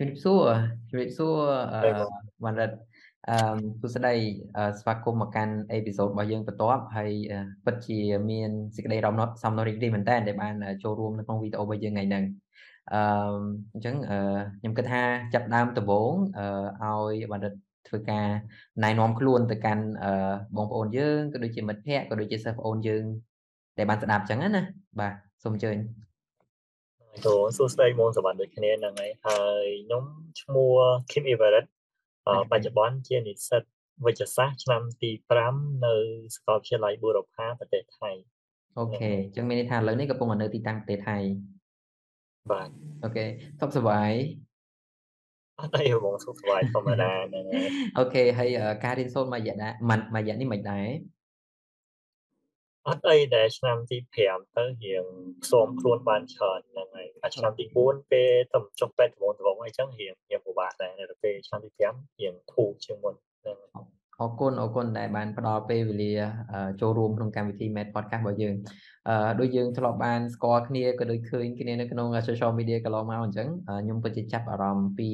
ជំរាបសួរជំរាបសួរអឺវណ្ណរិទ្ធអឺសួស្តីស្វាគមន៍មកកាន់អេពីសូតរបស់យើងបន្ទាប់ហើយពិតជាមានសេចក្តីរំណត់សំណុំរីករាយមែនតើដែលបានចូលរួមនៅក្នុងវីដេអូរបស់យើងថ្ងៃហ្នឹងអឺអញ្ចឹងខ្ញុំគិតថាចាប់ដើមដំបូងឲ្យវណ្ណរិទ្ធធ្វើការណែនាំខ្លួនទៅកាន់បងប្អូនយើងក៏ដូចជាមិត្តភ័ក្តិក៏ដូចជាសិស្សប្អូនយើងដែលបានស្ដាប់អញ្ចឹងណាបាទសូមអញ្ជើញ ចូលសួស្តីមកសវណ្ណដូចគ្នាហ្នឹងហើយហើយខ្ញុំឈ្មោះ Khim Evarith បច្ចុប្បន្នជានិស្សិតវេជ្ជសាស្ត្រឆ្នាំទី5នៅសាកលវិទ្យាល័យប៊ូរ៉ូផាប្រទេសថៃ okay អញ្ចឹងមានន័យថាឥឡូវនេះកំពុងនៅទីតាំងប្រទេសថៃបាទ okay សុខសប្បាយអត់ទេបងសុខសប្បាយធម្មតាហ្នឹង okay ហើយការរៀនសូត្រមួយរយៈដែរមួយរយៈនេះមិនដែរ អត់អីដែលឆ្នាំទី5ទៅរៀងផ្សំខ្លួនបានច្រើនហ្នឹងហើយអាឆ្នាំទី4ពេលទៅចុះពេទ្យត្បូងត្បូងអីចឹងរៀងរៀងពិបាកដែរនៅពេលឆ្នាំទី5រៀងធូរជាងមុនហ្នឹងអរគុណអរគុណដែលបានផ្ដល់ពេលវេលាចូលរួមក្នុងកម្មវិធី Med Podcast របស់យើងអឺដូចយើងធ្លាប់បានស្គាល់គ្នាក៏ដូចឃើញគ្នានៅក្នុង social media កន្លងមកអញ្ចឹងខ្ញុំពិតជាចាប់អារម្មណ៍ពី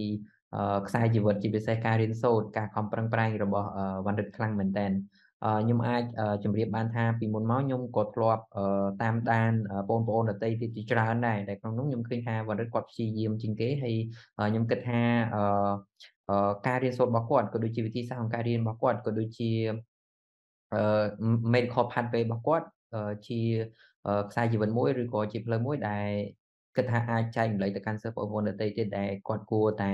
ខ្សែជីវិតជាពិសេសការរៀនសូត្រការខំប្រឹងប្រែងរបស់វណ្ណរិទ្ធខ្លាំងមែនតើ ខ្ញុំអាចជម្រាបបានថាពីមុនមកខ្ញុំក៏ធ្លាប់តាមដានបងប្អូនដទៃទៀតជាច្រើនដែរដែលក្នុងនោះខ្ញុំឃើញថាវណ្ណរិទ្ធគាត់ព្យាយាមជាងគេហើយខ្ញុំគិតថាការរៀនសូត្ររបស់គាត់ក៏ដូចជាវិធីសាស្ត្រក្នុងការរៀនរបស់គាត់ក៏ដូចជា medical pathway របស់គាត់ជាខ្សែជីវិតមួយឬក៏ជាផ្លូវមួយដែលគិតថាអាចចែកម្លែកទៅកាន់សិស្សបងប្អូនដទៃទៀតដែលគាត់គួរតែ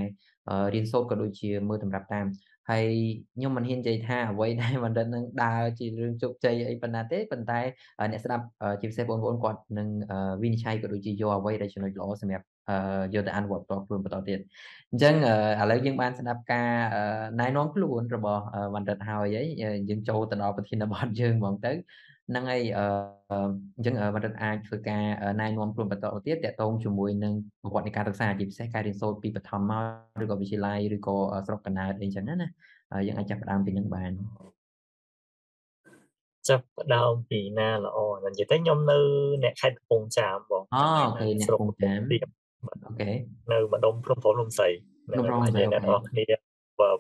រៀនសូត្រក៏ដូចជាមើលតម្រាប់តាម ហើយខ្ញុំមិនហ៊ាននិយាយថាអ្វីដែលបណ្ឌិតនឹងដើរជារឿងជោគជ័យអីប៉ុណ្ណាទេប៉ុន្តែអ្នកស្ដាប់ជាពិសេសបងប្អូនគាត់នឹងវិនិច្ឆ័យក៏ដូចជាយកអ្វីដែលចំណុចល្អសម្រាប់យកទៅអនុវត្តបន្តខ្លួនបន្តទៀតអញ្ចឹងឥឡូវយើងបានស្ដាប់ការណែនាំខ្លួនរបស់បណ្ឌិតហើយយើងចូលទៅដល់ប្រធានបទយើងហ្មងទៅ ហ្នឹងហើយអញ្ចឹងបណ្ឌិតអាចធ្វើការណែនាំខ្លួនបន្តទៀតតកតងជាមួយនឹងប្រវត្តិនៃការសិក្សាជាពិសេសការរៀនសូត្រពីបឋមមកឬក៏វិទ្យាល័យឬក៏ស្រុកកណ្ដាលអីចឹងណាណាយើងអាចចាប់ផ្ដើមពីនឹងបានចាប់ផ្ដើមពីណាល្អនិយាយទៅខ្ញុំនៅអ្នកខេត្តកំពង់ចាមបងអូ okay អ្នកកំពង់ចាម okay នៅម្ដុំភ្នំប្រុសភ្នំស្រីនៅក្នុងអ្នកនរគ្នាបើ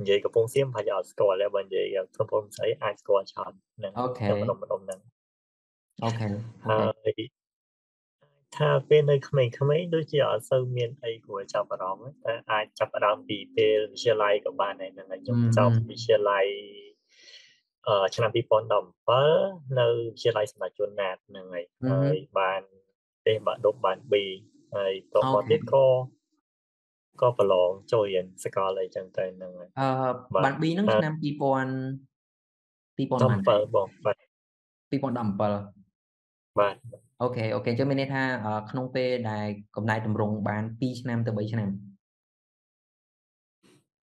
និយាយកំពង់សៀមប្រហែលអត់ស្គាល់ទេបើនិយាយភ្នំប្រុសភ្នំស្រីអាចស្គាល់ច្រើនហ្នឹង okay ម្ដុំម្ដុំហ្នឹងអូខេហើយថាពេលនៅក្មេងៗដូចជាអត់សូវមានអីគួរចាប់អារម្មណ៍តែអាចចាប់ផ្ដើមពីពេលវិទ្យាល័យក៏បានដែរហ្នឹងហើយខ្ញុំចប់វិទ្យាល័យអឺឆ្នាំ2017នៅវិទ្យាល័យសម្រាប់ជនណាតហ្នឹងហើយហើយបានទេបាក់ដប់បាន B ហើយតបទៀតក៏ ក៏ប្រឡងចូលរៀនសកលអីចឹងទៅហ្នឹងហើយអឺបាន B ហ្នឹងឆ្នាំ2000 2017បងបាទ2017បាទ okay okay អញ្ចឹងមានន័យថាក្នុងពេលដែលកំណែទម្រង់បាន2ឆ្នាំទៅ3ឆ្នាំ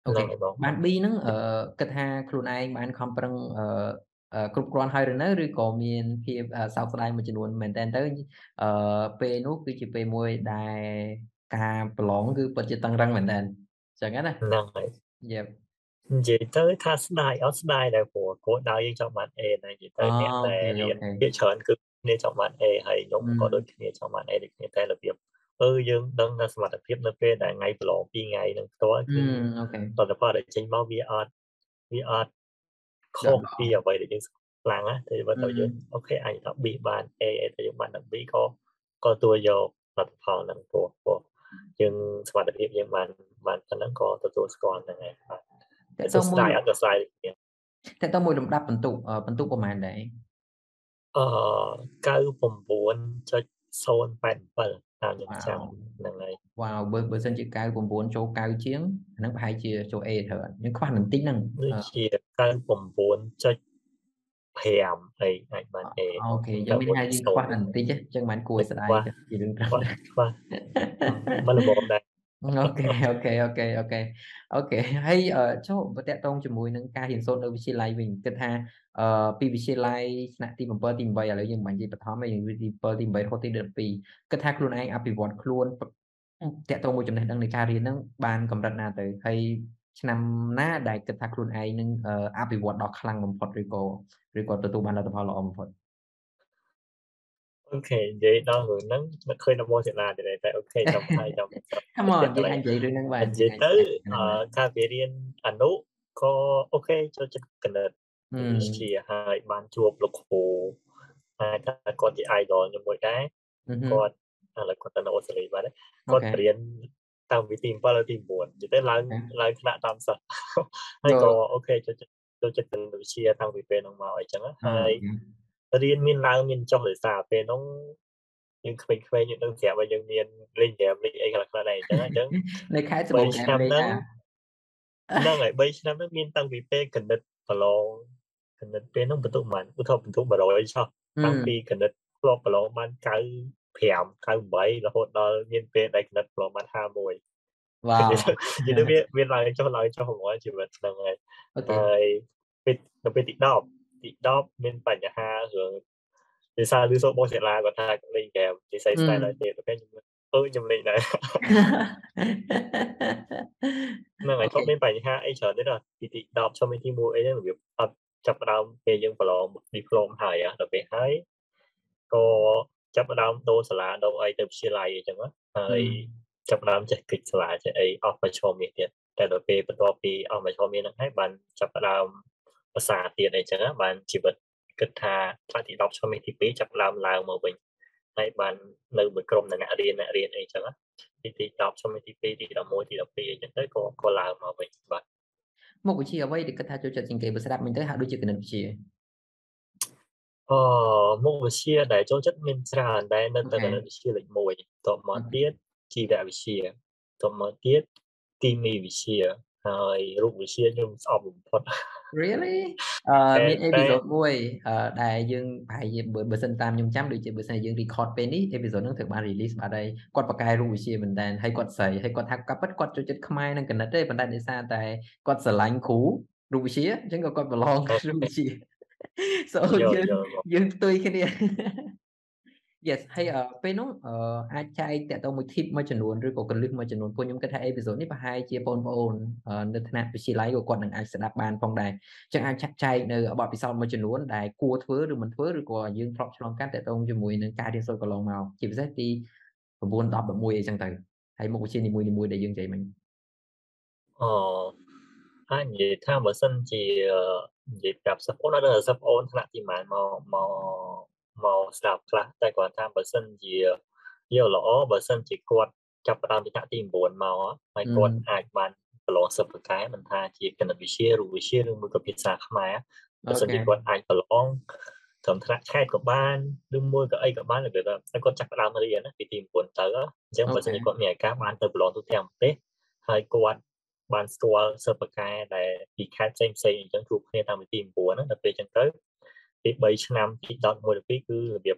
okay បាន B ហ្នឹងអឺគិតថាខ្លួនឯងបានខំប្រឹងអឺគ្រប់គ្រាន់ហើយឬនៅឬក៏មានភាពសោកស្ដាយមួយចំនួនមែនតើទៅអឺពេលនោះគឺជាពេលមួយដែល ការប្រឡងគឺពិតជាតឹងរឹងមែនតើអញ្ចឹងណាហ្នឹងហើយយេនិយាយទៅថាស្ដាយអត់ស្ដាយដែរព្រោះគោលដៅយើងចង់បាន A ណានិយាយទៅអ្នកដែលរៀនភាគច្រើនគឺគ្នាចង់បាន A ហើយខ្ញុំក៏ដូចគ្នាចង់បាន A ដូចគ្នាតែរបៀបអឺយើងដឹងថាសមត្ថភាពនៅពេលដែលថ្ងៃប្រឡង2ថ្ងៃនឹងផ្ទាល់គឺអូខេតទៅផលដែលចេញមកវាអត់វាអត់ខុសពីអ្វីដែលយើងខ្លាំងណាតែបើទៅយើងអូខេអាចថា B បាន A តែយើងបានដល់ B ក៏ក៏ទួយកលទ្ធផលនឹងព្រោះព្រោះ យើងសមត្ថភាពយើងបានបានប៉ុណ្ណឹងក៏ទទួលស្គាល់ហ្នឹងឯងបាទតែទៅមួយអត់ទៅស្ដាយគ្នាតែទៅមួយលំដាប់បន្ទុកបន្ទុកប្រហែលដែរអឺ99.087តាមខ្ញុំចាំហ្នឹងហើយវ៉ាវបើបើសិនជា99ចូល9ជាងហ្នឹងប្រហែលជាចូល A ត្រូវខ្ញុំខ្វះបន្តិចហ្នឹងដូចជា 99.5អីអាចបាន A អូខេយើងមានថាយើងខ្វះបន្តិចអញ្ចឹងមិនគួរស្ដាយជារឿងខ្វះខ្វះមិនល្មមដែរ okay okay okay okay okay ហើយចូលតកតងជាមួយនឹងការរៀនសូត្រនៅវិទ្យាល័យវិញគិតថាអឺពីវិទ្យាល័យថ្នាក់ទី7ទី8ឥឡូវយើងមិននិយាយបឋមទេយើងទី7ទី8រហូតទី12គិតថាខ្លួនឯងអភិវឌ្ឍខ្លួនតកតងមួយចំណេះដឹងនៃការរៀនហ្នឹងបានកម្រិតណាទៅហើយ ឆ្នាំណាដែលគិតថាខ្លួនឯងនឹងអភិវឌ្ឍដល់ខ្លាំងបំផុតឬក៏ឬក៏ទទួលបានលទ្ធផលល្អបំផុត okay និយាយដល់រឿងហ្នឹងនឹកឃើញដល់ម៉ូសិលាទៅដែរតែ okay ចាំហើយចាំ Come on យើងអាចនិយាយរឿងហ្នឹងបាននិយាយទៅអឺកាលពីរៀនអនុក៏ okay ចូលចិត្តកណិតវិទ្យាហើយបានជួបលោកគ្រូហើយថាគាត់ជា idol ខ្ញុំមួយដែរគាត់ឥឡូវគាត់ទៅនៅអូស្ត្រាលីបាទគាត់រៀន តាំងពីទី7ដល់ទី9និយាយទៅឡើងឡើងថ្នាក់តាមសិស្សហើយក៏អូខេចូលចិត្តចូលចិត្តវិទ្យាតាំងពីពេលហ្នឹងមកអីចឹងហើយរៀនមានឡើងមានចុះដោយសារពេលហ្នឹងយើងក្មេងៗយើងនឹងប្រាប់ว่าយើងមានលេងហ្គេមលេងអីខ្លះៗដែរអញ្ចឹងអញ្ចឹងនៅខែសម្បូរឆ្នាំហ្នឹងហ្នឹងហើយ3ឆ្នាំហ្នឹងមានតាំងពីពេលគណិតប្រឡងគណិតពេលហ្នឹងបន្ទុកប៉ុន្មានឧទាហរណ៍បន្ទុក100ឆោះតាំងពីគណិតធ្លាប់ប្រឡងបាន 95 98រហូតដល់មានពេលដែលគណិតប្រឡងបាន51វ៉ាវនិយាយទៅវាមានឡើងចុះឡើងចុះហ្មងជីវិតហ្នឹងហើយហើយពេលទៅពេលទី10ទី10មានបញ្ហារឿងភាសាឬសូរបស់សាលាគាត់ថាលេងហ្គេមនិយាយស្តែដល់ទៀតតែខ្ញុំអឺខ្ញុំលេងដែរហ្នឹងហើយគាត់មានបញ្ហាអីច្រើនទេដល់ទីទី10ឆ្នាំទី1អីហ្នឹងរបៀបអត់ចាប់ដើមពេលយើងប្រឡង diploma ហើយដល់ពេលហើយក៏ ចាប់ដើមដូរសាលាដូរអីទៅវិទ្យាល័យអីចឹងហើយចាប់ដើមចេះគិតសាលាចេះអីអស់ប្រឈមនេះទៀតតែដល់ពេលបន្ទាប់ពីអស់ប្រឈមនេះហ្នឹងហើយបានចាប់ដើមភាសាទៀតអីចឹងបានជីវិតគិតថាថ្នាក់ទី10ឆ្នាំទី2ចាប់ឡើងឡើងមកវិញហើយបាននៅមួយក្រុមអ្នករៀនអ្នករៀនអីចឹងទីទី10ឆ្នាំទី2ទី11ទី12អីចឹងទៅក៏ក៏ឡើងមកវិញបាទមុខវិជ្ជាអ្វីដែលគិតថាចូលចិត្តជាងគេបើស្ដាប់មិញទៅហាក់ដូចជាគណិតវិទ្យា អឺមុខវិជ្ជាដែលចូលចិត្តមានច្រើនដែរនៅតែគណិតវិទ្យាលេខ1តមកទៀតជីវវិទ្យាតមកទៀតគីមីវិទ្យាហើយរូបវិទ្យាខ្ញុំស្អប់បំផុត Really អឺមានអេពីសូតមួយអឺដែលយើងប្រហែលជាបើសិនតាមខ្ញុំចាំដូចជាបើសិនយើង record ពេលនេះអេពីសូតហ្នឹងត្រូវបាន release បាត់ហើយគាត់បកកែរូបវិទ្យាមែនតើហើយគាត់ស្រីហើយគាត់ថាកាប់ពិតគាត់ចូលចិត្តខ្មែរនិងកណិតទេប៉ុន្តែដោយសារតែគាត់ស្រឡាញ់គ្រូរូបវិទ្យាអញ្ចឹងក៏គាត់ប្រឡងរូបវិទ្យា so យើងយើងផ្ទុយគ្នា Yes ហើយពេលនោះអាចចែកតទៅមួយ tip មួយចំនួនឬក៏កលឹះមួយចំនួនពួកខ្ញុំគិតថាអេពីសូតនេះប្រហែលជាបងប្អូននៅថ្នាក់វិទ្យាល័យក៏គាត់នឹងអាចស្ដាប់បានផងដែរអញ្ចឹងអាចចាត់ចែកនៅបទពិសោធន៍មួយចំនួនដែលគួរធ្វើឬមិនធ្វើឬក៏យើងធ្លាប់ឆ្លងកាត់តទៅជាមួយនឹងការរៀនសូត្រកន្លងមកជាពិសេសទី9 10 11អីចឹងទៅហើយមុខវិជ្ជានីមួយៗដែលយើងនិយាយមិញអូ អាចនិយាយថាបើសិនជានិយាយប្រាប់សិស្សអូនដល់សិស្សអូនថ្នាក់ទីម៉ានមកមកមកស្ដាប់ខ្លះតែគាត់ថាបើសិនជាយកល្អបើសិនជាគាត់ចាប់ផ្ដើមពីថ្នាក់ទី9មកហើយគាត់អាចបានប្រឡងសិបប្រកែមិនថាជាគណិតវិទ្យារូបវិទ្យាឬមួយក៏ភាសាខ្មែរបើសិនជាគាត់អាចប្រឡងត្រឹមថ្នាក់ខេត្តក៏បានឬមួយក៏អីក៏បានរបៀបថាគាត់ចាប់ផ្ដើមរៀនពីទី9ទៅអញ្ចឹងបើសិនជាគាត់មានឱកាសបានទៅប្រឡងទូទាំងប្រទេសហើយគាត់ បានស្គាល់សិបប្រកែដែលពីខេត្តផ្សេងផ្សេងអញ្ចឹងជួបគ្នាតាំងពីទី9ហ្នឹងដល់ពេលអញ្ចឹងទៅទី3ឆ្នាំទី11 12គឺរបៀប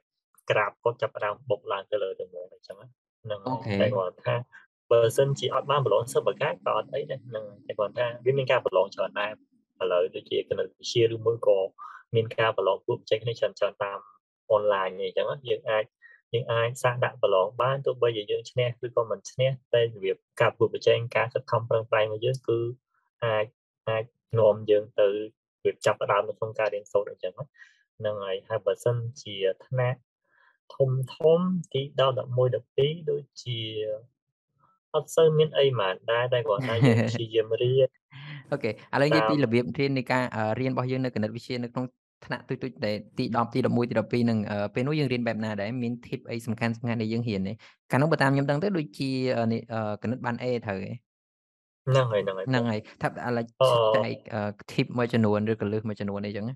ក្រាបគាត់ចាប់ផ្ដើមបុកឡើងទៅលើទៅមកអញ្ចឹងហ្នឹងតែគាត់ថាបើសិនជាអត់បានប្រឡងសិបប្រកាសក៏អត់អីដែរហ្នឹងតែគាត់ថាវាមានការប្រឡងច្រើនដែរឥឡូវដូចជាគណិតវិទ្យាឬមួយក៏មានការប្រឡងពួកចេញគ្នាច្រើនច្រើនតាមអនឡាញអីចឹងយើងអាច យើងអាចសាកដាក់ប្រឡងបានទោះបីជាយើងឈ្នះឬក៏មិនឈ្នះតែរបៀបការប្រកួតប្រជែងការខិតខំប្រឹងប្រែងរបស់យើងគឺអាចអាចនាំយើងទៅវាចាប់ផ្ដើមនៅក្នុងការរៀនសូត្រអញ្ចឹងហ្នឹងហើយហើយបើសិនជាថ្នាក់ធំធំទី10 11 12ដូចជាអត់សូវមានអីហ្មងដែរតែគាត់ថាយើងព្យាយាមរៀនអូខេឥឡូវនិយាយពីរបៀបរៀននៃការរៀនរបស់យើងនៅគណិតវិទ្យានៅក្នុង ថ្នាក់ទុយទុយដែលទី10ទី11ទី12នឹងពេលនោះយើងរៀនបែបណាដែរមាន tip អីសំខាន់សំខាន់ដែលយើងរៀនទេកាលនោះបើតាមខ្ញុំដឹងទៅដូចជាគណិតបាន A ត្រូវហ៎ហ្នឹងហើយហ្នឹងហើយហ្នឹងហើយថាឥឡូវចែក tip មួយចំនួនឬកលឹះមួយចំនួនអីចឹង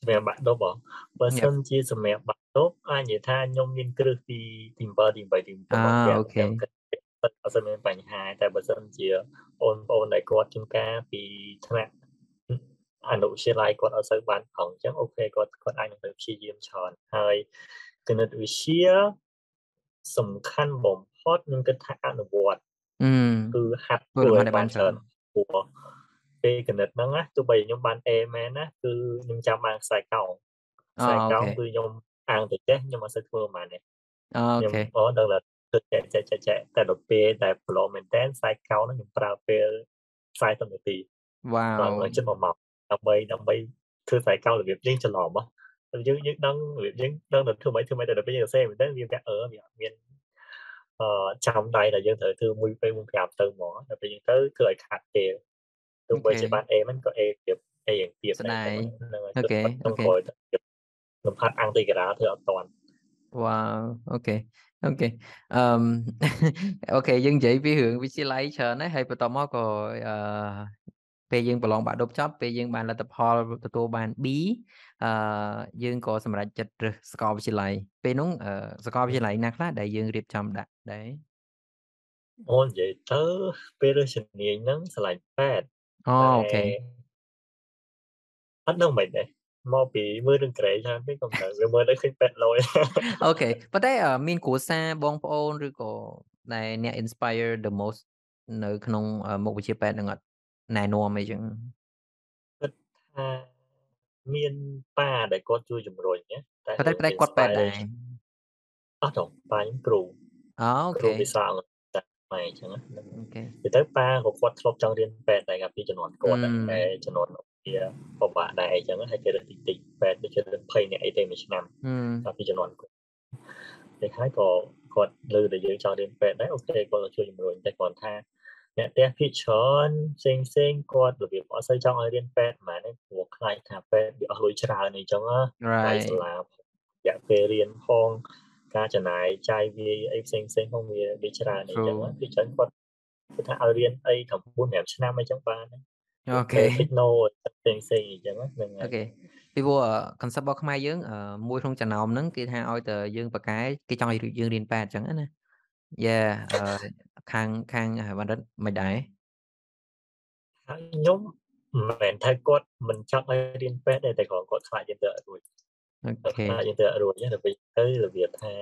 សម្រាប់បាក់ដប់បើសិនជាសម្រាប់បាក់ដប់អាចនិយាយថាខ្ញុំមានគ្រឹះទីទី7ទី8ទី9អូខេអត់មានបញ្ហាតែបើសិនជាបងប្អូនដែលគាត់ជំការពីថ្នាក់ អនុវិទ្យាល័យគាត់អត់សូវបានផងអញ្ចឹងអូខេគាត់គាត់អាចនឹងទៅព្យាយាមច្រើនហើយគណិតវិទ្យាសំខាន់បំផុតនឹងគិតថាអនុវត្តគឺហាត់ធ្វើឲ្យបានច្រើនព្រោះពេលគណិតហ្នឹងណាទោះបីខ្ញុំបាន A មែនណាគឺខ្ញុំចាំបានខ្សែកោងខ្សែកោងគឺខ្ញុំអាងទៅចេះខ្ញុំអត់សូវធ្វើហ្មងនេះអូខេអូដឹងថាទៅចែកចែកចែកចែកតែដល់ពេលដែលប្រឡងមែនតើខ្សែកោងហ្នឹងខ្ញុំប្រើពេល40នាទីវ៉ាវជិត1ម៉ោង ដើម្បីដើម្បីធ្វើខ្សែកោងរបៀបលេងច្រឡំយើងយើងដឹងរបៀបយើងដឹងតែធ្វើម៉េចធ្វើម៉េចតែដល់ពេលយើងសរសេរមែនតើវាវាអឺវាអត់មានអឺចាំដៃតែយើងត្រូវធ្វើមួយពេលមួយប្រាប់ទៅហ្មងដល់ពេលយើងទៅធ្វើឲ្យខាត់ពេលទោះបីជាបាន A មិនក៏ A ទៀត A យ៉ាងទៀតដែរហ្នឹងហើយអូខេអូខេលំហាត់អង្គតិការាធ្វើអត់តាន់វ៉ាអូខេអូខេអឺអូខេយើងនិយាយពីរឿងវិទ្យាល័យច្រើនហើយហើយបន្តមកក៏អឺ ពេលយើងប្រឡងបាក់ឌុបចប់ពេលយើងបានលទ្ធផលទទួលបាន B អឺយើងក៏សម្រេចចិត្តរើសសាកលវិទ្យាល័យពេលនោះសាកលវិទ្យាល័យណាខ្លះដែលយើងរៀបចំដាក់ដែរអូនិយាយទៅពេលរើសជំនាញហ្នឹងឆ្លាញ់8អូអូខេអត់ដឹងមិនដែរមកពីមើលរឿងក្រែច្រើនពេកក៏មិនវាមើលទៅឃើញពេទ្យលយokay ប៉ុន្តែមានគ្រួសារបងប្អូនឬក៏ដែលអ្នក inspire the most នៅក្នុងមុខវិជ្ជាពេទ្យនឹងអត់ ណែនាំអីចឹងគិតថាមានប៉ាដែលគាត់ជួយជំរុញណាតែតែតែគាត់ពេទ្យដែរអត់ទេប៉ាខ្ញុំគ្រូ okay គ្រូវិសាអង្តែម៉ែអញ្ចឹងណា okay ទៅប៉ាក៏គាត់ធ្លាប់ចង់រៀនពេទ្យដែរកាលពីជំនាន់គាត់ដែរជំនាន់វាពិបាកដែរអញ្ចឹងហើយគេរត់តិចតិចពេទ្យដូចជា20នាក់អីទេមួយឆ្នាំកាលពីជំនាន់គាត់តែហើយក៏គាត់លើតែយើងចង់រៀនពេទ្យដែរអូខេគាត់ក៏ជួយជំរុញតែគាត់ថា អ្នកផ្ទះភាគច្រើនផ្សេងផ្សេងគាត់របៀបអត់សូវចង់ឲ្យរៀនពេទ្យហ្មងព្រោះខ្លាចថាពេទ្យវាអស់លុយច្រើនអីចឹងណាហើយសាលារយៈពេលរៀនផងការចំណាយចាយវាអីផ្សេងផ្សេងផងវាវាច្រើនអីចឹងពីច្រើនគាត់គាត់ថាឲ្យរៀនអីត្រឹម4 5ឆ្នាំអីចឹងបានokay techno ផ្សេងផ្សេងអីចឹងហ្នឹង okayពីព្រោះ concept របស់ខ្មែរយើងមួយក្នុងចំណោមហ្នឹងគេថាឲ្យតែយើងពូកែគេចង់ឲ្យយើងរៀនពេទ្យអញ្ចឹងណាយ៉ា ខាងខាងវណ្ណរិទ្ធមិនដែរហើយខ្ញុំមិនមែនថាគាត់មិនចង់ឲ្យរៀនពេទ្យទេតែគ្រាន់គាត់ខ្លាចយើងទៅរួច okay ខ្លាចយើងទៅរួចទៅពេលទៅរបៀបថា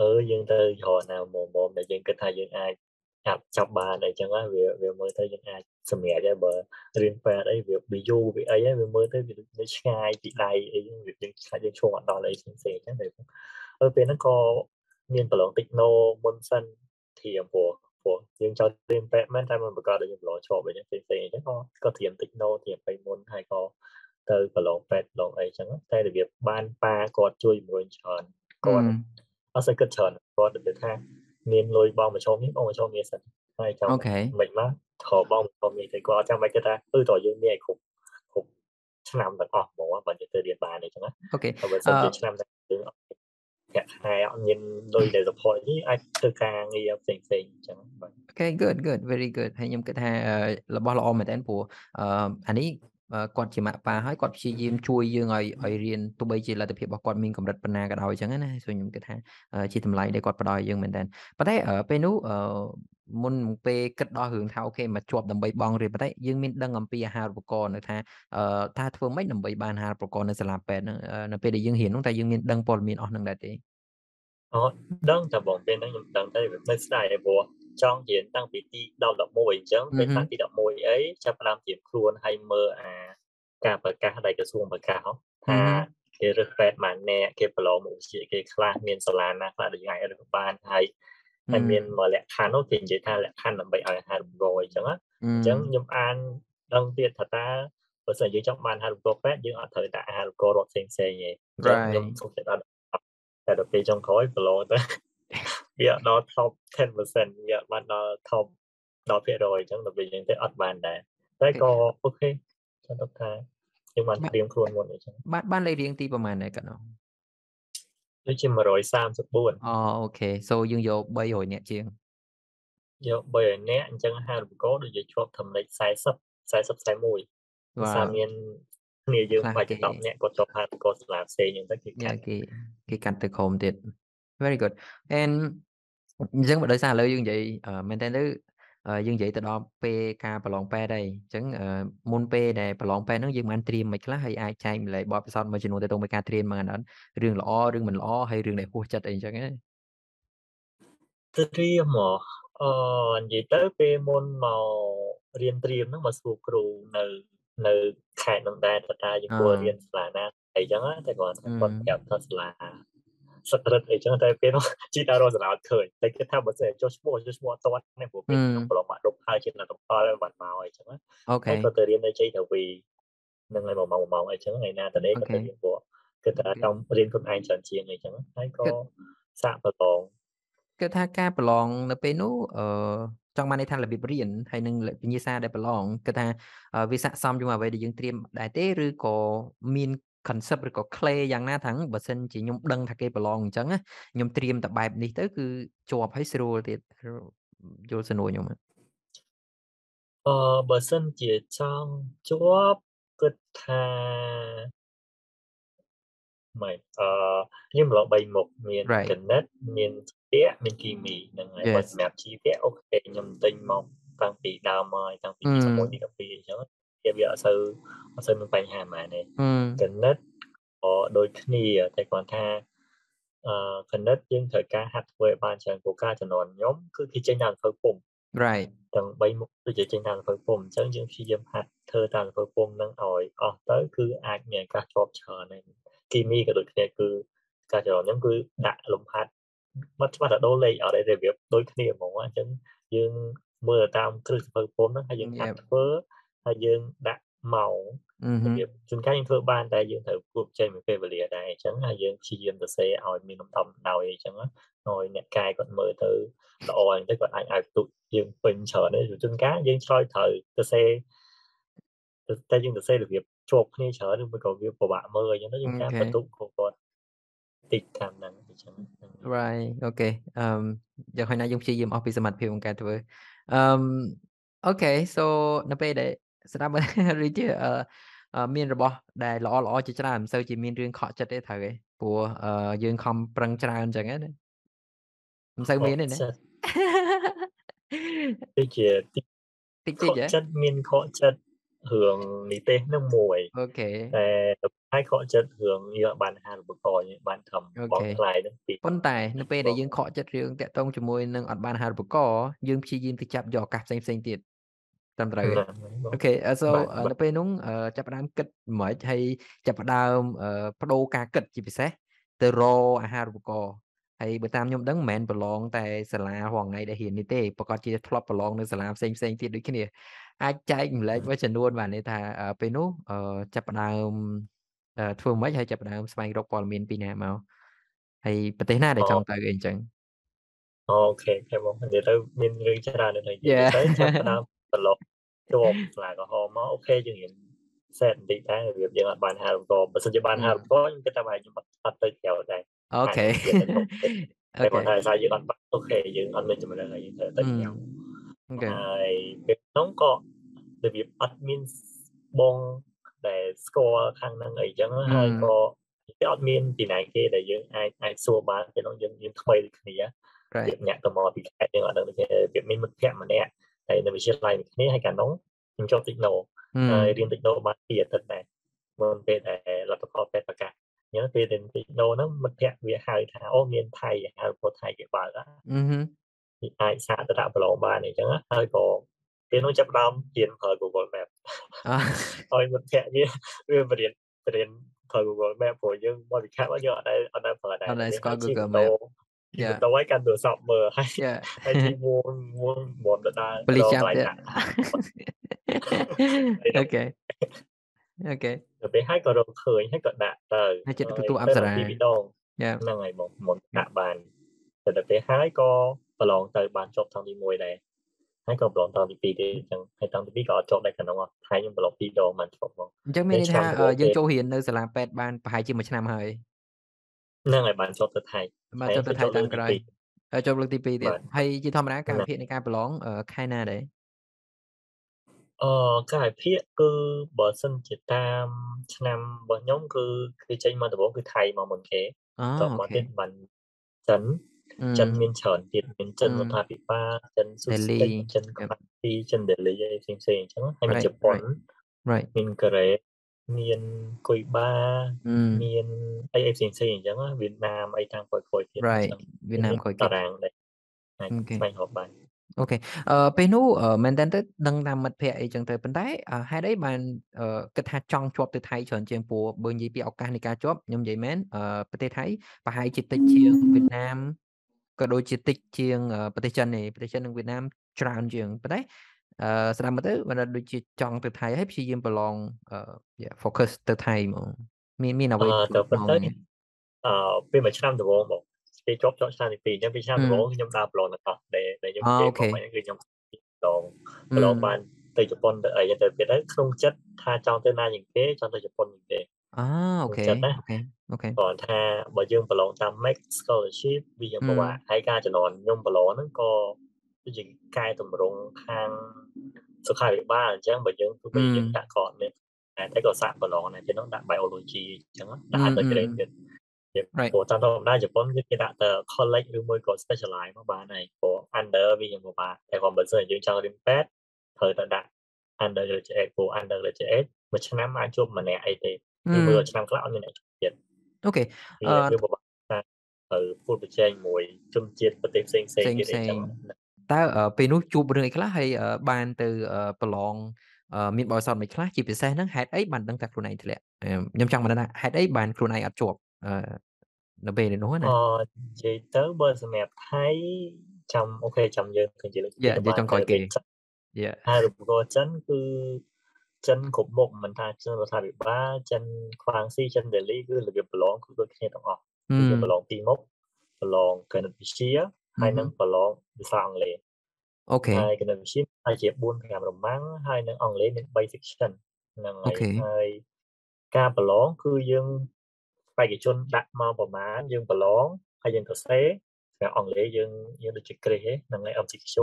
អឺយើងទៅរកណាមុំមុំដែលយើងគិតថាយើងអាចចាប់ចាប់បានអីចឹងណាវាវាមើលទៅយើងអាចសម្រាប់ដែរបើរៀនពេទ្យអីវាវាយូរវាអីហ្នឹងវាមើលទៅវាឆ្ងាយពីដៃអីហ្នឹងវាយើងខ្លាចយើងឈងអត់ដល់អីផ្សេងៗអញ្ចឹងតែពេលហ្នឹងក៏មានប្រឡងតិចណូមុនសិនធៀមព្រោះ ព្រោះយើងចោលត្រៀមពេកមែនតែមិនប្រកាសឲ្យយើងប្រឡងជាប់អីចឹងផ្សេងៗអញ្ចឹងក៏ក៏ត្រៀមតិចណូត្រៀមទៅមុនហើយក៏ទៅប្រឡងពេទ្យប្រឡងអីចឹងតែរបៀបបានប៉ាគាត់ជួយជំរុញច្រើនគាត់អត់សូវគិតច្រើនគាត់ទៅថាមានលុយបងមកឈុំនេះបងមកឈុំនេះសិនហើយចាំមិនមកខបងមកឈុំនេះទៅគាត់ចាំមិនគិតថាអឺតើយើងមានឲ្យគ្រប់គ្រប់ឆ្នាំទាំងអស់ហ្មងបើយើងទៅរៀនបានអីចឹងណាអូខេបើសិនជាឆ្នាំតែយើង ប្រាក់ខែអត់មានលុយដែល support នេះអាចធ្វើការងារផ្សេងផ្សេងអញ្ចឹងបាទ Okay good good very good ហើយខ្ញុំគិតថារបស់ល្អមែនតើព្រោះអឺអានេះគាត់ជាម៉ាក់ប៉ាហើយគាត់ព្យាយាមជួយយើងឲ្យឲ្យរៀនទោះបីជាលទ្ធភាពរបស់គាត់មានកម្រិតប៉ុណ្ណាក៏ដោយអញ្ចឹងណាဆိုខ្ញុំគិតថាជាតម្លៃដែលគាត់ផ្ដល់យើងមែនតើប៉ុន្តែពេលនោះ មុនពេលគិតដល់រឿងថាអូខេមកជាប់ដើម្បីបងរៀនប៉ុន្តែយើងមានដឹងអំពីអាហារូបករណ៍នៅថាថាធ្វើម៉េចដើម្បីបានអាហារូបករណ៍នៅសាលាពេទ្យហ្នឹងនៅពេលដែលយើងរៀននោះតែយើងមានដឹងព័ត៌មានអស់ហ្នឹងដែរទេអូដឹងតែបងពេលហ្នឹងខ្ញុំដឹងតែនៅស្ដាយព្រោះចង់រៀនតាំងពីទី10 11អញ្ចឹងពេលតាំងទី11អីចាប់ផ្ដើមត្រៀមខ្លួនឲ្យមើលអាការប្រកាសដែលក្រសួងប្រកាសថាគេរើសពេទ្យម៉ាអ្នកគេប្រឡងមុខវិជ្ជាគេខ្លះមានសាលាណាខ្លះដែលអាចរើសបានហើយ ហើយមានមកលក្ខខណ្ឌនោះគេនិយាយថាលក្ខខណ្ឌដើម្បីឲ្យអាហាររំលយអញ្ចឹងអញ្ចឹងខ្ញុំអានដឹងទៀតថាតើបើសិនយើងចង់បានអាហាររំលយពេទ្យយើងអត់ត្រូវតែអាហាររំលយរត់ផ្សេងផ្សេងទេខ្ញុំសុខចិត្តដល់តែដល់ពេលចុងក្រោយប្រឡងទៅវាដល់ top 10%វាបានដល់ top 10%អញ្ចឹងដល់ពេលយើងទៅអត់បានដែរតែក៏អូខេចាំទៅថាយើងបានត្រៀមខ្លួនមុនអញ្ចឹងបានបានលេខរៀងទីប្រហែលដែរកណ្ដោ ដូចជា134អូអូខេ so យើងយក300នាក់ជាងយក300នាក់អញ្ចឹងហារូបករណ៍ដូចជាជាប់ធំលេខ40 40 41ភាសាមានគ្នាយើងបាច់10នាក់គាត់ជាប់ហារូបករណ៍សាលាផ្សេងអញ្ចឹងគេកាត់គេគេកាត់ទៅក្រុមទៀត very good and អញ្ចឹងបើដោយសារឥឡូវយើងនិយាយមែនតើទៅ យើងនិយាយទៅដល់ពេលការប្រឡងពេទ្យហើយអញ្ចឹងមុនពេលដែលប្រឡងពេទ្យហ្នឹងយើងបានត្រៀមមិនខ្លះហើយអាចចែកម្លែកបបពិសោធន៍មួយចំនួនទៅទៅមួយការត្រៀមមកអត់រឿងល្អរឿងមិនល្អហើយរឿងដែលហួសចិត្តអីអញ្ចឹងណាត្រៀមមកអឺនិយាយទៅពេលមុនមករៀនត្រៀមហ្នឹងមកសួរគ្រូនៅនៅខេត្តនោះដែរថាតើយើងគួររៀនសាលាណាអីចឹងតែគាត់គាត់ប្រាប់ថាសាលា សក្តិរិទ្ធអីចឹងតែពេលនោះជីតារស់សាលាឃើញតែគេថាបើសិនចុះឈ្មោះចុះឈ្មោះអត់តាន់នេះព្រោះពេលខ្ញុំប្រឡងបាក់ដប់ហើយជាលទ្ធផលបានមកអីចឹងអូខេក៏ទៅរៀននៅជ័យធាវីនឹងឲ្យ1ម៉ោង1ម៉ោងអីចឹងថ្ងៃណាតនេះក៏ទៅរៀនព្រោះគិតថាចង់រៀនខ្លួនឯងច្រើនជាងអីចឹងហើយក៏សាកប្រឡងគិតថាការប្រឡងនៅពេលនោះអឺចង់បានន័យថារបៀបរៀនហើយនឹងវិញ្ញាសាដែលប្រឡងគិតថាវាស័ក្តិសមជាមួយអ្វីដែលយើងត្រៀមដែរទេឬក៏មាន concept ឬក៏ clay យ៉ាងណាថាបើសិនជាខ្ញុំដឹងថាគេប្រឡងអញ្ចឹងខ្ញុំត្រៀមតែបែបនេះទៅគឺជាប់ហើយស្រួលទៀតយល់សំណួរខ្ញុំអឺបើសិនជាចង់ជាប់គិតថាមិនអឺខ្ញុំឡង3មុខមានគណិតមានជីវៈមានគីមីហ្នឹងហើយបើសម្រាប់ជីវៈអូខេខ្ញុំទិញមកតាំងពីដើមមកតាំងពីទី1ទី12អញ្ចឹង វាវាអត់សូវអត់សូវមានបញ្ហាហ្មងទេគណិតក៏ដូចគ្នាតែគាត់ថាអឺគណិតយើងត្រូវការហាត់ធ្វើឲ្យបានច្រើនព្រោះការចំនួនខ្ញុំគឺគេចេញតាមធ្វើពុំ right ទាំង3មុខដូចជាចេញតាមធ្វើពុំអញ្ចឹងយើងព្យាយាមហាត់ធ្វើតាមធ្វើពុំនឹងឲ្យអស់ទៅគឺអាចមានឱកាសជាប់ច្រើនហើយគីមីក៏ដូចគ្នាគឺការច្រឡំខ្ញុំគឺដាក់លំហាត់បាត់ច្បាស់តែដូរលេខអត់ទេរបៀបដូចគ្នាហ្មងអញ្ចឹងយើងមើលតាមគ្រឹះសភៅពុំហ្នឹងហើយយើងហាត់ធ្វើ ហើយយើងដាក់ម៉ោងរបៀបជួនកាលយើងធ្វើបានតែយើងត្រូវគប់ចេញមួយពេលវេលាដែរអញ្ចឹងហើយយើងព្យាយាមសរសេរឲ្យមានលំដាប់ដោយអញ្ចឹងឲ្យអ្នកកាយគាត់មើលទៅល្អអញ្ចឹងគាត់អាចឲ្យទុកយើងពេញច្រើនទេជួនកាលយើងឆ្លើយត្រូវសរសេរតែយើងសរសេររបៀបជាប់គ្នាច្រើនឬមួយក៏វាពិបាកមើលអញ្ចឹងទៅយើងចាំបន្ទុកគាត់តិចតាមហ្នឹងអញ្ចឹង right អូខេអឺយ៉ាងហោចណាស់យើងព្យាយាមអស់ពីសមត្ថភាពក្នុងការធ្វើអឺ okay so នៅពេលដែល ស្ដាប់ឬជាអឺមានរបស់ដែលល្អល្អជាច្រើនមិនសូវជាមានរឿងខកចិត្តទេត្រូវទេព្រោះយើងខំប្រឹងច្រើនអញ្ចឹងណាមិនសូវមានទេណាដូចជាតិចតិចតិចចិត្តមានខកចិត្តរឿងនិទេសនឹងមួយ okay តែហើយខកចិត្តរឿងយកបានអាហារូបករណ៍បានធំបងថ្លៃនឹងពីប៉ុន្តែនៅពេលដែលយើងខកចិត្តរឿងតាក់ទងជាមួយនឹងអត់បានអាហារូបករណ៍យើងព្យាយាមទៅចាប់យកឱកាសផ្សេងផ្សេងទៀត ត្រឹមត្រូវអូខេ so នៅពេលនោះចាប់ផ្ដើមគិតមិនហើយចាប់ផ្ដើមបដូរការគិតជាពិសេសទៅរកអាហារូបករណ៍ហើយបើតាមខ្ញុំដឹងមិនមែនប្រឡងតែសាលារងថ្ងៃដែលរៀននេះទេប្រកាសជាធ្លាប់ប្រឡងនៅសាលាផ្សេងផ្សេងទៀតដូចគ្នាអាចចែកម្លែកមួយចំនួនបាននេះថាពេលនោះចាប់ផ្ដើមធ្វើមិនហើយចាប់ផ្ដើមស្វែងរកព័ត៌មានពីណាមកហើយប្រទេសណាដែលចង់ទៅអីអញ្ចឹងអូខេខេបងនិយាយទៅមានរឿងច្រើនទៅនិយាយទៅចាប់ផ្ដើម ប្រឡងជាប់ស្លាកកំហមកអូខេយើងរៀនសេតបន្តិចដែររបៀបយើងអត់បានហៅក៏បើសិនជាបានហៅក៏ខ្ញុំគិតថាបែរខ្ញុំអត់ទៅក្រៅដែរអូខេតែគាត់ថាថាយើងអត់បានអូខេយើងអត់មានចំណេះហើយយើងត្រូវទៅក្រៅហើយពេលនោះក៏របៀបអត់មានបងដែលស្គាល់ខាងហ្នឹងអីចឹងហើយក៏គេអត់មានពីណាគេដែលយើងអាចអាចសួរបានគេនោះយើងយើងថ្មីដូចគ្នាវាអ្នកទៅមកពីខេត្តយើងអត់ដឹងទេវាមានមិត្តភក្តិម្នាក់ ហើយនៅវិទ្យាល័យគ្នាហើយកាលនោះខ្ញុំចូលតិចណូហើយរៀនតិចណូបានពីអាទិត្យដែរមុនពេលដែលលទ្ធផលពេទ្យប្រកាសអញ្ចឹងពេលដែលតិចណូហ្នឹងមិត្តភក្តិវាហៅថាអូមានថៃហៅពោថៃគេបើកអឺអាចសាកទៅដាក់ប្រឡងបានអញ្ចឹងហើយក៏ពេលនោះចាប់ដើមរៀនប្រើ Google Map ឲ្យមិត្តភក្តិវាវាបរៀនបរៀនប្រើ Google Map ព្រោះយើងបរិខារបស់យើងអត់ដែលអត់ដែលប្រើដែរអត់ដែលស្គាល់ Google Map យ៉ា ទៅឲ្យកាន់ទូរស័ព្ទមើលហើយហើយទីមួងមួងមុនទៅដើរបលិចាប់ទៀតអូខេអូខេទៅពេលហើយក៏រកឃើញហើយក៏ដាក់ទៅហើយចិត្តទទួលអប្សរាពីរដងហ្នឹងហើយបងមុនដាក់បានតែទៅពេលហើយក៏ប្រឡងទៅបានចប់ថងទី1ដែរហើយក៏ប្រឡងតង់ទី2ទេអញ្ចឹងហើយតង់ទី2ក៏អត់ជាប់ដែរក្នុងថៃខ្ញុំប្រឡង2ដងបានជាប់មកអញ្ចឹងមានន័យថាយើងចូលរៀននៅសាលាពេទ្យបានប្រហែលជាមួយឆ្នាំហើយ ហ្នឹងហើយបានជាប់ទៅថៃបានជាប់ទៅថៃតាមក្រោយហើយចូលលើកទី2ទៀតហើយជាធម្មតាការវិភាគនៃការប្រឡងខែណាដែរអឺការវិភាគគឺបើសិនជាតាមឆ្នាំរបស់ខ្ញុំគឺគឺចេញមកដំបូងគឺថៃមកមុនគេតមកទៀតបានចិនចិនមានច្រើនទៀតមានចិនរដ្ឋាភិបាលចិនស៊ូស្ទីចិនកម្ពុជាចិនដេលីអីផ្សេងផ្សេងអញ្ចឹងហើយមានជប៉ុន right មានកូរ៉េ មានគុយបាមានអីអីផ្សេងផ្សេងអញ្ចឹងវៀតណាមអីតាមក្រោយក្រោយទៀត right វៀតណាមក្រោយតារាងដែរស្វែងរកបានអូខេអឺពេលនោះមែនតើទៅដឹងតាមមិត្តភ័ក្តិអីចឹងទៅប៉ុន្តែហេតុអីបានគិតថាចង់ជាប់ទៅថៃច្រើនជាងព្រោះបើនិយាយពីឱកាសនៃការជាប់ខ្ញុំនិយាយមែនប្រទេសថៃប្រហែលជាតិចជាងវៀតណាមក៏ដូចជាតិចជាងប្រទេសចិននេះប្រទេសចិននិងវៀតណាមច្រើនជាងប៉ុន្តែ អឺស្ដាប់មកទៅបើដូចជាចង់ទៅថៃហើយព្យាយាមប្រឡងអឺ focus ទៅថៃហ្មងមានមានអ្វីអឺផ្ទៅលុកពិតក្នុងទៅហ្នឹងឯងអឺពេលមួយឆ្នាំដំបូងមកពេលជាប់ជាប់ឆ្នាំទី2អញ្ចឹងពីឆ្នាំអឺដំបូងខ្ញុំដើរប្រឡងទាំងអស់ដែលដែលខ្ញុំអូនិយាយអូមកខេមិញហ្នឹងគឺខ្ញុំប្រឡងអឺប្រឡងបានទៅជប៉ុនទៅអីទៅទៀតទៅក្នុងចិត្តថាចង់ទៅណាជាងគេចង់ទៅជប៉ុនជាងគេ okay ក្នុងខេចិត្តណា okay okayគ្រាន់ថាបើយើងប្រឡងតាម MEXT Scholarship វាយើងអឺពិបាកហើយការចំនួនខ្ញុំប្រឡងហ្នឹងក៏ ដូចជាកែតម្រង់ខាងសុខាភិបាលអញ្ចឹងបើយើងទោះអឺបីយើងដាក់ក៏អត់មានតែតែក៏សាកប្រឡងដែរពេលហ្នឹងដាក់ biology អញ្ចឹងណាអឺដាក់អឺ undergrad ទៀតវា right ព្រោះតាមធម្មតាជប៉ុនគឺគេដាក់តែ college ឬមួយក៏ specialize មកបានហើយព្រោះ under វាយើងពិបាកតែគាត់បើសិនជាយើងចង់រៀនពេទ្យត្រូវតែដាក់ undergraduate ព្រោះ undergraduate មួយឆ្នាំអាចជួបម្នាក់អីទេអឺយើងមើលឆ្នាំខ្លះអត់មានអ្នកជួបទៀតអូខេវាអឺវាពិបាកថាត្រូវពួតប្រជែងមួយជនជាតិប្រទេសផ្សេងៗផ្សេងទៀតផ្អីសេចឹងង តើអឺពេលនោះជួបរឿងអីខ្លះហើយអឺបានទៅអឺប្រឡងអឺមានបទពិសោធន៍មិនខ្លះជាពិសេសហ្នឹងហេតុអីបានដឹងថាខ្លួនឯងធ្លាក់អឺខ្ញុំចង់បានដឹងថាហេតុអីបានខ្លួនឯងអត់ជាប់អឺនៅពេលនោះអណានិយាយទៅបើសម្រាប់ថៃចាំអូខេចាំយើងឃើញជាលើកទីយ៉ា2និយាយចុងក្រោយគេយ៉ាហើយឧបករណ៍ចិនគឺចិនគ្រប់មុខមិនថាចិនរដ្ឋាភិបាលចិនខ្វាងស៊ីចិនដេលីគឺរបៀបប្រឡងគឺដូចគ្នាទាំងអស់អឺគឺយើងប្រឡងពីរមុខប្រឡងគណិតវិទ្យា ហើយអឺហឹនឹងប្រឡងភាសាអង់គ្លេសអូខេហើយគណិតវិទ្យាហើយជា4 5រម៉ាំងហើយនឹងអង់គ្លេសមាន3 section ហ្នឹងអូហើយខេហើយការប្រឡងគឺយើងបេក្ខជនដាក់មកប្រមាណយើងប្រឡងហើយយើងទៅសេសម្រាប់អង់គ្លេសយើងយើងដូចជា grade ហ្នឹងហើយ MCQ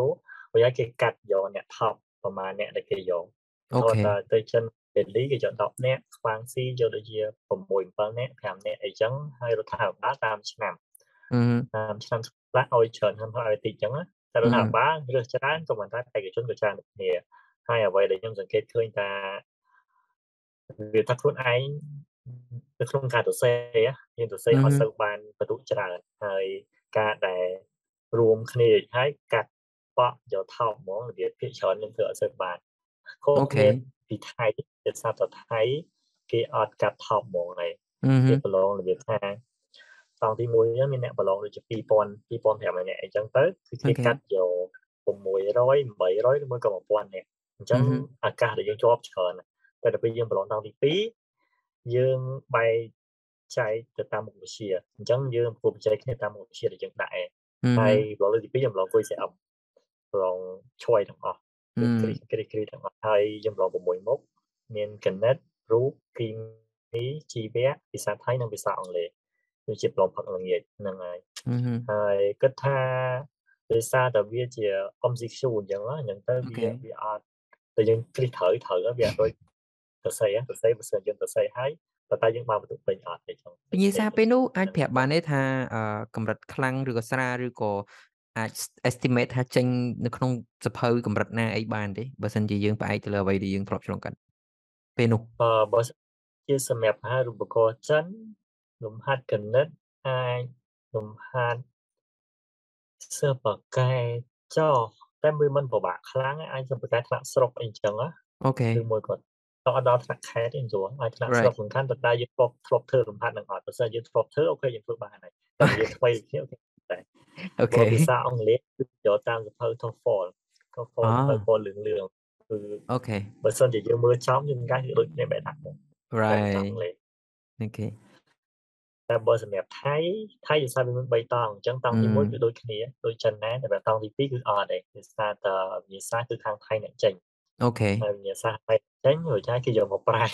ព្រោះហើយគេកាត់យកអ្នក top ប្រមាណអ្នកដែលគេយកអូគាត់ខេថាទៅចិនដេលីគេយក10នាក់ខ្វាងស៊ីយកដូចជា6 7នាក់5នាក់អីចឹងហើយរដ្ឋាភិបាលតាមឆ្នាំអឺ តាមឆ្នាំខ្លះឲ្យច្រើន hơn ហើយឲ្យតិចចឹងណាតែរដ្ឋាភិបាលរើសច្រើនក៏មិនថាបេក្ខជនក៏ច្រើនដូចគ្នាហើយអ្វីដែលខ្ញុំសង្កេតឃើញថាវាថាខ្លួនឯងនៅក្នុងការទៅសេយើងទៅសេអត់សូវបានបន្ទុកច្រើនហើយការដែលរួមគ្នាហើយកាត់បកយកថោកហ្មងរបៀបភាគច្រើនខ្ញុំធ្វើអត់សូវបានខុសអូខេគ្នាពីថៃជាសាស្ត្រថៃគេអត់កាត់ថោកហ្មងហើយអឺហឹគេប្រឡងរបៀបថា តង់ទី1ហ្នឹងមានអ្នកប្រឡងដូចជា2000 2500នាក់អញ្ចឹងទៅគឺគេកាត់យក600 800ឬមួយក៏1000នាក់អញ្ចឹងឱកាសដែលយើងជាប់ច្រើនតែដល់ពេលយើងប្រឡងតង់ទី2យើងបែកចែកទៅតាមមុខវិជ្ជាអញ្ចឹងយើងប្រកួតប្រជែងគ្នាតាមមុខវិជ្ជាដែលយើងដាក់ឯងអឺហឹហើយប្រឡងលើកទី2យើងប្រឡងគួយ CM ប្រឡងឆ្វ័យទាំងអស់អឺគ្រីគ្រីគ្រីទាំងអស់ហើយយើងប្រឡង6មុខមានគណិតរូបគីមីជីវៈភាសាថៃនិងភាសាអង់គ្លេស វាជាប្រឡងផឹកល្ងាចហ្នឹងហើយអឺហឹហើយគិតថាដោយសារតែវាជា MCQ អញ្ចឹងណាអញ្ចឹងទៅអូខេវាវាអត់តែយើងគ្រីត្រូវត្រូវវាអត់ដូចទៅសេទៅសេបើសិនយើងទៅសេហើយប៉ុន្តែយើងបានបន្ទុកពេញអត់ទេចឹងពញាសាពេលនោះអាចប្រាប់បានទេថាអឺកម្រិតខ្លាំងឬក៏ស្រាលឬក៏អាច estimate ថាចេញនៅក្នុងសភៅកម្រិតណាអីបានទេបើសិនជាយើងផ្អែកទៅលើអ្វីដែលយើងធ្លាប់ឆ្លងកាត់ពេលនោះអឺបើសិនជាសម្រាប់អាហារូបករណ៍ចិន លំហាត់គណិតអាចលំហាត់សិល្បៈកែចោតែវាមិនពិបាកខ្លាំងទេអាចសិល្បៈកែថ្នាក់ស្រុកអីចឹងណាអូខេឬមួយក៏តអត់ដល់ថ្នាក់ខេត្តទេស្រួលអាចថ្នាក់ Right. ស្រុកសំខាន់ប៉ុន្តែយើងធ្លាប់ធ្លាប់ធ្វើលំហាត់នឹងអត់បើសិនយើងធ្លាប់ធ្វើអូខេយើងធ្វើបានហើយតែនិយាយថ្មីដូចគ្នាអូខេអូព្រោះខេភាសាអង់គ្លេសគឺយកតាមសភៅ TOEFL TOEFL អ่าសភៅពណ៌លឿងលឿងគឺអូខេបើសិនជាយើងមើលចំយើងកាគឺដូចគ្នាបែបហ្នឹងតែភាសាអ right ង់គ្លេសអូខេ តែបើសម្រាប់ថៃថៃភាសាវាមាន3តង់អញ្ចឹងតង់ទីអឺ1គឺដូចគ្នាដូចចិនដែរតែបើតង់ទី2គឺអត់ទេភាសាតវិញ្ញាសាគឺខាងថៃអ្នកចេញអូខេហើយវិញ្ញាសាថៃចេញរួចហើយគេយកមកប្រែ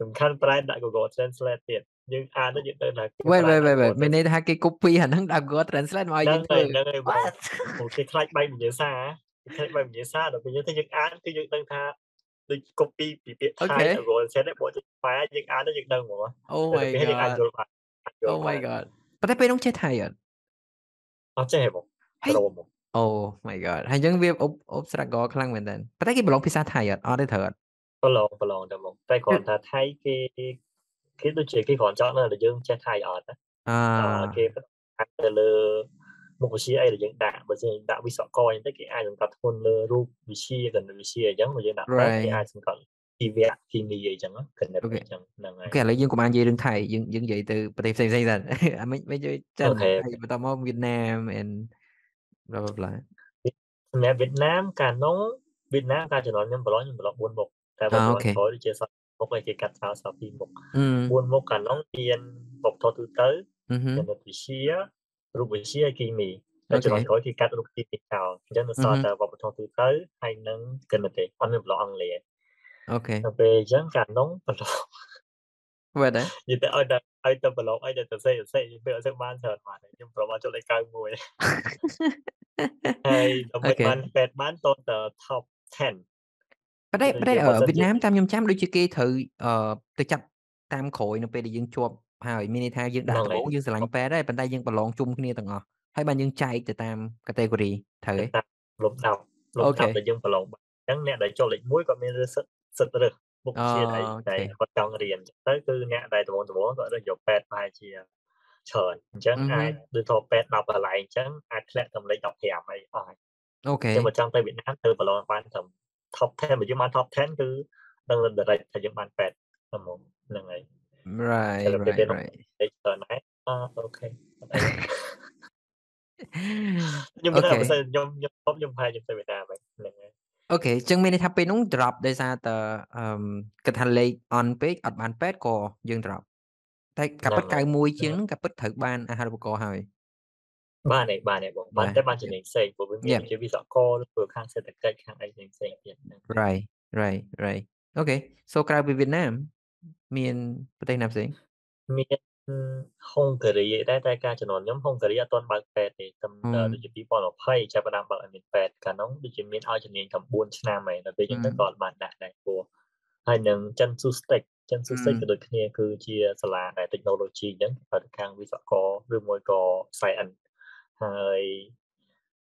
សំខាន់ប្រែដាក់ Google Translate ទៀតយើងអានទៅយើងដឹងថាគេ wait ប្រែ wait ដាក់ wait wait Google មានន័យថាគេ copy អាហ្នឹងដាក់ Google Translate មកឲ្យយើងហ្នឹងធ្វើហើយហ្នឹងហើយបង what អូគេខ្លាចបែកវិញ្ញាសាគេខ្លាចបែកវិញ្ញាសាដល់ពេលយើងទៅយើងអានគឺយើងដឹងថា ដូច copy ពីពាក្យថៃ Okay. Google Translate បកទៅខ្មែរយើងអានទៅយើងដឹងហ្មង oh តែ my ពេលយើងអាច god យល់បានអាចយល់ oh បា my ន god ប៉ុន្តែពេលនោះចេះថៃអត់អត់ចេះហ្មងហើយរោមហ្មង oh my god ហើយយើងវាអប់អប់ struggle ខ្លាំងមែនតើប៉ុន្តែគេប្រឡងភាសាថៃអត់អត់ទេត្រូវអត់ប្រឡងប្រឡងតែហ្មងតែគ្រាន់ថាថៃគេគេដូចជាគេគ្រាន់ចង់នៅតែយើងចេះថៃអត់ណាអាអឺគេអាចទៅលើ មុខវិជ្ជាអីដែលយើងដាក់បើយើងដាក់វិស្វករអញ្ចឹងទៅគេអាចសង្កត់ធ្ងន់លើរូបវិទ្យាគណិតវិទ្យាអញ្ចឹងបើយើងដាក់បែបគេអាចសង្កត់ជីវៈគីមីអីចឹងណាគណិតអីចឹងហ្នឹងហើអូយខេឥឡូវយើងកុំបាននិយាយរឿងថៃយើងយើងនិយាយទៅប្រទេសផ្សេងៗសិនអាមិនមិននិយាយចិនអូខេហើយបន្តមកវៀតណាម and blah blah blah សម្រាប់វៀតណាមកាលនោះវៀតណាមការចំនួនខ្ញុំប្រឡងខ្ញុំប្រឡង4មុខតែបើអាប្រឡអូងខេក្រោយដូចជាសមុខឯគេកាត់ចោលសល់ពីរមុខអឺ4មុខកាលនោះមានបុកថតទូទៅអឺហឹគណិតវិទ្យា រូបវិទ្យាគីមីតែចំណុចក្រោយគេកាត់រូបគីមីចោលអញ្ចឹងនៅសល់តែវប្បធម៌ទូទៅហើយនឹងគណិតទេអត់មានប្លុកអង់គ្លេសអូខេទៅពេលអញ្ចឹងកាលនោះប្លុកវ៉េតដែរនិយាយទៅឲ្យតែឲ្យទៅប្លុកឲ្យតែទៅសេទៅសេពេលអត់សូវបានច្រើនបានខ្ញុំប្រុសមកចុះលេខ91ហើយដើម្បីបាន8បានតទៅ top 10ប៉ុន្តែប៉ុន្តែអឺវៀតណាមតាមខ្ញុំចាំដូចជាគេត្រូវអឺទៅចាប់តាមក្រោយនៅពេលដែលយើងជាប់ ហើយមានន័យថាយើងដាក់ដំបូងយើងស្រឡាញ់ប៉ែតដែរប៉ុន្តែយើងប្រឡងជុំគ្នាទាំងអស់ហើយបានយើងចែកទៅតាម category ត្រូវទេលំដាប់លំដាប់ដែលយើងប្រឡងបានអញ្ចឹងអ្នកដែលចុះលេខ1គាត់មានសិទ្ធសិទ្ធរើសមុខជាដែលតែគាត់ចង់រៀនទៅគឺអ្នកដែលដំបូងដំបូងគាត់រើសយកប៉ែតប្រហែលជាច្រើនអញ្ចឹងអាចដូចថាប៉ែត10កន្លែងអញ្ចឹងអាចធ្លាក់តាមលេខ15អីអស់អូខេចឹងបើចង់ទៅវៀតណាមទៅប្រឡងបានត្រឹម top 10បើយើងបាន top 10គឺដឹង direct ថាយើងបាន8ហ្នឹងហ្នឹងហើយ right តែពេល right right តែច្រើនណាស់អអូខេខ្ញុំមិនដឹងបើសិនខ្ញុំខ្ញុំខ្ញុំប្រហែលខ្ញុំទៅវៀតណាមហ្នឹងហើយអូខេចឹងមានន័យថាពេលនោះ drop ដោយសារតែអឺគិតថាលេខ on ពេកអត់បានពេតក៏យើង drop តែកាពិត91ជាងហ្នឹងកាពិតត្រូវបានអាហារូបករណ៍ហើយបានឯងបានឯងបងបានតែបានចំណេញផ្សេងព្រោះវាមានជាវិស្វករឬខាងសេដ្ឋកិច្ចខាងអីផ្សេងផ្សេងទៀត right right right អូខេ so ក្រៅពីវៀតណាម មានប្រទេសណាផ្សេងមានហុងការីដែរតែការចំនួនខ្ញុំហុងការីអត់ទាន់បើកពេទ្យទេតាមដូចជា2020ចាប់ផ្ដើមបើកឲ្យមានពេទ្យកាលនោះដូចជាមានឲ្យជំនាញ9ឆ្នាំហើយដល់ពេលយើងទៅក៏អត់បានដាក់ដែរព្រោះហើយនឹងចិនស៊ូស្តិចចិនស៊ូស្តិចក៏ដូចគ្នាគឺជាសាលាដែល technology អញ្ចឹងបើទៅខាងវិស្វករឬមួយក៏ science ហើយ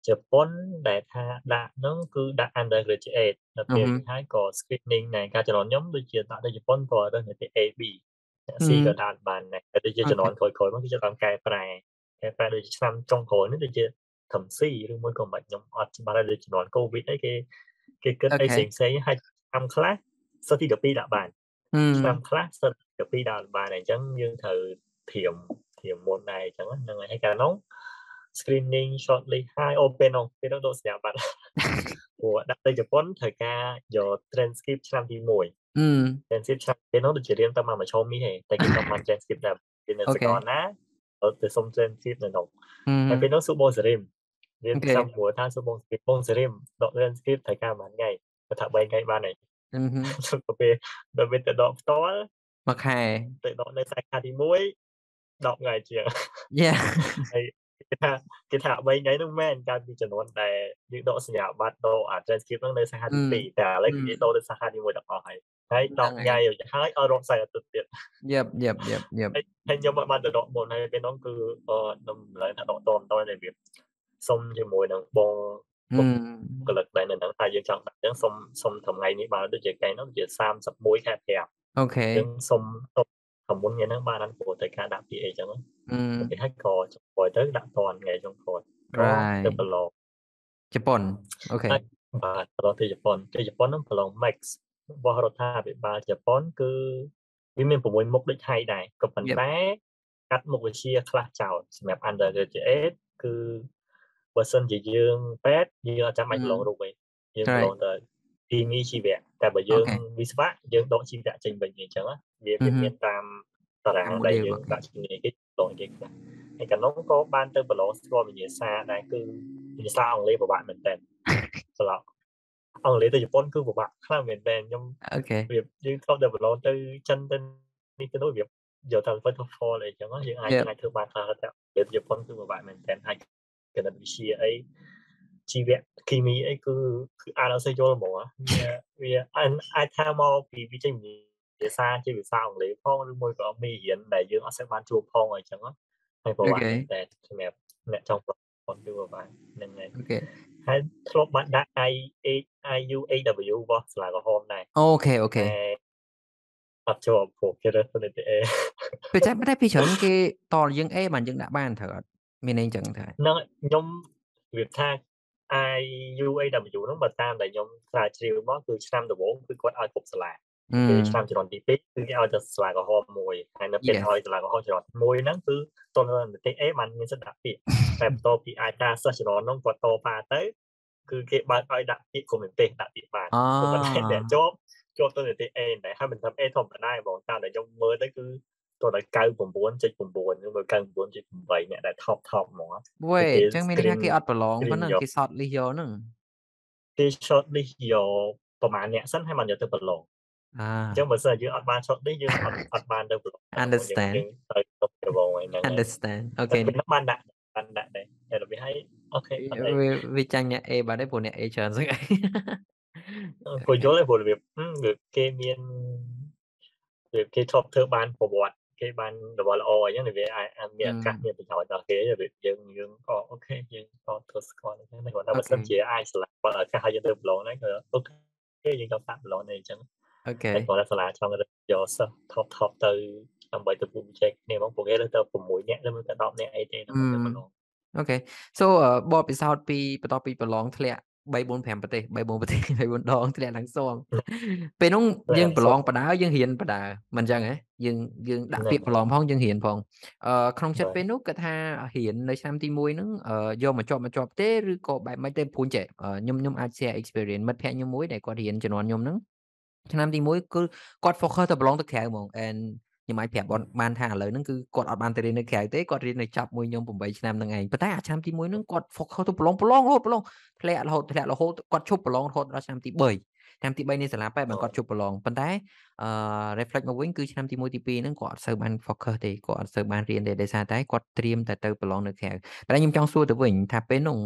ជប៉ុនដែលថាដាក់នោះគឺដាក់ undergraduate ដល់ពេលហើយក៏ screening នៃការចំនួនខ្ញុំដូចជាដាក់ទៅជប៉ុនក៏រើសនៅទី AB អ្នកស៊ីក៏ដាក់បានដែរដូចជាចំនួនក្រោយៗមកគឺចាំកែប្រែកែប្រែដូចឆ្នាំចុងក្រោយនេះដូចជាធំស៊ីឬមួយក៏មិនខ្ញុំអត់ច្បាស់ដែរដូចចំនួន COVID អីគេគេគិតអីផ្សេងផ្សេងហើយឆ្នាំខ្លះសិតទី12ដាក់បានឆ្នាំខ្លះសិតទី12ដាក់បានអញ្ចឹងយើងត្រូវធៀមធៀមមុនដែរអញ្ចឹងហ្នឹងហើយកាលនោះ screening shortlist ហើយអូពេលនោះពេលនោះដកសញ្ញាបត្រព្រោះដាក់ទៅជប៉ុនត្រូវការយក transcript ឆ្នាំទី1 transcript ឆ្នាំពេលនោះដូចជារៀនតាមមួយឆោមីទេតែគេតាមបាន transcript ដែរគេនៅសកលណាទៅសុំ transcript នៅនោះហើយពេលនោះសុបងសេរីមរៀនឆ្នាំមួយថាសុបងសេរីបងសេរីមដក transcript ត្រូវការបានថ្ងៃគាត់ថា3ថ្ងៃបានហើយទៅពេលដល់ពេលទៅដកផ្ទាល់មួយខែទៅដកនៅសាខាទី1 10ថ្ងៃជាង Yeah ហើយ គេថាគេថា3ថ្ងៃហ្នឹងមែនកើតពីចំនួនដែលយើងដកសញ្ញាបត្រដកអា transcript ហ្នឹងនៅសាខាទី2តែឥឡូវគេដកនៅសាខាទី1ទាំងអស់ហើយហើយ10ថ្ងៃហើយឲ្យរកខ្សែអាទិត្យទៀត Yep yep yep yep ហើយខ្ញុំបានទៅដកមុនហើយពេលហ្នឹងគឺអឺខ្ញុំឡើយថាដកតមតតែវាសុំជាមួយនឹងបងកលឹកដែរនៅហ្នឹងថាយើងចង់ដាក់អញ្ចឹងសុំសុំថ្ងៃនេះបានដូចជាកែហ្នឹងជា31ខែ5អូខេយើងសុំសុំប្រ មុនថ្ងៃហ្នឹងបានអត់ព្រោះតែការដាក់ PA អញ្ចឹងគេឲ្យក៏ចុងក្រោយទៅដាក់តនថ្ងៃចុងក្រោយ right ទៅប្រឡងជប៉ុនអូខេបាទប្រឡងទៅជប៉ុនទៅជប៉ុនហ្នឹងប្រឡង max របស់រដ្ឋាភិបាលជប៉ុនគឺវាមាន6មុខដូចថៃដែរក៏ប៉ុន្តែកាត់មុខវិជ្ជាខ្លះចោលសម្រាប់ undergraduate គឺបើសិនជាយើងពេទ្យយើងអត់ចាំបាច់ប្រឡងរូបទេយើងប្រឡងទៅ គីមីជីវៈតែបើយើងវិស្វៈយើងដកជីវៈចេញវិញអញ្ចឹងវាមានតាមតារាងដែលយើងដាក់ជំនាញគេប្រឡងគេខ្លះហើយកណ្ដុងក៏បានទៅប្រឡងស្គាល់វិញ្ញាសាដែរគឺវិញ្ញាសាអង់គ្លេសពិបាកមែនតើប្រឡងអង់គ្លេសទៅជប៉ុនគឺពិបាកខ្លាំងមែនតើខ្ញុំអូខេវាយើងធ្លាប់ទៅប្រឡងទៅចិនទៅនេះទៅនោះវាយកតាម waterfall អីចឹងយើងអាចអាចធ្វើបានខ្លះតែវាជប៉ុនគឺពិបាកមែនតើអាចគណិតវិទ្យាអី ជីវៈគីមីអីគឺគឺអានអត់សូវយល់ហ្មងវាវាអាចថាមកពីវិជ័យភាសាជាភាសាអង់គ្លេសផងឬមួយក៏មេរៀនដែលយើងអត់សូវបានជួបផងអីចឹងហើយប្រវត្តិតែសម្រាប់អ្នកចង់ប្រព័ន្ធគឺប្រវត្តិហ្នឹងហើយអូខេហើយធ្លាប់បានដាក់ I IU AW របស់សាលាក្រហមដែរអូខេអូខេអត់ជាប់ព្រោះគេរើសទៅទី A ពេលតែតែពីច្រើនគេតលយើង A បានយើងដាក់បានត្រូវអត់មានន័យអញ្ចឹងថាហ្នឹងខ្ញុំវាថា IUAW ហ្នឹងបើតាមដែលខ្ញុំស្រាវជ្រាវមកគឺឆ្នាំដំបូងគឺគាត់ឲ្យគ្រប់សាលាពេលឆ្នាំជំនាន់ទី2គឺគេឲ្យទៅសាលាក្រហមមួយហើយនៅពេលឲ្យសាលាក្រហមជំនាន់មួយហ្នឹងគឺតននិតិ A បានមានសិទ្ធិដាក់ពាក្យតែបន្ទាប់ពីអាចថាសិស្សជំនាន់ហ្នឹងគាត់តប៉ាទៅគឺគេបើកឲ្យដាក់ពាក្យគុំនិទេសដាក់ពាក្យបានប៉ុន្តែអ្នកជាប់ជាប់ទៅនីតិ A ដែរហើយមិនថា A ធម្មតាហ្មងតាមដែលខ្ញុំមើលទៅគឺ តោះតែ99.9ឬ99.8អ្នកដែល top top ហ្មងវ៉េអញ្ចឹងមានន័យថាគេអត់ប្រឡងប៉ុណ្ណឹងគេ short list យកហ្នឹងគេ short list យកប្រហែលអ្នកសិនហើយបានយកទៅប្រឡងអញ្ចឹងបើសិនយើងអត់បាន short list យើងអត់អត់បានទៅប្រឡង understand ទៅទៅប្រឡងហ្នឹង understand អូខេបានដាក់បានដាក់ដែរតែរបៀបឲ្យអូខេវាវាចាញ់អ្នក A បាត់ហើយព្រោះអ្នក A ច្រើនស្អីគាត់យល់ហើយព្រោះរបៀបគេមានរបៀបគេធ្លាប់ធ្វើបានប្រវត្តិ គេបានរបស់ល្អអញ្ចឹងវាអាចមានឱកាសមានប្រយោជន៍ដល់គេយើងយើងក៏អូខេយើងក៏ធ្វើស្គាល់អញ្ចឹងតែគាត់ថាបើសិនជាអាចឆ្លាក់បើឱកាសឲ្យយើងទៅប្រឡងហ្នឹងក៏អូខេយើងចង់សាក់ប្រឡងនេះអញ្ចឹងអូខេតែគាត់សាលាចង់យកសិស្ស top top ទៅដើម្បីទៅពុំជែកគ្នាមកពួកគេទៅ6នាក់ឬទៅ10នាក់អីទេដើម្បីទៅប្រឡងអូខេ so បបពិសោធន៍ពីបន្ទាប់ពីប្រឡងធ្លាក់ 3 4 5ប្រទេស3 4ប្រទេស3 4ដងធ្លាក់ឡើងសងពេលនោះយើងប្រឡងបដាយើងរៀនបដាមិនអញ្ចឹងហ៎យើងយើងដាក់ពាក្យប្រឡងផងយើងរៀនផងអឺក្នុងចិត្តពេលនោះគាត់ថារៀននៅឆ្នាំទី1ហ្នឹងយកមកជាប់មកជាប់ទេឬក៏បែបមិនទេព្រួញចេះខ្ញុំខ្ញុំអាច share experience មិត្តភក្តិខ្ញុំមួយដែលគាត់រៀនជំនាន់ខ្ញុំហ្នឹងឆ្នាំទី1គឺគាត់ focus ទៅប្រឡងទៅក្រៅហ្មង and ខ្ញុំអាចប្រាប់បានថាឥឡូវហ្នឹងគឺគាត់អត់បានទៅរៀននៅក្រៅទេគាត់រៀននៅចាប់មួយខ្ញុំ8ឆ្នាំហ្នឹងឯងប៉ុន្តែអាឆ្នាំទី1ហ្នឹងគាត់ focus ទៅប្រឡងប្រឡងរហូតប្រឡងធ្លាក់រហូតធ្លាក់រហូតគាត់ឈប់ប្រឡងរហូតដល់ឆ្នាំទី3ឆ្នាំទី3នៃសាលាប៉ែបានគាត់ជប់ប្រឡងប៉ុន្តែអឺ reflect មកវិញគឺឆ្នាំទី1ទី2ហ្នឹងគាត់អត់សូវបាន focus ទេគាត់អត់សូវបានរៀនទេដោយសារតែគាត់ត្រៀមតែទៅប្រឡងនៅក្រៅប៉ុន្តែខ្ញុំចង់សួរទៅវិញថាពេលនោះ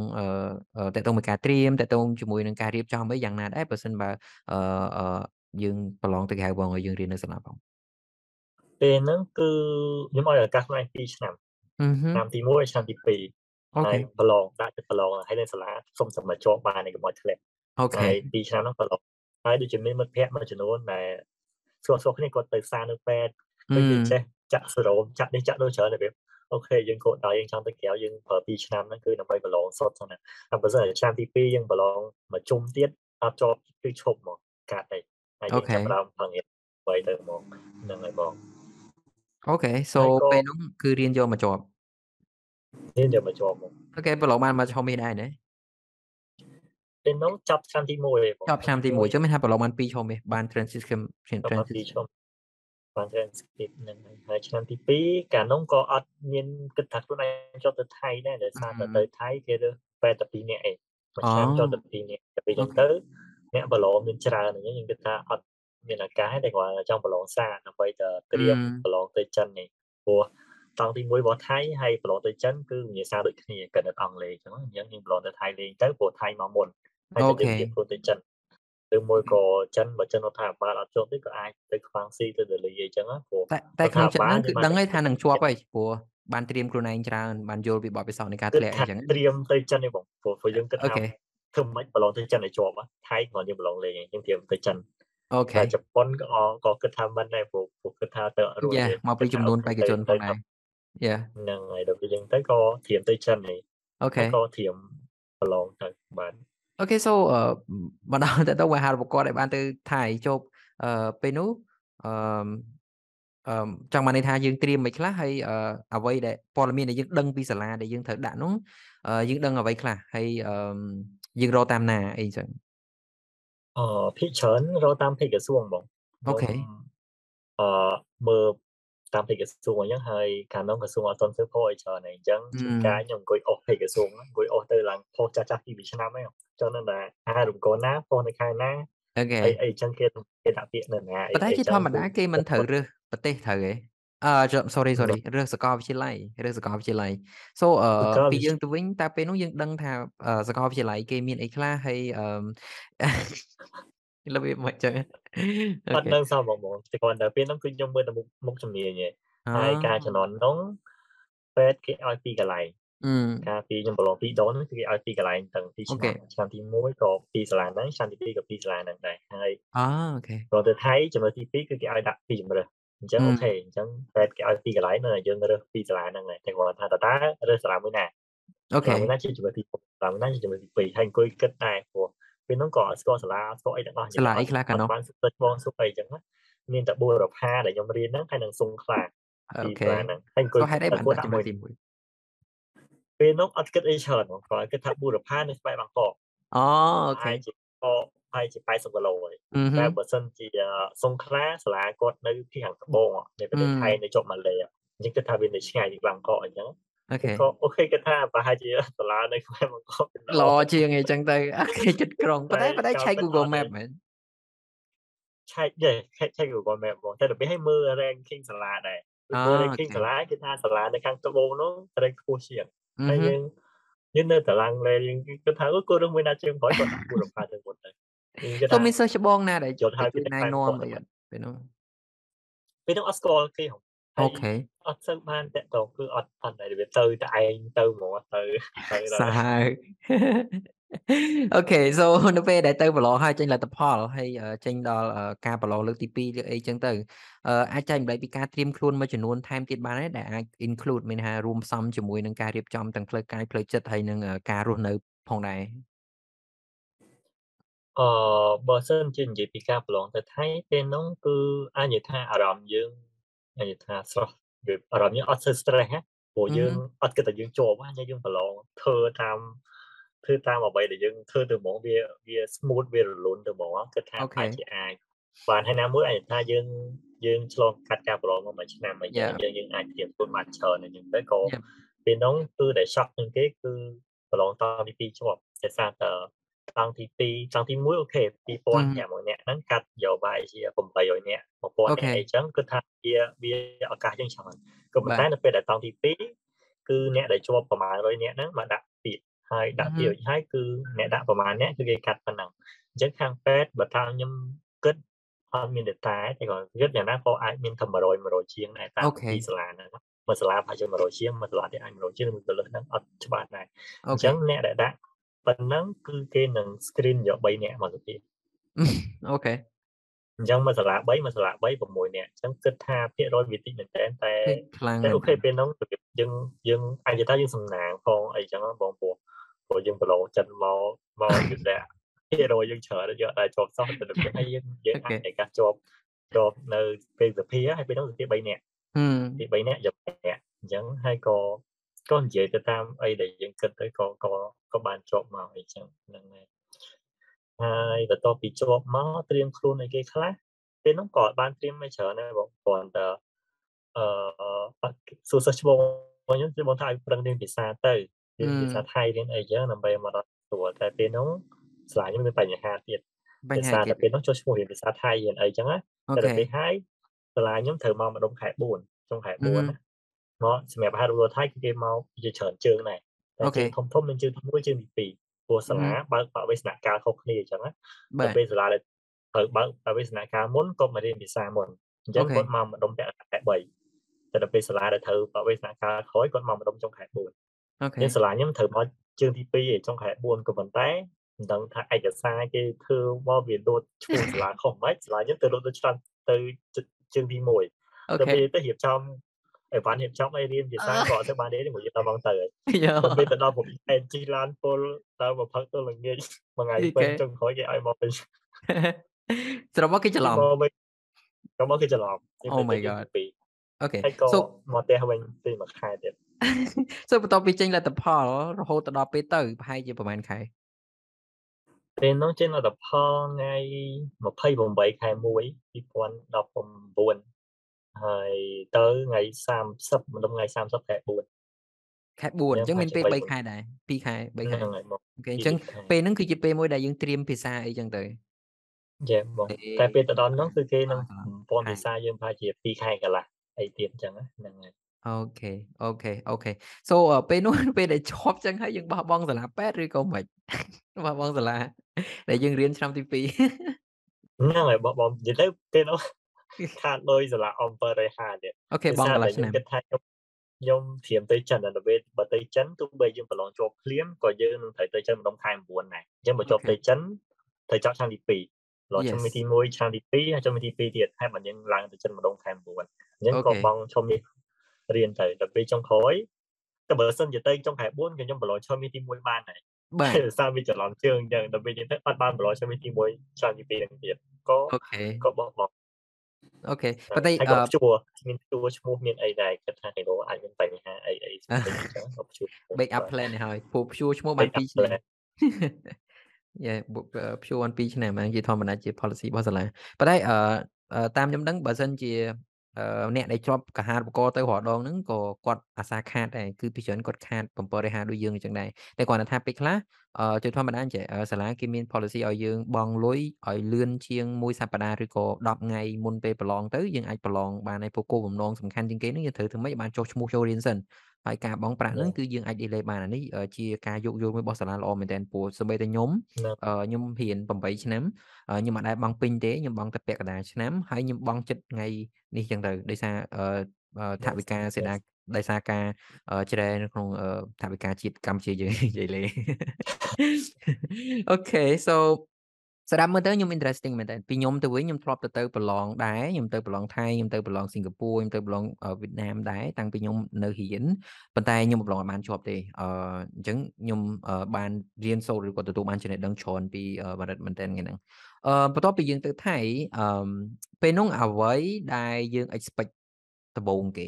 អឺតើតើមួយការត្រៀមតើតើជាមួយនឹងការរៀបចំអីយ៉ាងណាដែរបើសិនបើអឺយើងប្រឡងទៅក្រៅបងឲ្យយើងរៀននៅសាលាបង ពេលហ្នឹងគឺខ្ញុំឲ្យឱកាសខ្លួនឯង2ឆ្នាំឆ្នាំទី1ឆ្នាំទី2ហើយប្រឡងដាក់ទៅប្រឡងហើយនៅសាលាសុំសម្រាប់ជាប់បានឯកមកធ្លាក់អូខេ2ឆ្នាំហ្នឹងប្រឡងហើយដូចជាមានមិត្តភ័ក្តិមួយចំនួនដែលស្គាល់ស្គាល់គ្នាគាត់ទៅសារនៅពេទ្យទៅគេចេះចាក់សេរ៉ូមចាក់នេះចាក់នោះច្រើនតែវាអូខេយើងគោលដៅយើងចង់ទៅក្រៅយើងប្រើ2ឆ្នាំហ្នឹងគឺដើម្បីប្រឡងសុទ្ធហ្នឹងតែបើសិនឆ្នាំទី2យើងប្រឡងមួយជុំទៀតអត់ជាប់គឺឈប់មកកាត់ឯងហើយយើងចាប់ដើមផឹងទៅទៅមកហ្នឹងហើយបង អូខេ so ពេលនោះគឺរៀនយកមកជាប់រៀនយកមកជាប់មកអូខេប្រឡងបានមកឆុំមានដែរណាពេលនោះចាប់ឆ្នាំទី1ទេចាប់ឆ្នាំទី1ចឹងមានថាប្រឡងបាន2ឆុំទេបាន transcript transcript បាន transcript ហ្នឹងហើយឆ្នាំទី2កាលនោះក៏អត់មានគិតថាខ្លួនឯងចុះទៅថៃដែរដោយសារតែទៅថៃគេរើសបែតែ2នាក់ឯងមួយឆ្នាំចុះទៅ2នាក់ទៅចឹងទៅអ្នកប្រឡងមានច្រើនអញ្ចឹងយើងគិតថាអត់ មានឱកាសតែគាត់ចង់ប្រឡងសារដើម្បីទៅត្រៀមប្រឡងទៅចិននេះព្រោះតង់ទី1របស់ថៃហើយប្រឡងទៅចិនគឺវិញ្ញាសាដូចគ្នាកិនអង់គ្លេសអញ្ចឹងអញ្ចឹងយើងប្រឡងទៅថៃលេងទៅព្រោះថៃមកមុនហើយទៅយើងព្រោះទៅចិនឬមួយក៏ចិនបើចិនថាបាល់អត់ជាប់ទេក៏អាចទៅខ្វាំងស៊ីទៅដេលីអីចឹងព្រោះតែតែក្នុងចិត្តហ្នឹងគឺដឹងហើយថានឹងជាប់ហើយព្រោះបានត្រៀមខ្លួនឯងច្រើនបានយល់ពីបទពិសោធន៍នៃការធ្លាក់អញ្ចឹងត្រៀមទៅចិននេះបងព្រោះយើងគិតថាធ្វើមិនប្រឡងទៅចិនឲ្យជាប់ថៃគ្រាន់យើងប្រឡងលេងយើងត្រៀមទៅចិន អូខេជប៉ុនក៏ក៏គិតថាមិនដែរព្រោះព្រោះគិតថាទៅរួចយ៉ាមកពីចំនួនបេក្ខជនផងដែរយ៉ាហ្នឹងហើយដល់ពេលអញ្ចឹងទៅក៏ធៀមទៅចិនហើយអូខេក៏ធៀមប្រឡងទៅបាទអូខេ so បណ្ដោតទៅវេហារឧបករណ៍ដែលបានទៅថៃជប់អឺពេលនោះអឺអឺចង់បានន័យថាយើងត្រៀមមិនខ្លះហើយអ្វីដែលព័ត៌មានដែលយើងដឹងពីសាលាដែលយើងត្រូវដាក់នោះយើងដឹងអ្វីខ្លះហើយយើងរកតាមណាអីចឹង អឺភាគច្រើនរកតាមពេកក្រសួងបងអូខេអឺមើលតាមពេកក្រសួងអញ្ចឹងហើយខាងនោះក្រសួងអត់ទាន់ធ្វើផុសឲ្យច្រើនអញ្ចឹងជួនកាលខ្ញុំអង្គុយអស់ពេកក្រសួងអង្គុយអស់ទៅឡើងផុសចាស់ចាស់ពី2ឆ្នាំហ្នឹងចឹងនៅតែអារំកូនណាផុសនៅខែណាអូខេអីអីចឹងគេគេដាក់ពាក្យនៅណាប៉ុន្តែជាធម្មតាគេមិនត្រូវរើសប្រទេសត្រូវទេ អឺ sorry sorry រើសសកលវិទ្យាល័យរើសសកលវិទ្យាល័យ so អឺពីយើងទៅវិញតើពេលនោះយើងដឹងថាសកលវិទ្យាល័យគេមានអីខ្លះហើយអឺរបៀបមកចឹងអត់ដឹងសោះបងបងតែគាត់តែពេលនោះគឺខ្ញុំមើលតែមុខមុខជំនាញឯងហើយការជំនាន់នោះពេទ្យគេឲ្យពីកន្លែងការពីខ្ញុំប្រឡងពីរដងគឺគេឲ្យពីកន្លែងទាំងពីឆ្នាំឆ្នាំទី1ក៏ពីសាលាហ្នឹងឆ្នាំទី2ក៏ពីសាលាហ្នឹងដែរហើយអូ OK ក៏ទៅថៃចំណុចទី2គឺគេឲ្យដាក់ពីជំរើស អញ្ចឹង OK អញ្ចឹងតែគេឲ្យពីកន្លែងនៅយើងរើសពីសាលាហ្នឹងតែគាត់ថាតើតើរើសសាលាមួយណាអូខេមួយណាជាចំណុចទីសាលាមួយណាជាចំណុចទី2ហើយអង្គុយគិតដែរព្រោះពេលហ្នឹងក៏ស្គាល់សាលាស្គាល់អីទាំងអស់សាលាអីខ្លះកាណោះបានសុខបងសុខអីអញ្ចឹងមានតែបូរផាដែលខ្ញុំរៀនហ្នឹងហើយនឹងសង្ខ្លាOK ហ្នឹងហើយអង្គុយហេតុអីបានដាក់ជាមួយទី1ពេលនោះអត់គិតអីច្រើនគាត់គិតថាបូរផានៅក្បែរបាងកកអូ OKក៏ ហើយជា80គីឡូហើយអឺហឹតែមបើសិនជាសង្ខ្លាសាលាគាត់នៅទីខាងត្បូងនៃប្រទេសអឺថៃនៅជាប់ម៉ាឡេអញ្ចឹងគិតថាវានៅឆ្ងាយពីបាងកកអញ្ចឹង OK ក៏ OK គិតថាប្រហែលជាសាលានៅក្បែរបាងកកវាល្អជាងអីចឹងទៅ OK ចិត្តក្រុងប៉ុន្តែហើយប៉ុន្តែក៏ឆែកពី Google អត់ទេ Map មែនឆែកយេឆែកឆែក Google Map ហ្មងតែដល់ពេលឲ្យមើល ranking សាលាដែរអូមើលអូ ranking ខេសាលាគេថាសាលានៅខាងត្បូងនោះ rank ខ្ពស់ជាងអឺហើយហឹយើងយើងនៅតារាងលេយើងគិតថាអូគោរឹងមួយណាជើងក្រោយគាត់ដាក់គូរំខាទៅមុនទៅយើងគិត ទៅថាមានសិស្សច្បងណាដែលយល់ថាជួយវាណែតែនាំគាត់អីអត់ពេលនោះពេលនោះអត់ស្គាល់គេហងហើអូយខេអត់សូវបានតាក់ទងគឺអត់អត់ដែលវាទៅតែឯងទៅហ្មងទៅទៅសាហាវអូខេ so នៅពេលដែលទៅប្រឡងហើយចេញលទ្ធផលហើយអឺចេញដល់អឺការប្រឡងលើកទី2លើកអីចឹងទៅអឺអាចចែកម្លែកពីការត្រៀមខ្លួនមួយចំនួនថែមទៀតបានទេដែលអាច include មានន័យថារួមផ្សំជាមួយនឹងការរៀបចំទាំងផ្លូវកាយផ្លូវចិត្តហើយនឹងអឺការរស់នៅផងដែរ អឺបើសិនជានិយាយពីការប្រឡងទៅថៃពេលនោះគឺអាចនិយាយថាអារម្មណ៍យើងអាចនិយាយថាស្រស់វាអារម្មណ៍យើងអត់សូវ stress ណាព្រោះអឺយើងអត់គិតថាយើងជាប់ណាយើងប្រឡងធ្វើតាមធ្វើតាមអ្វីដែលយើងធ្វើទៅហ្មងវាវា smooth វារលូនទៅហ្មងគិតថាអូខេអាចជាអាចបានហើយណាមួយអាចថាយើងយើងឆ្លងកាត់ការប្រឡងមកមួយឆ្នាំអីចឹង Yeah. យើងយើងអាចត្រៀមខ្លួនបានច្រើនអញ្ចឹងទៅក៏ Yep. ពេលនោះគឺដែល shock ជាងគេគឺប្រឡងតទី2ជាប់តែសារតែ តង់ទី2តង់ទី1អូខេអឺ2000អ្នកមួយអ្នកហ្នឹងកាត់យកបាយជា800អ្នក1000អូអ្នកខេអីចឹងគឺថាវាវាឱកាសយើងច្រើនក៏ប៉ុន្បាតែទនៅពេលដែលតង់ទី2គឺអ្នកដែលជាប់ប្រមាណ100អ្នកហ្នឹងមកដាក់ពាក្យហើយដាក់អឺហឹពាក្យរួចហើយគឺអ្នកដាក់ប្រមាណអ្នកគឺគេកាត់ប៉ុណ្ណឹងអញ្ចឹងខាងពេទ្យបើថាខ្ញុំគិតអត់មាន data ទេក៏គិតយ៉ាងណាក៏អាចមានតែ100 100ជាងដែរតាមអូខេពីសាលាហ្នឹងមួយសាលាប្រហែលជា100ជាងមួយសាលាទៀតអាច100ជាងឬមួយទៅលើសហ្នឹងអត់ច្បាស់ដែរអូអញ្ខេចឹងអ្នកដែលដាក់ ប៉ុណ្ណឹងគឺគេនឹង screen យក3នាក់មកទៅទៀតអូខេអញ្ចឹងមួយសាលា3មួយសាលា3 6នាក់អញ្ចឹងគិតថាភាគរយវាតិចមែនតើតែពេកខ្លាំងតែមែនអូតើខេពេលហ្នឹងរបៀបយើងយើងអាចនិយាយថាយើងសំណាងផងអីចឹងណាបងព្រោះព្រោះយើងប្រឡងចិត្តមកមកយល់ថាភាគរយយើងច្រើនយកតែជាប់សោះទៅដល់ហើយយើងយើងអូអាចខេឯកាសជាប់ជាប់នៅពេលសភាហើយពេលហ្នឹងសភា3នាក់ហឹមទី3នាក់យកនាក់អញ្ចឹងហើយក៏ ក៏និយាយទៅតាមអីដែលយើងគិតទៅក៏ក៏ក៏បានជាប់មកអីចឹងហ្នឹងហើយហើយបន្ទាប់ពីជាប់មកត្រៀមខ្លួនឲ្យគេខ្លះពេលហ្នឹងក៏អត់បានត្រៀមមិនច្រើនដែរបងគ្រាន់តែអឺអត់សួរសិស្សច្បងខ្ញុំគឺបងថាឲ្យប្រឹងរៀនភាសាទៅរៀនភាសាថៃរៀនអីចឹងដើម្បីមកដល់ស្រួលតែពេលហ្នឹងស្លាញខ្ញុំមានបញ្ហាទៀតបញ្ហាភាសាទៀតតែពេលហ្នឹងចូលឈ្មោះរៀនភាសាថៃរៀនអីចឹងណាអូតែខេដល់ពេលហើយសាលាខ្ញុំត្រូវមកម្ដុំខែ4ចុងខែអឺ4ណា មកសម្រាប់អាហាររដ្ឋថៃគឺគេមកជាច្រើនជើងដែរតែអូខេជើងធំធំមានជើងទី1ជើងទី2ព្រោះសាលាអឺបើកបវិសនកាលខុសគ្នាអញ្ចឹងណាបាតែទពេលសាលាដែលត្រូវបើកបវិសនកាលមុនគាត់មករៀនភាសាមុនអញ្ចឹងអូខេគាត់មកម្ដុំពាក់ខែ3តែដល់ពេលសាលាដែលត្រូវបវិសនកាលក្រោយគាត់មកម្ដុំចុងខែ4អូខេយើងសាលាខ្ញុំត្រូវមកជើងទី2ឯងចុងខែ4ក៏ប៉ុន្តែមិនដឹងថាឯកសារគេធ្វើមកវាលោតឈ្មោះសាលាខុសមិនសាលាខ្ញុំទៅលោតទៅឆ្នាំទៅជើងទី1អូទៅខេពេលទៅរៀបចំ អីបានរៀបចំអីរៀនភាសាក៏អត់ទៅបានទេមួយយើងដល់មកទៅហើយយោទៅពេលទៅដល់ผมអេនជីឡានពលដល់មកផឹកទៅល្ងាចមួយថ្ងៃពេញចុងក្រោយគេឲ្យមកវិញសរុបមកគេច្រឡំមកវិញក៏មកគឺច្រឡំ Oh my god អូខេហើយក៏ so មកផ្ទះវិញពេលមួយខែទៀត so បន្ទាប់ពីចេញលទ្ធផលរហូតទៅដល់ពេលទៅប្រហែលជាប្រហែលខែពេលនោះចេញលទ្ធផលថ្ងៃ28ខែ1 2019 ហើយទៅថ្ងៃ30ម្ដងថ្ងៃ30ខែ4ខែ4អញ្ចឹងមានពេលប្រហែលជា3ខែដែរ2ខែ3ខែហ្នឹងហើយមកអូខេអញ្ចឹងពីរខែពេលហ្នឹងគឺជាពេលមួយដែលយើងត្រៀមភាសាអីចឹងទៅយ៉ាបងទេតែពេលទៅដល់នោះគឺគេនឹងអ่าពណ៌ភាសាយើងប្រហែលជា2ខែកន្លះអីទៀតអញ្ចឹងណាហ្នឹងហើយអូខេអូខេអូខេ so អឺពេលនោះពេលដែលជាប់ចឹងហើយយើងបោះបង់សាលាពេទ្យឬក៏មិនបោះបង់សាលាដែលយើងរៀនឆ្នាំទី2ហ្នឹងហើយបងបងនិយាយទៅពេលនោះ ខាតលុយសាលាអំពើរៃហាទៀតអូខេបង់កន្លះឆ្នាំគិតថាខ្ញុំខ្ញុំត្រៀមទៅចិនដល់ពេលបើទៅចិនទោះបីយើងប្រឡងជាប់ភ្លាមក៏យើងនឹងត្រូវទៅចិនម្ដងខែ9ដែរអញ្ចឹងបើជាប់អូខេទៅចិនត្រូវចប់ឆ្នាំទី2ឡោះ Yes ឆ្នាំទី1ឆ្នាំទី2ហើយឆ្នាំទី2ទៀតហើយបើយើងឡើងទៅចិនម្ដងខែ9អញ្ចឹងអូក៏ខេបងឈុំនេះរៀនទៅដល់ពេលចុងក្រោយតែបើសិនជាទៅចុងខែ4ក៏ខ្ញុំប្រឡងឈុំនេះទី1បានដែរបាទដោយសារវាច្រឡំជើងអញ្ចឹងដល់ពេលយើងទៅអត់បានប្រឡងឈុំនេះទី1ឆ្នាំទី2នឹងទៀតក៏អូខេក៏បោះបង់ អូខេប៉ុន្តែហើយអឺក៏ព្យួរមានព្យួរឈ្មោះមានអីដែរគិតថាគេអាចមានបញ្ហាអីអីផ្សេងៗអញ្ចឹងក៏ព្យួរ break up plan នេះហើយពូព្យួរឈ្មោះបាន break up 2ឆ្នាំ plan យេព្យួរ2ឆ្នាំហ្នឹងជាធម្មតាជា policy របស់សាលាប៉ុន្តែអឺតាមខ្ញុំដឹងបើសិនជាអ្នកដែលជាប់កាហារូបករណ៍ទៅរាល់ដងហ្នឹងក៏គាត់អាសាខាតដែរគឺពីច្រើនគាត់ខាត7រេហាដូចយើងអញ្ចឹងដែរតែគាត់ថាពេលខ្លះជាធម្មតាចេះសាលាគេមាន policy ឲ្យយើងបង់លុយឲ្យលឿនជាងមួយសប្តាហ៍ឬក៏10ថ្ងៃមុនពេលប្រឡងទៅយើងអាចប្រឡងបានហើយពួកគោលបំណងសំខាន់ជាងគេហ្នឹងយើងត្រូវធ្វើម៉េចបានចុះឈ្មោះចូលរៀនសិនហើយការបង់ប្រាក់ហ្នឹងគឺយើងអាច delay បានអានេះជាការយោគយល់មួយរបស់សាលាល្អមែនទែនព្រោះសូម្បីតែខ្ញុំខ្ញុំរៀន8ឆ្នាំខ្ញុំអត់ដែលបង់ពេញទេខ្ញុំបង់តែពាក់កណ្ដាលឆ្នាំហើយខ្ញុំបង់ចិត្តថ្ងៃនេះចឹងទៅដោយសារថវិកាសេនា ដោយសារការជ្រែនៅក្នុងថវិកាជាតិកម្ពុជាយើងនិយាយលេអូខេ so ស្ដាប់មើលទៅខ្ញុំ interesting មែនតើពីខ្ញុំទៅវិញខ្ញុំធ្លាប់ទៅទៅប្រឡងដែរខ្ញុំទៅប្រឡងថៃខ្ញុំទៅប្រឡងសិង្ហបុរីខ្ញុំទៅប្រឡងវៀតណាមដែរតាំងពីខ្ញុំនៅរៀនប៉ុន្តែខ្ញុំប្រឡងអត់បានជាប់ទេអឺអញ្ចឹងខ្ញុំបានរៀនសូត្រឬក៏ទទួលបានចំណេះដឹងច្រើនពីបារិតមែនតើថ្ងៃហ្នឹងអឺបន្ទាប់ពីយើងទៅថៃអឺពេលនោះអ្វីដែលយើង expect ដំបូងគេ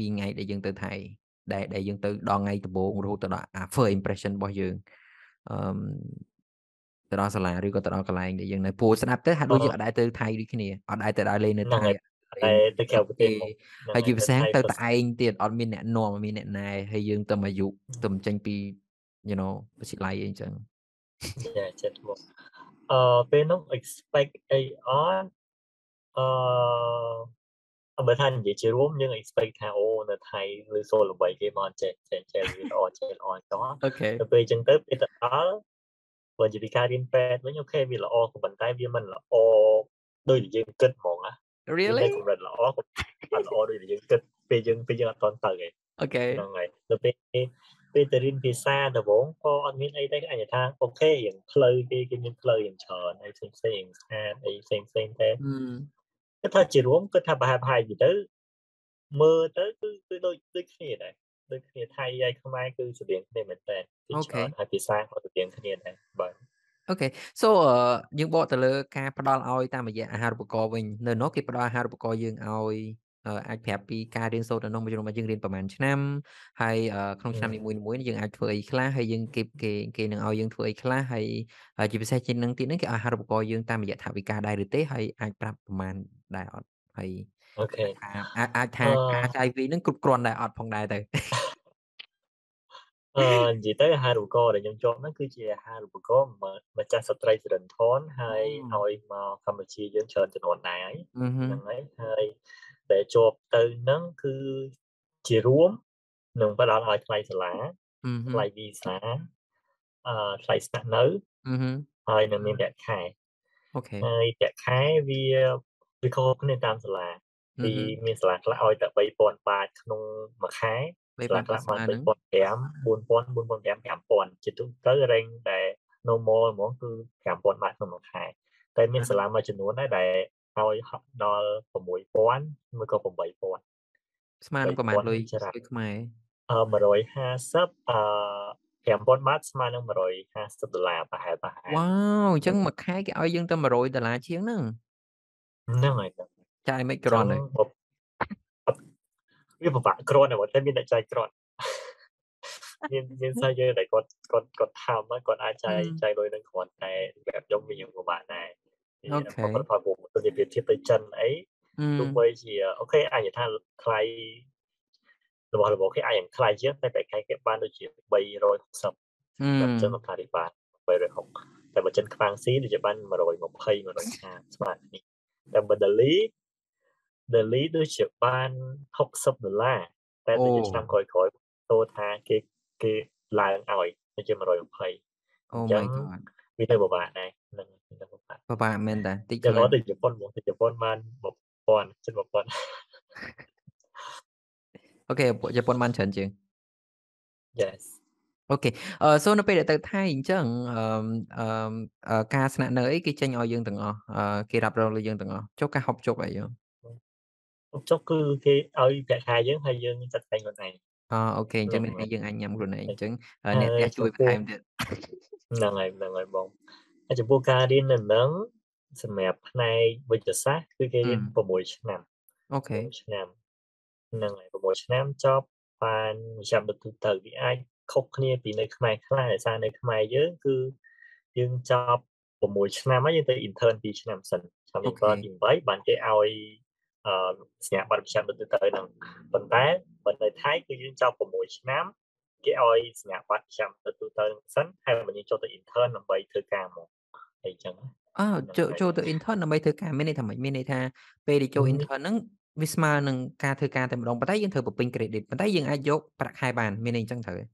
ពីថ្ងៃដែលយើងទៅថៃដែលដែលយើងទៅដល់ថ្ងៃដំបូងរហូតដល់ first impression របស់យើងអឺទៅដល់សាលាឬក៏ទៅដល់កន្លែងដែលយើងនៅពូស្ដាប់ទៅហាក់ដូចយើងអត់ដែរទៅថៃដូចគ្នាអត់ដែរទៅដើរលេងនៅថៃតែទៅក្រៅប្រទេសហើយជាពិសេសទៅតែឯងទៀតអត់មានអ្នកនាំមានអ្នកណែហើយយើងទៅអាយុទៅចេញពី you know វិទ្យាល័យអីចឹងចាចិត្តមកអឺពេលនោះ expect អីអត់អឺ បើថានិយាយជារួមយើង expect ថាអូនៅថៃឬសូលល្បីគេមកចេះចេះចេះល្អចេះល្អចោះអូខេទៅពេលអញ្ចឹងទៅពេលទៅដល់បើនិយាយពីការរៀនពេទ្យវិញអូខេវាល្អក៏ប៉ុន្តែវាមិនល្អដូចដែលយើងគិតហ្មងណា Really កម្រិតល្អក៏អត់ល្អដូចដែលយើងគិតពេលយើងពេលយើងអត់តន់ទៅឯងអូខេហ្នឹងហើយទៅពេលពេលទៅរៀនភាសាដំបូងក៏អត់មានអីដែរអញថាអូខេរៀងផ្លូវគេគេមានផ្លូវយ៉ាងច្រើនហើយផ្សេងផ្សេងស្អាតអីផ្សេងផ្សេងតែ គិតថាជារួមគិតថាប្រហែលប្រហែលទៅទៅមើលទៅគឺគឺដូចដូចគ្នាដែរដូចគ្នាថៃហើយខ្មែរគឺស្តៀងគ្នាមែនតើពីច្រើនហើយភាសាក៏ស្តៀងគ្នាដែរបាទអូខេ so យើងបកទៅលើការផ្ដល់ឲ្យតាមរយៈអាហារូបករណ៍វិញនៅនោះគេផ្ដល់អាហារូបករណ៍យើងឲ្យ អាចប្រាប់ពីការរៀនសូត្រនៅក្នុងមួយរបស់យើងរៀនប្រហែលឆ្នាំហើយក្នុងឆ្នាំនីមួយៗយើងអាចធ្វើអីខ្លះហើយយើងគេគេគេនឹងឲ្យយើងធ្វើអីខ្លះហើយជាពិសេសជាងនឹងទៀតនេះគេអាហារូបករណ៍យើងតាមរយៈថវិកាដែរឬទេហើយអាចប្រាប់ប្រហែលដែរអត់ហើយអូខេអាចអាចថាការចាយវីនឹងគ្រប់គ្រាន់ដែរអត់ផងដែរទៅអឺនិយាយទៅអាហារូបករណ៍ដែលខ្ញុំជាប់ហ្នឹងគឺជាអាហារូបករណ៍ម្ចាស់ស្ត្រីសរិនថនហើយឲ្យមកកម្ពុជាយើងច្រើនចំនួនដែរហ្នឹងហើយហើយ ដែលជាប់ទៅហ្នឹងគឺជារួមនឹងផ្ដល់ឲ្យថ្លៃសាលាថ្លៃវីសាអឺថ្លៃស្នាក់នៅហើយនឹងមានប្រាក់ខែអូខេហើយប្រាក់ខែវាវាខុសគ្នាតាមសាលាពីមានសាលាខ្លះឲ្យតែ3000បាតក្នុងមួយខែសាលាខ្លះបាន3500 4000 4000 5000ជាទូទៅរែងដែល normal ហ្មងគឺ5000បាតក្នុងមួយខែតែមានសាលាមួយចំនួនដែរដែល ឲ្យដល់6000មួយក៏8000ស្មើនឹងប្រហែលលុយខ្មែរអឺ150អឺ5000បាតស្មើនឹង150ដុល្លារប្រហែលប្រហែលវ៉ាវអញ្ចឹងមួយខែគេឲ្យយើងទៅ100ដុល្លារជាងហ្នឹងហ្នឹងហើយចាយមិនក្រន់ហើយវាពិបាកគ្រាន់តែតែមានអ្នកចាយគ្រាន់មានមានសាយើងតែគាត់គាត់គាត់ថមគាត់អាចចាយចាយលុយនឹងគ្រាន់តែបែបខ្ញុំវាយើងពិបាកដែរ អូខេគាត់ថាពួកទៅនិយាយធៀបទៅចិនអីទោះបីជាអូខេអាចថាថ្លៃរបស់របស់គេអាចយ៉ាងថ្លៃជាងតែបែបខែគេបានដូចជា360តែចិនថារីបាន360តែបើចិនខ្វាងស៊ីដូចជាបាន120 150ស្មើគ្នាតែបើដាលី Delhi ដូចជាបាន60ដុល្លារតែទៅឆ្នាំក្រោយក្រោយតោថាគេគេឡើងឲ្យទៅជា120អូ my god វាទៅពិបាកដែរ នឹងទៅពិបាកពិបាកមែនតាតិចទៅទៅជប៉ុនមកទៅជប៉ុនបាន1000ជិត1000អូខេជប៉ុនបានច្រើនជាង Yes អូខេអឺសូនៅពេលដែលទៅថៃអញ្ចឹងអឺអឺការស្នាក់នៅអីគេចេញឲ្យយើងទាំងអស់គេរ៉ាប់រងលើយើងទាំងអស់ចុះការហុកជុកអីយោចុះគឺគេឲ្យប្រាក់ខែយើងហើយយើងចាត់តែងខ្លួនឯងអូ OK អញ្ចឹងនេះយើងអាចញ៉ាំខ្លួនឯងអញ្ចឹងអ្នកផ្ទះជួយបន្ថែមទៀតហ្នឹងហើយហ្នឹងហើយបង ហើយចំពោះការរៀននៅនឹងសម្រាប់ផ្នែកវិទ្យាសាស្ត្រគឺគេរៀន6ឆ្នាំ OK ឆ្នាំហ្នឹងហើយ6ឆ្នាំចប់បានចាំទៅទៅវាអាចខុសគ្នាពីនៅខ្មែរខ្លះដោយសារនៅខ្មែរយើងគឺយើងចប់6ឆ្នាំហើយយើងទៅ intern 2ឆ្នាំសិនឆ្នាំនេះអូខេក៏ទី8បានគេឲ្យអឺសញ្ញាបត្រវិជ្ជាទៅទៅហ្នឹងប៉ុន្តែបើនៅថៃគឺយើងចប់6ឆ្នាំគេឲ្យសញ្ញាបត្រវិជ្ជាទៅទៅទៅហ្នឹងសិនហើយបើយើងចូលទៅ intern ដើម្បីធ្វើការមក អីចឹងណាអើហ្នឹងចូលហើយចូលទៅ intern ដើម្បីធ្វើការមានន័យថាម៉េចមានន័យថាពេលដែលចូលមាន intern ហ្នឹងវាស្មើនឹងការធ្វើការតែម្ដងប៉ុន្តែយើងត្រូវបំពេញ credit ប៉ុន្តែយើងអាចយកប្រាក់ខែបានមានន័យអញ្ចឹងត្រូវទេ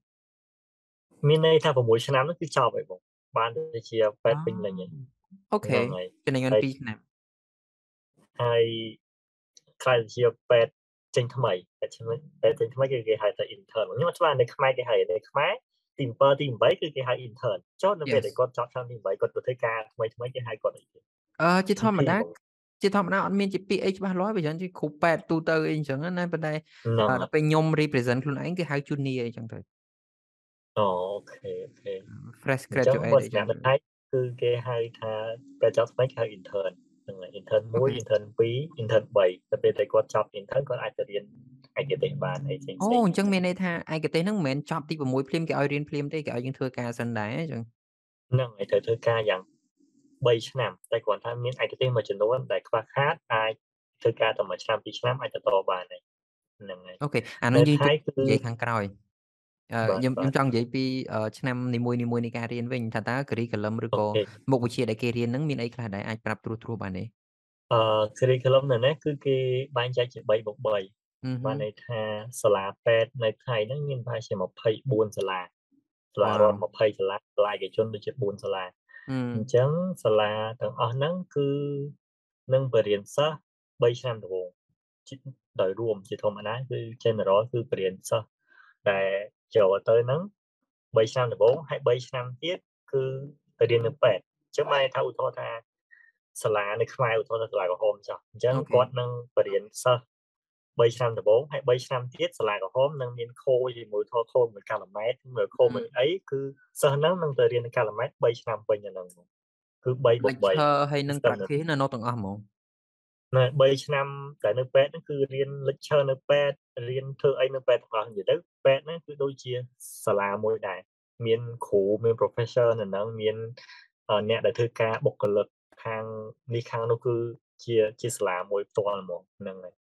មានន័យថា6ឆ្នាំហ្នឹងគឺចប់ហើយបងបានទៅជាពេអូទ្យពេញលេញហើយអូខេហ្នឹងហើយចំណេញបានហើយ2ឆ្នាំហើយខ្លាយទៅជាពេទ្យចេញថ្មីពេទ្យចេញពេទ្យចេញថ្មីគឺគេហៅថា intern ខ្ញុំអត់ច្បាស់នៅខ្មែរគេហៅនៅខ្មែរ ទី7ទី8គឺគេហៅ intern ចុះនៅពេល Yes ដែលគាត់ចប់ឆ្នាំទី8គាត់ទៅធ្វើការថ្មីថ្មីគេហៅគាត់អីគេអឺជាធម្ម GP តាបងជាធម្មតាអត់មានជាពាក្យអីច្បាស់លាស់វាច្រើនជាគ្រូពេទ្យទូទៅអីអញ្ចឹងណាប៉ុន្តែហ្នឹងអឺហើដល់យពេលខ្ញុំ represent ខ្លួនឯងគឺហៅ junior អីចឹងទៅអូអូខេអូខេ fresh អញ្ចឹង graduate បើអីសម្ចឹរាប់ងនៅទៅថៃគឺគេហៅថាពេលចប់ថ្មីគេហៅ intern ហ្នឹងហើយ intern អូខេ1 intern 2 intern 3ទៅពេលដែលគាត់ចប់ intern គាត់អាចទៅរៀន ឯកទេសបានអីផ្សេងអូផ្សេងអញ្ចឹងមានន័យថាឯកទេសហ្នឹងមិនមែនចប់ទី6ភ្លាមគេឲ្យរៀនភ្លាមទេគេឲ្យយើងធ្វើការសិនដែរអញ្ចឹងហ្នឹងហើយត្រូវធ្វើការយ៉ាង3ឆ្នាំតែគ្រាន់ថាមានឯកទេសមួយចំនួនដែលខ្វះខាតអាចធ្វើការតែមួយឆ្នាំពីរឆ្នាំអាចទៅតបានហើយហ្នឹងហើយអូខេអានៅហ្នឹងយើងថៃជិះគឺនិយាយខាងក្រោយអឺបាទខ្ញុំបាខ្ញុំទចង់និយាយពីអឺឆ្នាំនីមួយៗនៃការរៀនវិញថាតើ curriculum ឬអូក៏ខេមុខវិជ្ជាដែលគេរៀនហ្នឹងមានអីខ្លះដែលអាចប្រាប់ត្រួសត្រាសបានទេអឺ curriculum នៅនេះគឺគេបែងចែកជា3បូក3អឺហឹ បានន័យថាសាលាពេទ្យនៅថៃហ្នឹងមានប្រហែលជា24សាលាសាលាវ៉ារដ្ឋវ20សាលាសាលាឯកជនដូចជា4សាលាអឺអញ្ចឹងសាលាទាំងអស់ហ្នឹងគឺនឹងបរៀនសិស្ស3ឆ្នាំដំបូងជាដោយរួមជាធម្មតាគឺ general គឺបរៀនសិស្សដែលចូលទៅហ្នឹង3ឆ្នាំដំបូងហើយ3ឆ្នាំទៀតគឺទៅរៀននៅពេទ្យអញ្ចឹងបានន័យថាឧទាហរណ៍ថាសាលានៅខ្មែរឧទាហរណ៍ថាសាលាក្រហមចុះអញ្ចឹងអូខេគាត់នឹងបរៀនសិស្ស 3ឆ្នាំដំបូងហើយ3ឆ្នាំទៀតសាលាក្រហមនឹងមានខូជាមួយធរខូមួយកាឡម៉ែតមួយខូមួយអីគឺសិស្សហ្នឹងនឹងទៅរៀននៅកាឡម៉ែត3ឆ្នាំពេញអាហ្នឹងហ្មងគឺ3បូក lecture ហើយនឹង system ប្រាក់ខែនៅនៅទាំងអស់ហ្មងនៅ3ឆ្នាំតែនៅពេទ្យហ្នឹងគឺរៀន lecture នៅពេទ្យរៀនធ្វើអីនៅពេទ្យទាំងអស់និយាយទៅពេទ្យហ្នឹងគឺដូចជាសាលាមួយដែរមានគ្រូមាន professor នៅហ្នឹងមានអឺអ្នកដែលធ្វើការបុគ្គលិកខាងនេះខាងនោះគឺជាជាសាលាមួយផ្ទាល់ហ្មងហ្នឹងហើយ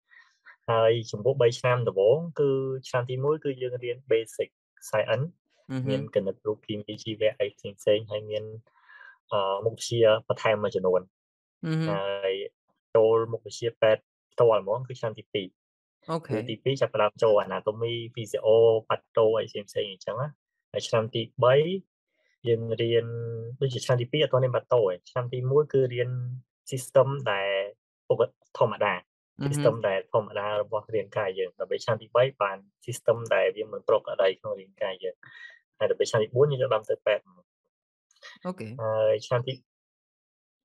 ហើយចំពោះ3ឆ្នាំដំបូងគឺឆ្នាំទី1គឺយើងរៀន basic science អឺហឹមានគណិតរូបគីមីជីវៈអីផ្សេងផ្សេងៗហើយមានអឺមុខវិជ្ជាបន្ថែមមួយចំនួនអឺហឹហើយចូលមុខវិជ្ជាពេទ្យផ្ទាល់ហ្មងគឺឆ្នាំទី2អូខេគឺទី2ចាប់ផ្ដើមចូល anatomy physio patho អីផ្សេងផ្សេងៗអញ្ចឹងណាហើយឆ្នាំទី3យើងរៀនដូចជាឆ្នាំទី2អត់ទាន់រៀន patho ទេឆ្នាំទី1គឺរៀន system ដែលពកតិធម្មតាអឺហឹ system ដែលធម្មតារបស់រាងកាយយើងដល់ឆ្នាំទី3បាន system ដែលវាមិនប្រក្រតីក្នុងរាងកាយយើងហើយដល់ឆ្នាំទី4យើងចាប់ផ្ដើមទៅពេទ្យហ្មងអូខេហើយឆ្នាំទី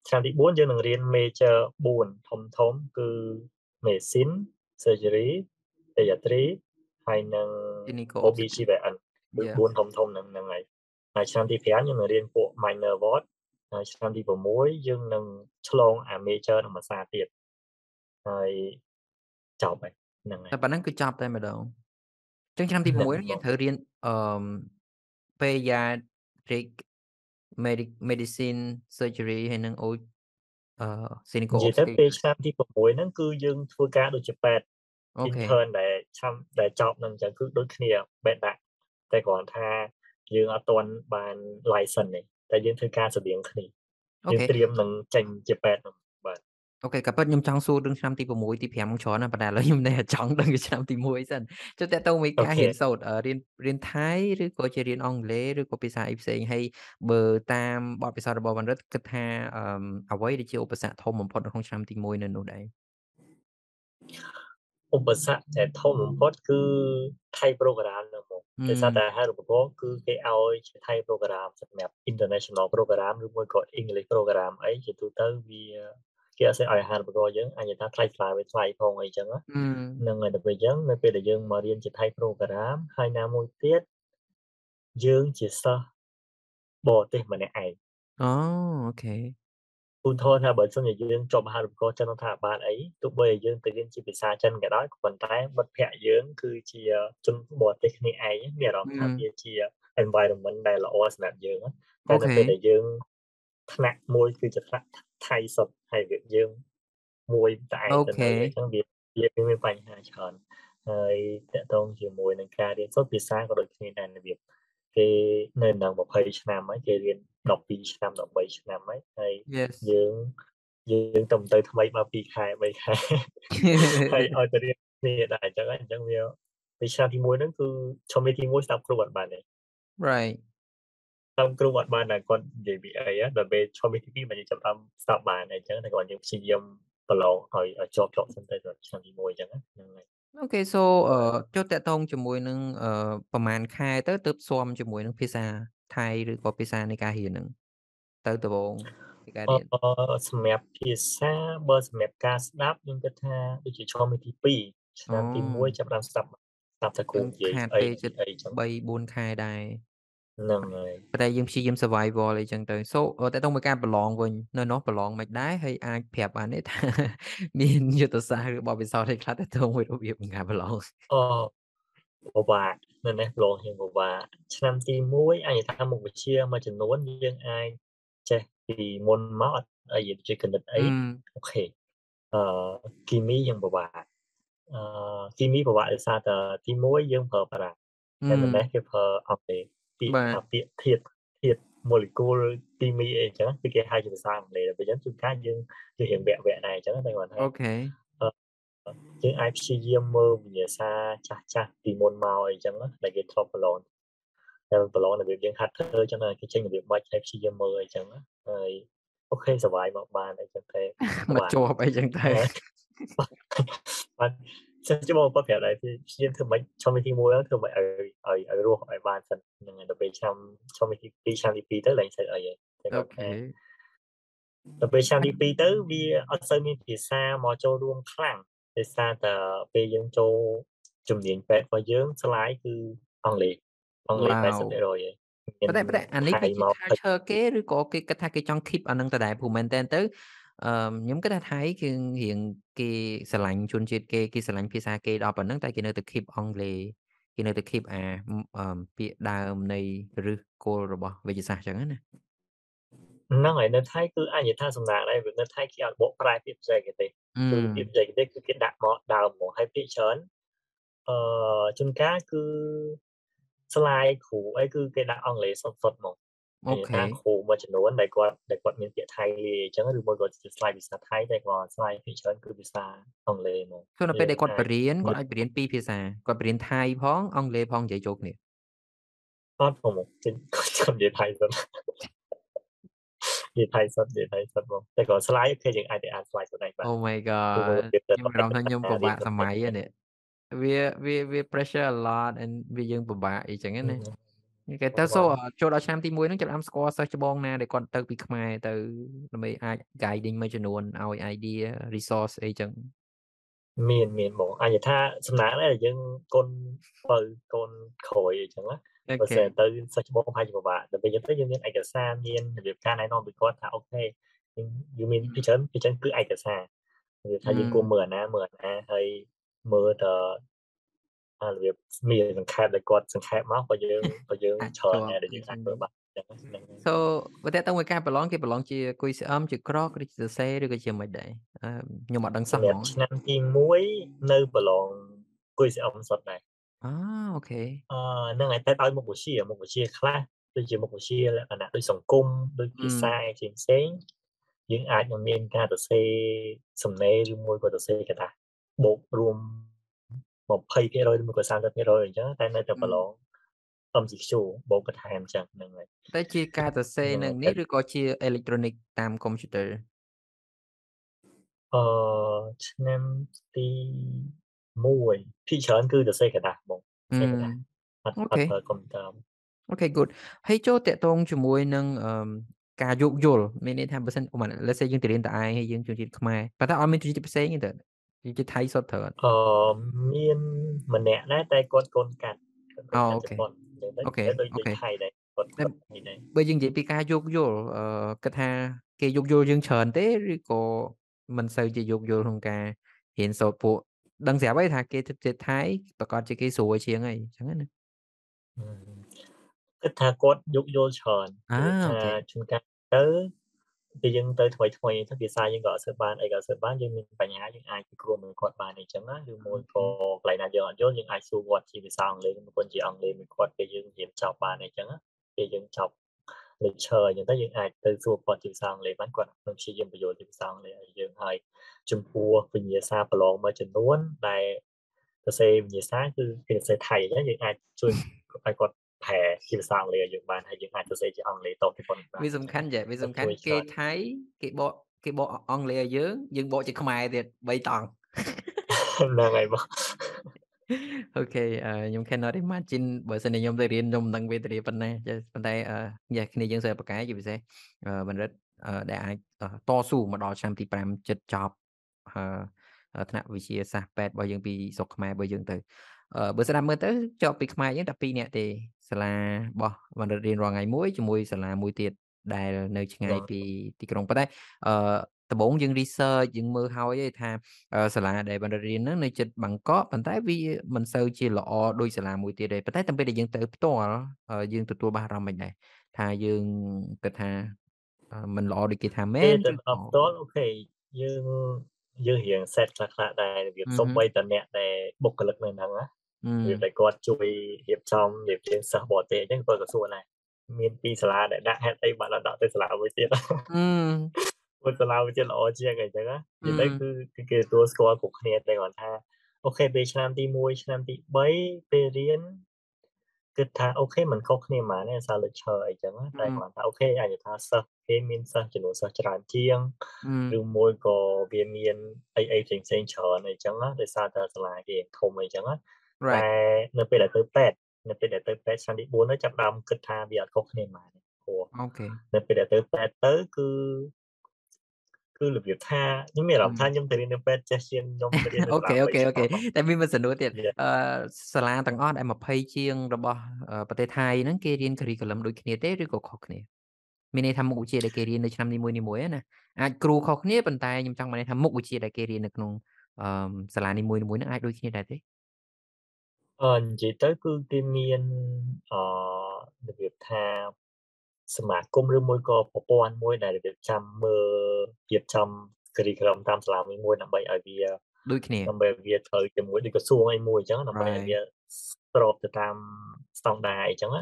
ឆ្នាំទី4យើងនឹងរៀន major 4ធំធំគឺ medicine surgery pediatry ហើយនឹង clinical OBGYN គឺ Yeah. 4ធំធំហ្នឹងហ្នឹងហើយហើយឆ្នាំទី5យើងនឹងរៀនពួក minor ward ហើយឆ្នាំទី6យើងនឹងឆ្លងអា major និងភាសាទៀត ហើយចប់ហើយហ្នឹងហើយតែប៉ុណ្ណឹងគឺចប់តែម្ដងអញ្ចឹងឆ្នាំទីហ្នឹង6ហ្នឹងយើងបងត្រូវរៀនអឺ pediatric medic medicine surgery ហើយនឹង O អឺ clinical និយាយទៅ obstetrics ពេលឆ្នាំទី6ហ្នឹងគឺយើងធ្វើការដូចជាពេទ្យអូខេ intern ដែលឆ្នាំដែលចប់ហ្នឹងអញ្ចឹងគឺដូចគ្នាបេដាក់តែគ្រាន់ថាយើងអត់ទាន់បាន license ទេតែយើងធ្វើការស្តៀងគ្នាអូយើងខេត្រៀមនឹងចេញជាពេទ្យហ្នឹងបាទ អូខេក៏ពិតខ្ញុំចង់សួររឿងឆ្នាំទី6ទី5ហ្នឹងច្រើនណាស់ប៉ុន្តែឥឡូវខ្ញុំនៅតែចង់ដឹងពីឆ្នាំទី1សិនចុះតើតើមួយការរៀនសូត្រអឺរៀនរៀនថៃឬក៏ជារៀនអង់គ្លេសឬក៏ភាសាអីផ្សេងហើយបើតាមបទពិសោធន៍របស់បណ្ឌិតគិតថាអឺអ្វីដែលជាឧបសគ្គធំបំផុតនៅក្នុងឆ្នាំទី1នៅនោះដែរឧបសគ្គដែលធំបំផុតគឺថៃ program ហ្នឹងមកដោយសារតែហេតុឧបករណ៍គឺគេឲ្យជាថៃ program សម្រាប់ international program ឬមួយក៏ English program អីជាទូទៅវា គេអត់សូវឲ្យអាហារូបករណ៍យើងអាចនិយាយថាថ្លៃថ្លាវាថ្លៃផងអីចឹងណាអឺហ្នឹងហើយដល់ពេលអញ្ចឹងនៅពេលដែលយើងមករៀនជាថៃ program ហើយណាមួយទៀតយើងជាសិស្សបរទេសម្នាក់ឯងអូអូខេឧទាហរណ៍ថាបើសិនជាយើងជាប់មហាវិទ្យាល័យចិនរដ្ឋាភិបាលអីទោះបីជាយើងទៅរៀនជាភាសាចិនក៏ដោយក៏ប៉ុន្តែមិត្តភ័ក្តិយើងគឺជាជនបរទេសគ្នាឯងមានអារម្មណ៍ថាវាជា environment ដែលល្អសម្រាប់យើងណាតែនៅពេលដែលយើងថ្នាក់មួយគឺជាថ្នាក់ ថៃសុទ្ធហើយវាយើងមួយតែឯងអូទៅខេនៅអញ្ចឹងវាវាមានបញ្ហាច្រើនហើយតកតងជាមួយនឹងការរៀនសូត្រភាសាក៏ដូចគ្នាដែររបៀបគេនៅនឹង20ឆ្នាំហើយគេរៀន12ឆ្នាំ13ឆ្នាំហើយហើយ Yes យើងយើងទៅទៅថ្មីមក2ខែ3ខែហើយឲ្យទៅរៀនគ្នាដែរអញ្ចឹងហើយអញ្ចឹងវាពីឆ្នាំទី1ហ្នឹងគឺឈុំទី1ស្ដាប់គ្រូអត់បានទេ right ស្ដាប់គ្រូអត់បានតែគាត់និយាយពីអីដល់ពេលឈុំទី2មកយើងចាប់តាមស្ដាប់បានអញ្ចឹងតែគាត់យើងព្យាយាមប្រឡងឲ្យឲ្យជាប់ជាប់សិនទៅដល់ឆ្នាំទី1អញ្ចឹងហ្នឹងហើយអូខេ so អឺចូលតាក់ទងជាមួយនឹងអឺប្រហែលខែទៅទើបស៊ាំជាមួយនឹងភាសាថៃឬក៏ភាសានៃការរៀនហ្នឹងទៅដំបូងនៃការរៀនអឺសម្រាប់ភាសាបើសម្រាប់ការស្ដាប់ខ្ញុំគិតថាដូចជាឈុំទី2ឆ្នាំទីអូ1ចាប់ផ្ដើមស្ដាប់ស្ដាប់តែគ្រូយើងនិយាយខាតអីពេលជិតអីអញ្ចឹង3 4ខែដែរ ហ្នឹងហើយប៉ុន្តែយើងព្យាយាម survival អីចឹងទៅ so អឺតាក់ទងមួយការប្រឡងវិញនៅនោះប្រឡងមិនដែរហើយអាចប្រាប់បានទេថាមានយុទ្ធសាស្ត្រឬបទពិសោធន៍អីខ្លះតាក់ទងមួយរបៀបនៃការប្រឡងអពិបាកនៅនេះប្រឡងរៀងពិបាកឆ្នាំទី1អាចនិយាយថាមុខវិជ្ជាមួយចំនួនយើងអាចចេះពីមុនមកអត់អីដូចជាគណិតអីអឺអូខេអឺគីមីយើងពិបាកអឺគីមីពិបាកដោយសារតែទី1យើងប្រើបារាំងតែមិនដែរគេប្រើអង់គ្លេស ពាក្យបាទថាពាក្យធាតុធាតុ molecule គីមីអីអញ្ចឹងគឺគេហៅជាភាសាអង់គ្លេសតែអញ្ចឹងជួនកាលយើងយើងរៀនវគ្គវគ្គដែរអញ្ចឹងតែគាត់ថាអូខេយើងអាចព្យាយាមមើលវិញ្ញាសាចាស់ចាស់ពីមុនមកអីចឹងណាដែលគេធ្លាប់ប្រឡងតែប្រឡងរបៀបយើងហាត់ធ្វើអញ្ចឹងណាគេចេញរបៀបបាច់ហើយព្យាយាមមើលអីចឹងណាហើយអូខេសុវ័យមកបានអីចឹងតែមកជាប់អីចឹងទៅបាន សិស្សចូលមកប្រាប់ដែរទីព្យាយាមធ្វើមិនឈុំទី1ហ្នឹងធ្វើមិនឲ្យឲ្យឲ្យរស់ឲ្យបានសិនហ្នឹងហើយដល់ពេលឆ្នាំឈុំទី2ឆ្នាំទី2ទៅឡើងស្អីអីតែអូគាត់ខេថាដល់ពេលឆ្នាំទី2ទៅវាអត់សូវមានភាសាមកចូលរួមខ្លាំងដោយសារតែពេលយើងចូលជំនាញពេទ្យរបស់យើងស្លាយគឺអង់គ្លេសអង់គ្លេស Wow 80%ឯងប៉ុន្តែប៉ុន្តែអានេះថៃវាជាមក culture គេឬក៏គេគិតថាគេចង់ keep អានឹងដដែលព្រោះមែនតើទៅ អឺខ្ញុំគិតថាថៃគឺរៀងគេស្រឡាញ់ជនជាតិគេគេស្រឡាញ់ភាសាគេដល់ប៉ុណ្ណឹងតែគេនៅតែ keep អង់គ្លេសគេនៅតែ keep អាអឺពាក្យដើមនៃឫសគល់របស់វិទ្យាសាស្ត្រចឹងណាហ្នឹងហើយនៅថៃគឺអាចនិយាយថាសំណាងដែរព្រោះនៅថៃគេអត់បកប្រែពាក្យបច្ចេកទេសអឺគឺពាក្យបច្ចេកទេសគឺគេដាក់មកដើមមកហើយពាក្យច្រើនអឺជួនកាលគឺស្លាយគ្រូអីគឺគេដាក់អង់គ្លេសសុទ្ធសុទ្ធមក អូខេថាគ្រូមួយចំនួនដែលគាត់ដែលគាត់មានពាក្យថៃលាយអញ្ចឹងឬមួយក៏ជាស្លាយភាសាថៃតែគាត់ស្លាយភាគច្រើនគឺភាសាអង់គ្លេសមកគឺនៅពេលដែលគាត់បអាចរៀនមើគាត់លអាចបរៀនពីរភាសាគាត់បរៀនថៃផងអង់គ្លេសផងនិយាយចូលគ្នាអត់ផងមកចេញគាត់គាត់និយាយថៃសុទ្ធនិយាយថៃសុទ្ធនិយាយថៃសុទ្ធមកតែគាត់ស្លាយគេយើងអាចទៅអានស្លាយខ្លួនឯងបាន Oh my ព្រោះមើល god វាទៅខ្ញុំអារម្មណ៍ថាខ្ញុំពិបាកសម័យហ្នឹងនេះវាវាវា pressure a lot and វាយើងពិបាកអីចឹងណា គេទៅ so ចូលដល់ឆ្នាំទី1ហ្នឹងចាប់ផ្ដើមស្គាល់សិស្សច្បងណាដែលគាត់ទៅពីខ្មែរទៅដើម្បីអាច guiding មួយចំនួនឲ្យ idea resource អីចឹងមានមានហ្មងអាចនិយាយថាសំណាងដែរដែលយើងកូនបើកូនក្រោយអីចឹងណាអូបើខេសិនទៅសិស្សច្បងប្រហែលជាពិបាកតែពេលយើងទៅយើងមានឯកសារមានរបៀបការណែនាំពីគាត់ថាអូខេយើងយើងមានពីច្រើនពីច្រើនគឺឯកសារនិយាយថាយើងគួរមើលអាណាមើលអាណាហើយមើលតអា របៀបមានសង្ខេបដែលគាត់សង្ខេបមកក៏យើងក៏យើងច្រើនដែរដែលយើងអាចធ្វើបានចឹងហ្នឹង So បើតើតើមួយការប្រឡងគេប្រឡងជាគុយស្អមជាក្រកឬជាសេឬក៏ជាមិនដែរខ្ញុំអត់ដឹងសោះហ្មងឆ្នាំទី1នៅប្រឡងគុយស្អមសុតដែរអូអូខេអឺហ្នឹងហើយតែឲ្យមុខវិជ្ជាមុខវិជ្ជាខ្លះដូចជាមុខវិជ្ជាលក្ខណៈដូចសង្គមដូចភាសាជាផ្សេងយើងអាចនឹងមានការសរសេរសំណេរឬមួយក៏សរសេរកថាបូករួម 20%ឬមួយក៏30%អញ្ចឹងតែនៅតែប្រឡង MCQ បូកបន្ថែមអញ្ចឹងហ្នឹងហើយតែជាការសរសេរនឹងនេះឬក៏ជាអេເລັກត្រូនិកតាមកុំព្យូទ័រអឺឆ្នាំទី1ភាគច្រើនគឺសរសេរក្រដាស់បងសរសេរក្រដាស់អត់អត់ប្រើកុំព្យូទ័រអូខេ good ហើយចូលតាក់ទងជាមួយនឹងអឺការយោគយល់មានន័យថាបើសិនអូម៉ាឡេសេយើងទៅរៀនតឯងហើយយើងជួនជាតិខ្មែរប៉ុន្តែអត់មានជួនជាតិផ្សេងទេ យើងជាថៃសុទ្ធត្រូវអត់អឺមានម្នាក់ដែរតែគាត់កូនកាត់គាត់កូនអូកាត់អូខេជប៉ុនអញ្ចឹងទៅអូខេតែដូចអូដូចខេថៃដែរគាត់តែគាត់នេះដែរបើយើងនិយាយពីការយោគយល់អឺគិតថាគេយោគយល់យើងច្រើនទេឬក៏មិនសូវជាយោគយល់ក្នុងការរៀនសូត្រពួកដឹងស្រាប់ហើយថាគេជាតិថៃប្រកាសជាគេស្រួលជាងហើយអញ្ចឹងណាគិតថាគាត់យកយល់ច្រើនអាព្រោះអូខេថាជួនកាលទៅ ពេលយើងទៅថ្មីថ្មីទៅភាសាយើងក៏អត់សូវបានអីក៏អត់សូវបានយើងមានបញ្ហាយើងអាចពិគ្រោះមួយគាត់បានអីចឹងណាឬមួយក៏កន្លែងណាយើងអត់យល់យើងអាចសួរគាត់ជាភាសាអង់គ្លេសមួយគាត់ជាអង់គ្លេសមួយគាត់ពេលយើងរៀនចប់បានអីចឹងណាពេលយើងចប់ lecture អញ្ចឹងទៅយើងអាចទៅសួរគាត់ជាភាសាអង់គ្លេសបានគាត់នឹងព្យាយាមបញ្យល់ជាភាសាអង់គ្លេសឲ្យយើងហើយចំពោះវិញ្ញាសាប្រឡងមួយចំនួនដែលសរសេរវិញ្ញាសាគឺគេសរសេរថៃអញ្ចឹងយើងអាចជួយឲ្យគាត់ ប្រែជាភាសាអង់គ្លេសឲ្យយើងបានហើយយើងអាចសរសេរជាអង់គ្លេសតទៅគាត់បានវាសំខាន់ចាវាសំខាន់គេថៃគេបកគេបកអង់គ្លេសឲ្យយើងយើងបកជាខ្មែរទៀត3តង់ហ្នឹងហើយបងអូខេខ្ញុំ cannot imagine បើសិនជាខ្ញុំទៅរៀនខ្ញុំមិនដឹងវេទនាប៉ុណ្ណាប៉ុន្តែយ៉ាគ្នាយើងសិស្សបកាយជាពិសេសបណ្ឌិតដែលអាចតស៊ូមកដល់ឆ្នាំទី5ចិត្តចប់ថ្នាក់វិទ្យាសាស្ត្រពេទ្យរបស់យើងពីស្រុកខ្មែររបស់យើងទៅបើស្ដាប់មើលទៅជាប់ពីខ្មែរយើងតែ2នាក់ទេ សាលារបស់បណ្ឌិតរៀនរាល់ថ្ងៃមួយជាមួយសាលាមួយទៀតដែលនៅឆ្ងាយពីទីក្រុងប៉ុន្តែអឺដំបូងយើង research យើងមើលហើយថាសាលាដែលបណ្ឌិតរៀនហ្នឹងនៅចិត្តបាងកកប៉ុន្តែវាមិនសូវជាល្អដូចសាលាមួយទៀតទេប៉ុន្តែតាមពេលដែលយើងទៅផ្ទាល់យើងទទួលបានអារម្មណ៍មិនដែរថាយើងគិតថាមិនល្អដូចគេថាមែនទៅផ្ទាល់អូខេយើងយើងរៀង set ខ្លះខ្លះដែររបៀបសំបីតអ្នកដែលបុគ្គលិកនៅហ្នឹងណា របៀបដែលគាត់ជួយរៀបចំរៀបរៀងសិស្សបរទេសអញ្ចឹងគាត់ក៏សួរដែរមានពីសាលាដែលដាក់ហេតុអីបានដាក់ទៅសាលាមួយទៀតពុទ្ធសាលាវាជាល្អជាងអីចឹងណានិយាយទៅគឺគេទទួលស្គាល់គ្រប់គ្នាតែគាត់ថា OK ពេលឆ្នាំទី1ឆ្នាំទី3ពេលរៀនគិតថា OK มันខុសគ្នាហ្មងណាសារ lecture អីចឹងតែគាត់ថា OK អាចថាសិស្សគេមានសិស្សចំនួនសិស្សច្រើនជាងឬមួយក៏វាមានអីអីផ្សេងផ្សេងច្រើនអីចឹងណាដោយសារតែសាលាគេធំអីចឹងណា តែនៅពេលដែលទៅពេទ្យនៅពេលដែលទៅពេទ្យឆ្នាំទី4ទៅចាប់ដើមគិតថាវាអត់ខុសគ្នាហ្មងព្រោះ OK នៅពេលដែលទៅពេទ្យទៅគឺគឺរបៀបថាខ្ញុំមានអារម្មណ៍ថាខ្ញុំទៅរៀននៅពេទ្យចេះជាងខ្ញុំទៅរៀននៅអូខេអូខេអូខេតែមានមួយសំណួរទៀតអឺសាលាទាំងអស់ដែល20ជាងរបស់ប្រទេសថៃហ្នឹងគេរៀន curriculum ដូចគ្នាទេឬក៏ខុសគ្នាមានន័យថាមុខវិជ្ជាដែលគេរៀននៅឆ្នាំនីមួយៗណាអាចគ្រូខុសគ្នាប៉ុន្តែខ្ញុំចង់បានថាមុខវិជ្ជាដែលគេរៀននៅក្នុងអឺសាលានីមួយៗហ្នឹងអាចដូចគ្នាដែរទេ អឺនិយាយទៅគឺគេមានអឺរបៀបថាសមាគមឬមួយក៏ប្រព័ន្ធមួយដែលរៀបចំមើលរៀបចំ curriculum តាមសាលាមួយដើម្បីឲ្យវាដូចគ្នាដើម្បីវាត្រូវជាមួយដូចក្រសួងអីមួយអញ្ចឹងដើម្បីឲ្យវាស្របទៅតាមស្តង់ដារអីចឹងអ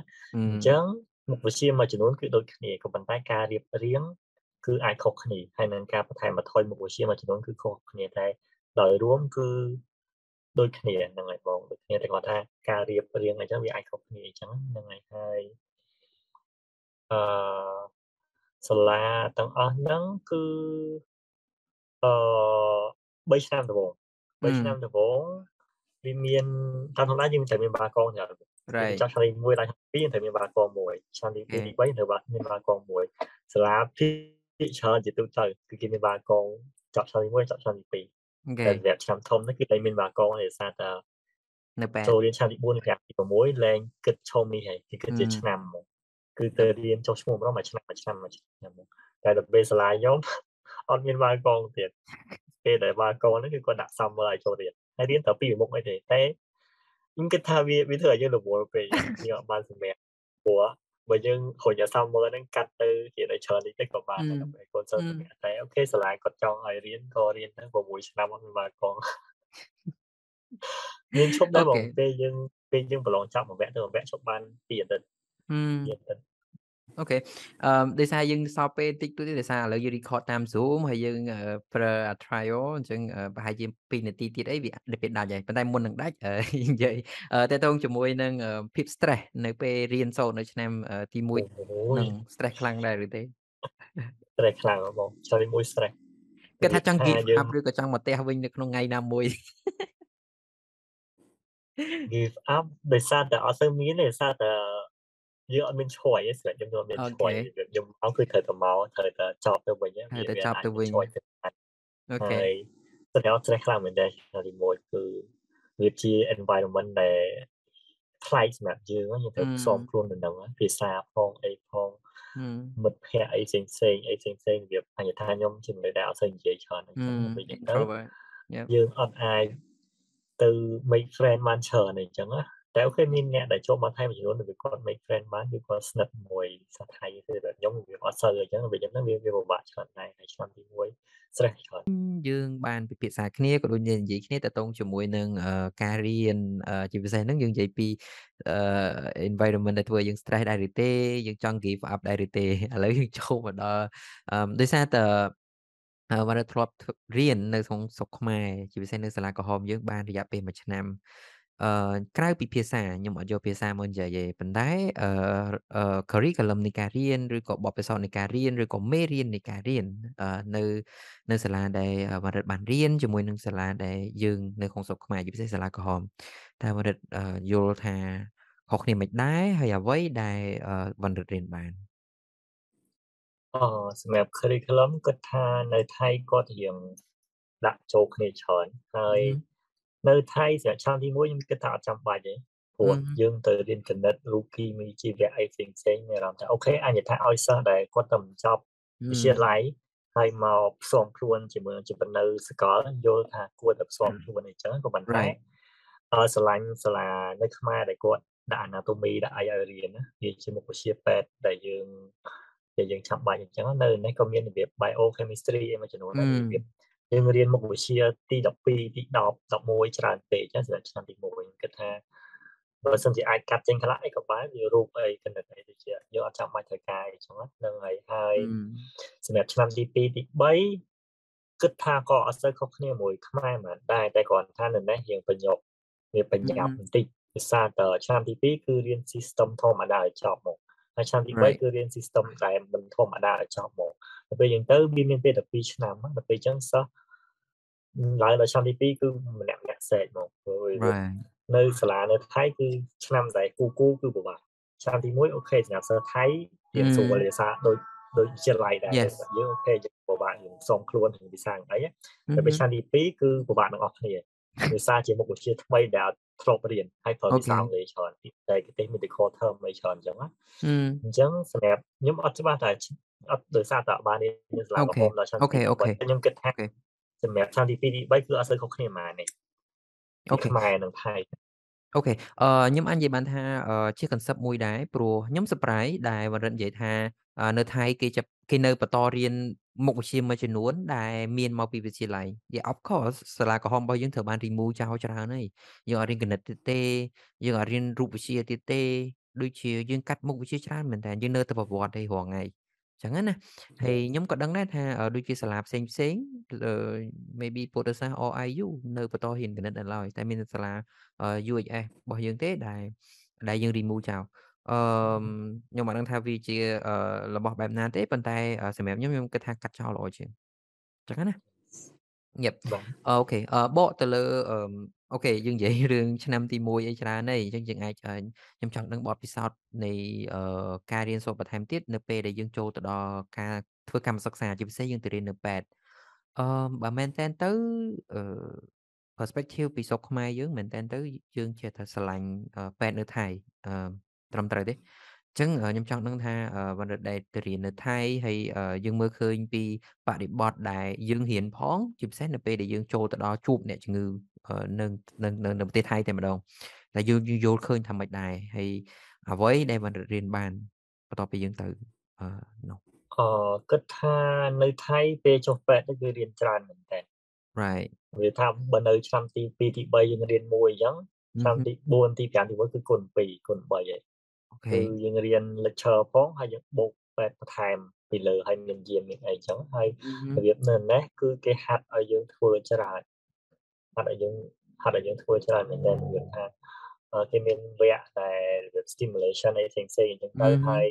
ញ្ចឹងមុខវិជ្ជាមួយចំនួនគឺដូចគ្នាក៏ប៉ុន្តែការរៀបរៀងគឺអាចខុសគ្នាហើយនឹងការបន្ថែមបន្ថយមុខវិជ្ជាមួយចំនួនគឺខុសគ្នាតែដោយរួមគឺ ដូចគ្នាហ្នឹងហើយបងដូចគ្នាតែគាត់ថាការរៀបរៀងអីចឹងវាអាចខុសគ្នាអញ្ចឹងហ្នឹងហើយហើយអឺសាលាទាំងអស់ហ្នឹងគឺអឺ3ឆ្នាំដំបូង3ឆ្នាំដំបូងវាមានតាមធម្មតាយើងតែមានបាកងច្រើនចាំឆ្នាំទី1ដល់ឆ្នាំទី2ត្រូវមានបាកងមួយឆ្នាំទី2ទី3ត្រូវមានបាកងមួយសាលាភាគច្រើនជាទូទៅគឺគេមានបាកងចប់ឆ្នាំទី1ចប់ឆ្នាំទី 2តែរយៈឆ្នាំធំនេះគឺតែមានបាកងដោយសារតែនៅពេលចូលរៀនឆ្នាំទី4និងឆ្នាំទី6លែងគិតឈុំនេះហើយគឺគិតជាឆ្នាំហ្មងគឺទៅរៀនចុះឈ្មោះម្ដងមួយឆ្នាំមួយឆ្នាំមួយឆ្នាំតែដល់ពេលសាលាខ្ញុំអត់មានបាល់កងទៀតពេលដែលបាល់កងហ្នឹងគឺគាត់ដាក់ summer ឲ្យចូលរៀនហើយរៀនតែពីមុខអីទេតែខ្ញុំគិតថាវាវាធ្វើឲ្យយើងរវល់ពេកយើងអត់បានសម្រាប់ព្រោះ បើយើងហុញអា summer ហ្នឹងកាត់ទៅរៀនឲ្យច្រើនតិចទៅក៏បានដែរគាត់សិនសម្រាប់តែអូខេសាលាគាត់ចង់ឲ្យរៀនក៏រៀនទៅ6ឆ្នាំអត់មានបាល់កងមានឈប់ដែរបងពេលយើងពេលយើងប្រឡងចប់មួយវគ្គទៅមួយវគ្គឈប់បាន2អាទិត្យ2អាទិត្យ អូខេអឺដោយសារយើងសល់ពេលតិចតួចទេដោយសារឥឡូវយើង record តាម Zoom ហើយយើងប្រើ trial អញ្ចឹងប្រហែលជា2នាទីទៀតអីវាពេលដាច់ហើយប៉ុន្តែមុននឹងដាច់និយាយតើតងជាមួយនឹងភាព stress នៅពេលរៀនសូត្រនៅឆ្នាំទី1នឹង stress ខ្លាំងដែរឬទេ stress ខ្លាំងបងឆ្នាំទី1 stress គេថាចង់ give up ឬក៏ចង់មកផ្ទះវិញនៅក្នុងថ្ងៃណាមួយ give up ដោយសារតែអត់ទៅមានដោយសារតែ យើងអត់មាន choice សម្រាប់ខ្ញុំអត់មាន choice ខ្ញុំអត់គឺត្រូវតែមកត្រូវតែចប់ទៅវិញវាតែចប់ទៅវិញអូខេតែដល់ stress ខ្លាំងមែនទេទីមួយគឺវាជា environment ដែលខ្លាយសម្រាប់យើងយើងត្រូវផ្សំខ្លួនទៅនឹងភាសាផងអីផងមិត្តភ័ក្តិអីផ្សេងផ្សេងអីផ្សេងផ្សេងវាអញ្ញថាខ្ញុំជាមនុស្សដែលអត់សូវនិយាយច្រើនអញ្ចឹងពេលយើងទៅយើងអត់អាចទៅ make friend បានច្រើនអីចឹងណា តែអូខេមានអ្នកដែលចូលមកថៃមួយចំនួនវាគាត់ make friend បានគឺគាត់ស្និទ្ធមួយសាថៃគឺខ្ញុំវាអត់សូវអញ្ចឹងវាខ្ញុំហ្នឹងវាវាពិបាកច្រើនដែរហើយឆ្នាំទី1 stress ច្រើនយើងបានពិភាក្សាគ្នាក៏ដូចនិយាយគ្នាតទៅជាមួយនឹងការរៀនជាពិសេសហ្នឹងយើងនិយាយពី environment ដែលធ្វើឲ្យយើង stress ដែរឬទេយើងចង់ give up ដែរឬទេឥឡូវយើងចូលមកដល់ដោយសារតវណ្ណធ្លាប់រៀននៅក្នុងស្រុកខ្មែរជាពិសេសនៅសាលាក្រហមយើងបានរយៈពេល1ឆ្នាំ អឺក្រៅពីភាសាខ្ញុំអត់យកភាសាមកនិយាយទេប៉ុន្តែអឺ curriculum នៃការរៀនឬក៏បទពិសោធន៍នៃការរៀនឬក៏មេរៀននៃការរៀននៅនៅសាលាដែលវណ្ណបានរៀនជាមួយនឹងសាលាដែលយើងនៅក្នុងស្រុកខ្មែរជាពិសេសសាលាក្រហមតើវណ្ណយល់ថាខុសគ្នាមិនដែរហើយអ្វីដែលវណ្ណរៀនបានអសម្រាប់ curriculum គាត់ថានៅថៃគាត់រៀងដាក់ចូលគ្នាច្រើនហើយ នៅថៃសម្រាប់ឆ្នាំទី1ខ្ញុំគិតថាអត់ចាំបាច់ទេព្រោះយើងទៅរៀនគណិតរូបគីមីជីវៈអីផ្សេងផ្សេងមានអារម្មណ៍ថាអូខេអញថាឲ្យសិស្សដែលគាត់ទៅបញ្ចប់វិទ្យាល័យហើយមកផ្សំខ្លួនជាមួយជាបណ្នៅសកលយល់ថាគួរតែផ្សំខ្លួនអីចឹងក៏ប៉ុន្តែអឺស្រឡាញ់សាលានៅខ្មែរដែលគាត់ដាក់ anatomy ដាក់អីឲ្យរៀនណាវាជាមុខវិជ្ជាពេទ្យដែលយើងដែលយើងចាំបាច់អញ្ចឹងនៅនេះក៏មានរបៀប biochemistry អីមួយចំនួនដែររបៀប យើងរៀនមុខវិជ្ជាទី12ទី10 11ច្រើនពេកចឹងសម្រាប់ឆ្នាំទី1គិតថាបើសិនជាអាចកាត់ចេញខ្លះអីក៏បានវារូបអីគណិតអីដូចជាយើងអត់ចាំបាច់ត្រូវការអីចឹងហ្នឹងហើយហើយសម្រាប់ឆ្នាំទី2ទី3គិតថាក៏អត់សូវខុសគ្នាមួយខ្មែរហ្មងដែរតែគ្រាន់ថានៅនេះយើងបញ្ញុកវាបញ្ញាប់បន្តិចភាសាតឆ្នាំទី2គឺរៀន system ធម្មតាឲ្យចប់មក ហើយឆ្នាំទី3គឺរៀន system ដែលមិនធម្មតាឲ្យចប់មកដល់ពេលយើងទៅវាមានពេល12ឆ្នាំដល់ពេលអញ្ចឹងសិស្សឡើងដល់ឆ្នាំទី2គឺម្នាក់ម្នាក់សេកមកព្រោះនៅសាលានៅថៃគឺឆ្នាំដែលគូគូគឺពិបាកឆ្នាំទី1 OK សម្រាប់សិស្សថៃរៀនសូវភាសាដូចដូចវិទ្យាល័យដែរយើង OK យើងពិបាកយើងផ្សំខ្លួនក្នុងវិសាអីតែពេលឆ្នាំទី2គឺពិបាកទាំងអស់គ្នា ភាសាជាមុខវិជ្ជាថ្មីដែលធ្លាប់រៀនហើយប្រើភាសាអង់គ្លេសច្រើនតែគេ medical term អីច្រើនអញ្ចឹងណាអញ្ចឹងសម្រាប់ខ្ញុំអត់ច្បាស់តែអត់ដោយសារតែបានរៀនសាលាកំពុងដល់ឆ្នាំ OK OK ខ្ញុំគិតថាសម្រាប់ឆ្នាំទី2ទី3គឺអត់សូវខុសគ្នាប៉ុន្មានទេអូខេខ្មែរនិងថៃអូខេអឺខ្ញុំអាចនិយាយបានថាជា concept មួយដែរព្រោះខ្ញុំ surprise ដែលវរិទ្ធនិយាយថានៅថៃគេចាប់ គេនៅបន្តរៀនមុខវិជ្ជាមួយចំនួនដែលមានមកពីវិទ្យាល័យ Yeah of course សាលាក្រហមរបស់យើងត្រូវបាន remove ចោលច្រើនហើយយើងអត់រៀនគណិតទៀតទេយើងអត់រៀនរូបវិទ្យាទៀតទេដូចជាយើងកាត់មុខវិជ្ជាច្រើនមែនតើយើងនៅតែប្រវត្តិទេរាល់ថ្ងៃចឹងណាហើយខ្ញុំក៏ដឹងដែរថាដូចជាសាលាផ្សេងផ្សេង maybe ពុទ្ធសាសន៍ OIU នៅបន្តហ៊ានគណិតនៅឡើយតែមានសាលា UHS របស់យើងទេដែលដែលយើង remove ចោល អឺខ្ញុំមិនដឹងថាវាជារបស់បែបណាទេប៉ុន្តែសម្រាប់ខ្ញុំខ្ញុំគិតថាកាត់ចោលល្អជាងចឹងណាញឹបអូខេអឺបកទៅលើអូខេយើងនិយាយរឿងឆ្នាំទី1អីច្រើនហើយអញ្ចឹងយើងអាចខ្ញុំចង់ដឹងបទពិសោធន៍នៃការរៀនសូត្របន្ថែមទៀតនៅពេលដែលយើងចូលទៅដល់ការធ្វើកម្មសិក្សាជាពិសេសយើងទៅរៀននៅពេទ្យអឺបើមែនតើទៅអឺ perspective ពីស្រុកខ្មែរយើងមែនតើទៅយើងចេះតែឆ្លាញ់ពេទ្យនៅថៃអឺ ត្រឹមត្រូវទេអញ្ចឹងខ្ញុំចង់ដឹងថាវណ្ណដែលទៅរៀននៅថៃហើយយើងមើលឃើញពីបរិបទដែលយើងរៀនផងជាពិសេសនៅពេលដែលយើងចូលទៅដល់ជួបអ្នកជំងឺនៅនៅនៅប្រទេសថៃតែម្ដងតែយើងយល់ឃើញថាមិនដែរហើយអ្វីដែលវណ្ណរៀនបានបន្ទាប់ពីយើងទៅអឺនោះអឺគិតថានៅថៃពេលចុះពេទ្យគឺរៀនច្រើនមែនតើ right វាថាបើនៅឆ្នាំទី2ទី3យើងរៀនមួយអញ្ចឹងឆ្នាំទី4ទី5ទី6គឺគុណ2គុណ3ហើយ គឺយើងរៀន lecture ផងហើយយើងបូកពេទ្យបន្ថែមពីលើហើយមានយាមមានអីចឹងហើយរបៀបនៅនេះគឺគេហាត់ឲ្យយើងធ្វើច្រើនហាត់ឲ្យយើងហាត់ឲ្យយើងធ្វើច្រើនមែនទែននិយាយថាគេមានវគ្គដែល stimulation អីផ្សេងផ្សេងអញ្ចឹងទៅហើយ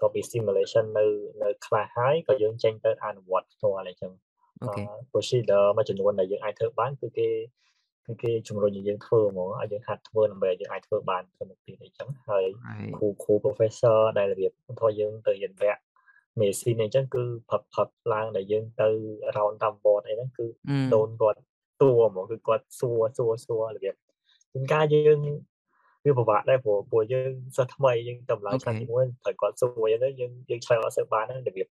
ក៏ពី stimulation នៅនៅខ្លះហើយក៏យើងចេញទៅអនុវត្តផ្ទាល់អីចឹង procedure មួយចំនួនដែលយើងអាចធ្វើបានគឺគេ គឺគេជំរុញឲ្យយើងធ្វើហ្មងឲ្យយើងហាត់ធ្វើដើម្បីឲ្យយើងអាចធ្វើបានទៅមុខទៀតអីចឹងហើយគ្រូគ្រូ professor ដែលរបៀបបន្តយើងទៅរៀនវគ្គមេស៊ីនអីចឹងគឺផឹកផឹកឡើងដែលយើងទៅ round តាម board អីហ្នឹងគឺដូនគាត់តួហ្មងគឺគាត់សួរសួរសួររបៀបជាការយើងវាពិបាកដែរព្រោះពួកយើងសិស្សថ្មីយើងតម្លៃឆ្នាំទី1ត្រូវគាត់សួរអីហ្នឹងយើងយើងឆ្លើយអត់សូវបានហ្នឹងរបៀប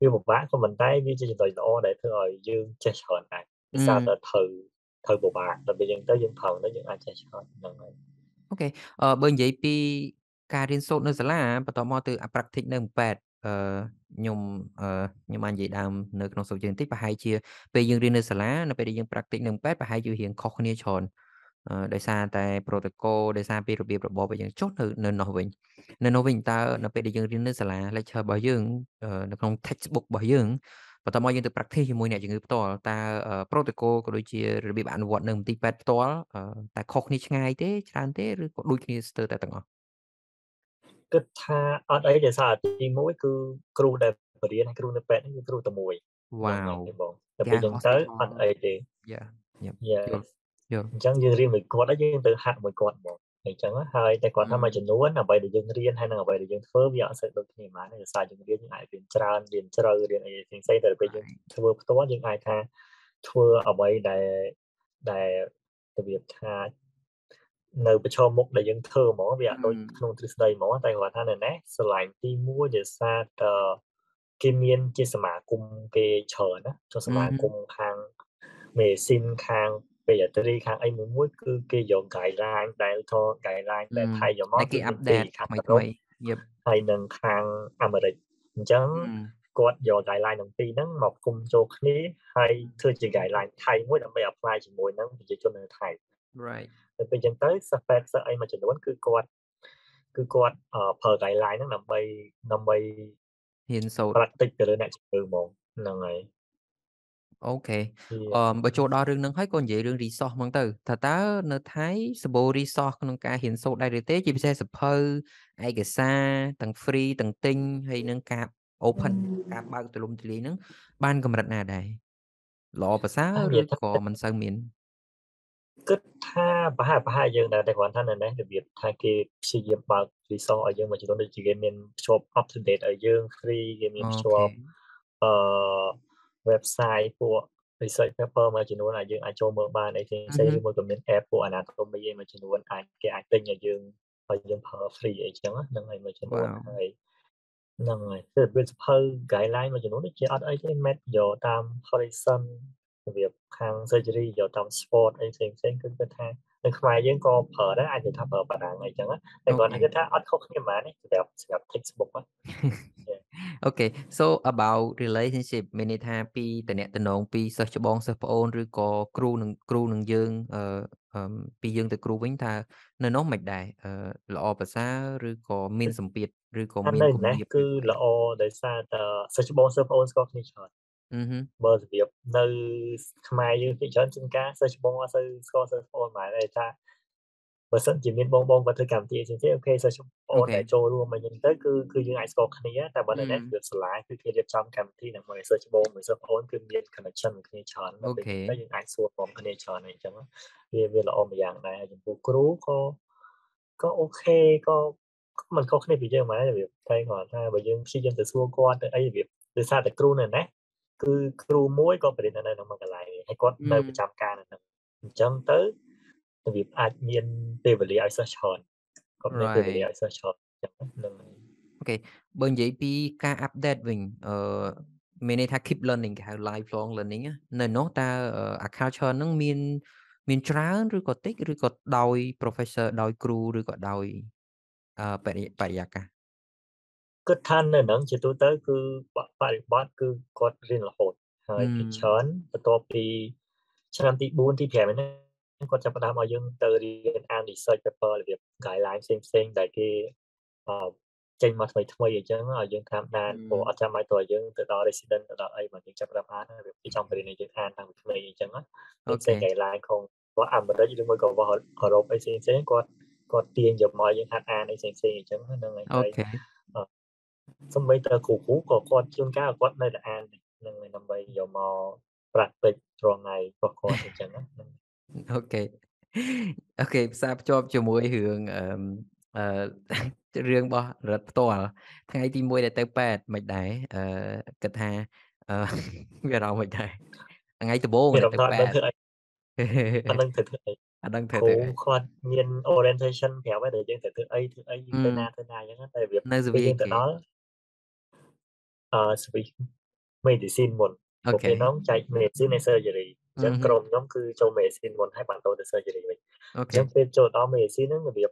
វាពិបាកក៏ប៉ុន្តែវាជាចំណុចល្អដែលធ្វើឲ្យយើងចេះច្រើនដែរភាសាទៅត្រូវ ត្រូវពិបាកដល់ពេលយើងទៅយើងប្រឹងទៅយើងអាចចេះច្រើនហ្នឹងហើយអូខេអឺបើនិយាយពីការរៀនសូត្រនៅសាលាបន្ទាប់មកទៅអា practice នៅពេទ្យអឺខ្ញុំអឺខ្ញុំបាននិយាយដើមនៅក្នុងស្រុកយើងបន្តិចប្រហែលជាពេលយើងរៀននៅសាលានៅពេលដែលយើង practice នៅពេទ្យប្រហែលជារៀងខុសគ្នាច្រើនអឺដោយសារតែ Protocol ដោយសារពីរបៀបរបបរបស់យើងចុះទៅនៅនោះវិញនៅនោះវិញតើនៅពេលដែលយើងរៀននៅសាលា lecture របស់យើងអឺនៅក្នុង textbook របស់យើង បន្ទាប់មកយើងទៅ practice ជាមួយអ្នកជំងឺផ្ទាល់តើអឺ Protocol ក៏ដូចជារបៀបអនុវត្តនៅមន្ទីរពេទ្យផ្ទាល់អឺតើខុសគ្នាឆ្ងាយទេច្រើនទេឬក៏ដូចគ្នាស្ទើរតែទាំងអស់?គិតថាអត់អីដោយសារតែទីមួយគឺគ្រូដែលបរៀនហើយគ្រូនៅពេទ្យហ្នឹងគឺគ្រូតែមួយវ៉ាវហ្នឹងហើយបងតែពេលហ្នឹងទៅអត់អីទេ Yeah, yep. Yeah យល់យល់អញ្ចឹងយើងរៀនមួយគាត់ហើយយើងទៅហាត់មួយគាត់ហ្មង អញ្ចឹងណាហើយតែគាត់ថាមួយចំនួនអ្វីដែលយើងរៀនហើយនិងអ្វីដែលយើងធ្វើវាអត់សូវដូចគ្នាប៉ុន្មានទេដោយសារយើងរៀនយើងអាចរៀនច្រើនរៀនជ្រៅរៀនអីផ្សេងៗតែពេលយើងធ្វើផ្ទាល់យើងអាចថាធ្វើអ្វីដែលដែលរបៀបថានៅប្រឈមមុខដែលយើងធ្វើហ្មងវាអត់ដូចក្នុងទ្រឹស្ដីហ្មងតែគាត់ថានៅនេះស្រឡាញ់ទីមួយដោយសារតែគេមានជាសមាគមគេច្រើនណាចុះសមាគមខាង Medicine ខាង ពេទ្យយាត្រីខាងអីមួយមួយគឺគេយក guideline ដែលធរ guideline ដែលថៃយកមកដែលគេគឺមានពី update ខាងថ្អឺរ៉ុបមីៗ Yep. ហើយនិងខាងអាមេរិកអញ្ចឹង ừm. គាត់យក guideline ទាំងពីរហ្នឹងមកផ្គុំចូលគ្នាហើយធ្វើជា guideline ថៃមួយដើម្បី apply ជាមួយនឹងប្រជាជននៅថៃ Right. ទៅពេលអញ្ចឹងទៅសិស្សពេទ្យសិស្សអីមួយចំនួនគឺគាត់គឺគាត់អឺប្រើ guideline ហ្នឹងដើម្បីដើម្បីរៀនសូត្រ practice ទៅលើអ្នកជំងឺហ្មងហ្នឹងហើយ អូខេអឺ Yeah. បើចូលដល់រឿងហ្នឹងហើយក៏និយាយរឿង resource ហ្មងទៅថាតើនៅថៃសម្បូរ resource ក្នុងការរៀនសូត្រដែរឬទេ ជាពិសេសសៀវភៅឯកសារទាំង free ទាំងទិញហើយនិងការ open ការបើកទូលំទូលាយហ្នឹងបានកម្រិតណាដែរល្អប្រសើរអ่าនិឬយាយថាក៏មិនសូវមាន?គិតថាប្រហែលប្រហែលយើងដែរតែគ្រាន់ថានៅនេះរបៀបថាគេព្យាយាមបើក resource ឲ្យយើងមួយចំនួនដូចជាគេមានភ្ជាប់ up to date ឲ្យយើង free គេមានអូភ្ជាខេប់អឺ website ពួក research paper មួយចំនួនដែលយើងអាចចូលមើលបានអីផ្សេងអឺហឹៗឬមួយក៏មាន app ពួក Anatomy អីមួយចំនួនអាចគេអាចទិញឲ្យយើងឲ្យយើងប្រើ free អីចឹងណាហ្នឹងហើយមួយចំនួនវ៉ាវហើយហ្នឹងហើយគឺរបៀបសៀវភៅ guideline មួយចំនួនដូចជាអត់អីទេ MET យកតាម Horizon របៀបខាង surgery យកតាម sport អីផ្សេងៗគឺគិតថា នៅខ្មែរយើងក៏ប្រើដែរអាចនិយាយថាប្រើបារាំងអីចឹងណាតែអូគ្រាន់ខេតែគិតថាអត់ខុសគ្នាប៉ុន្មានទេសម្រាប់សម្រាប់ textbook ណា Yeah. អូខេ So about relationship មានន័យថាពីទំនាក់ទំនងពីសិស្សច្បងសិស្សប្អូនឬក៏គ្រូនឹងគ្រូនឹងយើងអឺអឺពីយើងទៅគ្រូវិញតើនៅនោះម៉េចដែរអឺល្អប្រសើរឬក៏មានសម្ពាធឬក៏ថាមាននៅគម្នេះលាតគឺឬក៏អី?ល្អដោយសារតែសិស្សច្បងសិស្សប្អូនស្គាល់គ្នាច្រើន អឺហឹបើរបៀបនៅខ្មែរយើងភាគច្រើនជួនកាលសិស្សច្បងអត់សូវស្គាល់សិស្សប្អូនប៉ុន្មានទេថាបើសិនជាមានបងៗគាត់ធ្វើកម្មវិធីអីផ្សេងៗអូខេសិស្សច្បងអូខេដែលចូលរួមអីចឹងទៅគឺគឺយើងអាចស្គាល់គ្នាតែបើនៅនេះអឺរបៀបសាលាគឺគេរៀបចំកម្មវិធីដើម្បីឲ្យសិស្សច្បងមួយសិស្សប្អូនគឺមាន connection មួយគ្នាច្រើនអូដល់ពេលខេទៅយើងអាចសួរនាំគ្នាច្រើនអីចឹងណាវាវាល្អម្យ៉ាងដែរហើយចំពោះគ្រូក៏ក៏អូខេក៏ក៏មិនខុសគ្នាពីយើងប៉ុន្មានទេរបៀបតែគ្រាន់ថាបើយើងព្យាយាមទៅសួរគាត់ទៅអីរបៀបដោយសារតែគ្រូនៅនេះ គឺគ្រូមួយគាត់បរៀននៅក្នុងមួយកន្លែងហើយគាត់អឺនៅប្រចាំការនៅហ្នឹងអញ្ចឹងទៅរបៀបអាចមានពេលវេលាឲ្យសិស្សច្រើនគាត់មានពេលវេលា Right. ឲ្យសិស្សច្រើនអញ្ចឹងណាហ្នឹងហើយអូខេបើនិយាយពីការ update វិញអឺមានន័យថា keep learning គេហៅ lifelong learning ណានៅនោះតើអឺអា culture ហ្នឹងមានមានច្រើនឬក៏តិចឬក៏ដោយ professor ដោយគ្រូឬក៏ដោយអឺបរិយាបរិយាកាស? គិតថានៅហ្នឹងជាទូទៅ គឺ ប បរិបទគឺគាត់រៀនរហូត ហើយភាគច្អឺ ច្រើនបន្ទាប់ពីឆ្នាំទី 4 ទី 5 ហ្នឹង គាត់ចាប់ផ្ដើមឲ្យយើងទៅរៀនអាន research paper របៀប guideline ផ្សេងៗដែលគេ អឺ ចេញមកថ្មីៗអញ្ចឹង ឲ្យយើងតាមដាន ព្រោះ អឺ អត់ចាំបាច់តឲ្យយើងទៅដល់ resident ទៅដល់អីមកយើងចាប់ផ្ដើមអានហើយ របៀបគេចង់បង្រៀនឲ្យយើងអានតាំងពីក្មេងអញ្ចឹងណា អូ ផ្សេង ខេ ៗ guideline ของរបស់អាមេរិក ឬមួយក៏របស់អឺរ៉ុបអីផ្សេងៗ គាត់ គាត់ទាញយកមកឲ្យយើងហាត់អានអីផ្សេងៗអញ្ចឹងណា ហ្នឹងហើយ អូ ហើយ ខេ អឺ សូម្បីតែគ្រូៗក៏គាត់ជួនកាលគាត់នៅតែអានដែរហ្នឹងហើយដើម្បីយកមក practice រាល់ថ្ងៃរបស់គាត់អីចឹងណាហ្នឹង OK OK ផ្សារភ្ជាប់ជាមួយរឿងអឺអឺរឿងរបស់រដ្ឋផ្ទាល់ថ្ងៃទី1ដែលទៅពេទ្យមិនដែរអឺគិតថាអឺមានអារម្មណ៍មិនដែរថ្ងៃដំបូងមានដែលអារម្មណ៍ទៅថាអត់ពេដឹងទ្យ?ធ្វើអីអត់ដឹងត្រូវធ្វើអីអត់ដឹងធ្វើគ្រូធ្វើអី?គាត់មាន orientation ប្រាប់ហើយដែលយើងត្រូវធ្វើអីធ្វើអីអឺទៅណាទៅណាអញ្ចឹងណាតែរបៀបនៅស្ពេលយើងវីសទៅគេដល់ អឺ Swiss Medicine មុនអូព្រោះខេពេលហ្នឹងចែក Medicine ហើយ Surgery អញ្ចឹងអឺហឹក្រុមខ្ញុំគឺចូល Medicine មុនហើយបានដូរទៅ Surgery វិញអូអញ្ខេចឹងពេលចូលដល់ Medicine ហ្នឹងរបៀប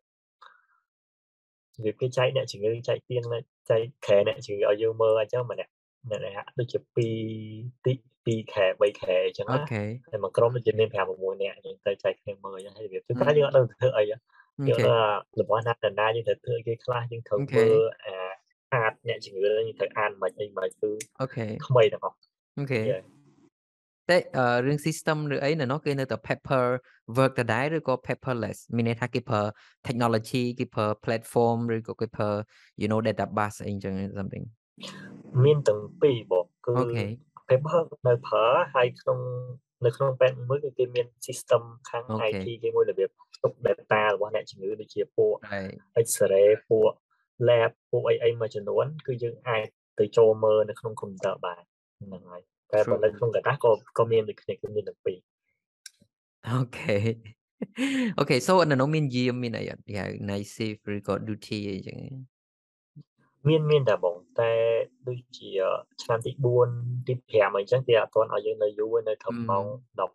របៀបគេចែកអ្នកជំងឺចែកទៀងចែកខែអ្នកជំងឺឲ្យយើងមើលអញ្ចឹងម្នាក់ម្នាក់ដូចជា2ទី2ខែ3ខែអញ្ចឹងអូណាខេហើយមួយក្រុមដូចជាមាន5 6នាក់អញ្ចឹងទៅចែកគ្នាមើលអញ្ចឹងហើយរបៀបគឺតែយើងអត់ដឹងធ្វើអីហ៎អូយើងខេថារបស់ណាតាណាយើងត្រូវធ្វើអីគេខ្លះយើងត្រូវអូខេមើលអា អាតអ្នកជំងឺហ្នឹងយើងត្រូវអានមិនអីមិនគឺអូខេថ្មីទាំងអស់អូខេ Yeah. តែអឺរឿង system ឬអីនៅនោះគេនៅតែ paper work ដដែលឬក៏ paperless មានន័យថាគេប្រើ technology គេប្រើ platform ឬក៏គេប្រើ you know database អីចឹង something មានទាំងពីរបងគឺអូខេ paper នៅប្រើហើយក្នុងនៅក្នុងពេទ្យមួយគឺគេមាន system ខាងអូខេ IT គេមួយរបៀបទុក data របស់អ្នកជំងឺដូចជាពួក right X-ray ពួក lab ពួកអីអីមួយចំនួន គឺយើងអាចទៅចូលមើលនៅក្នុង computer បានហ្នឹងហើយតែបើនៅក្នុងក្រដាស់ក៏ក៏មានដូចគ្នាគឺមានតែពីរ OK OK so នៅនោះមានយាមមានអីអត់ហៅ night shift ឬក៏ duty អីចឹងមានមានតែបងតែដូចជាឆ្នាំទី4ទី5អីចឹងគេអត់ទាន់ឲ្យយើងនៅយូរនៅធ្វើម៉ោង10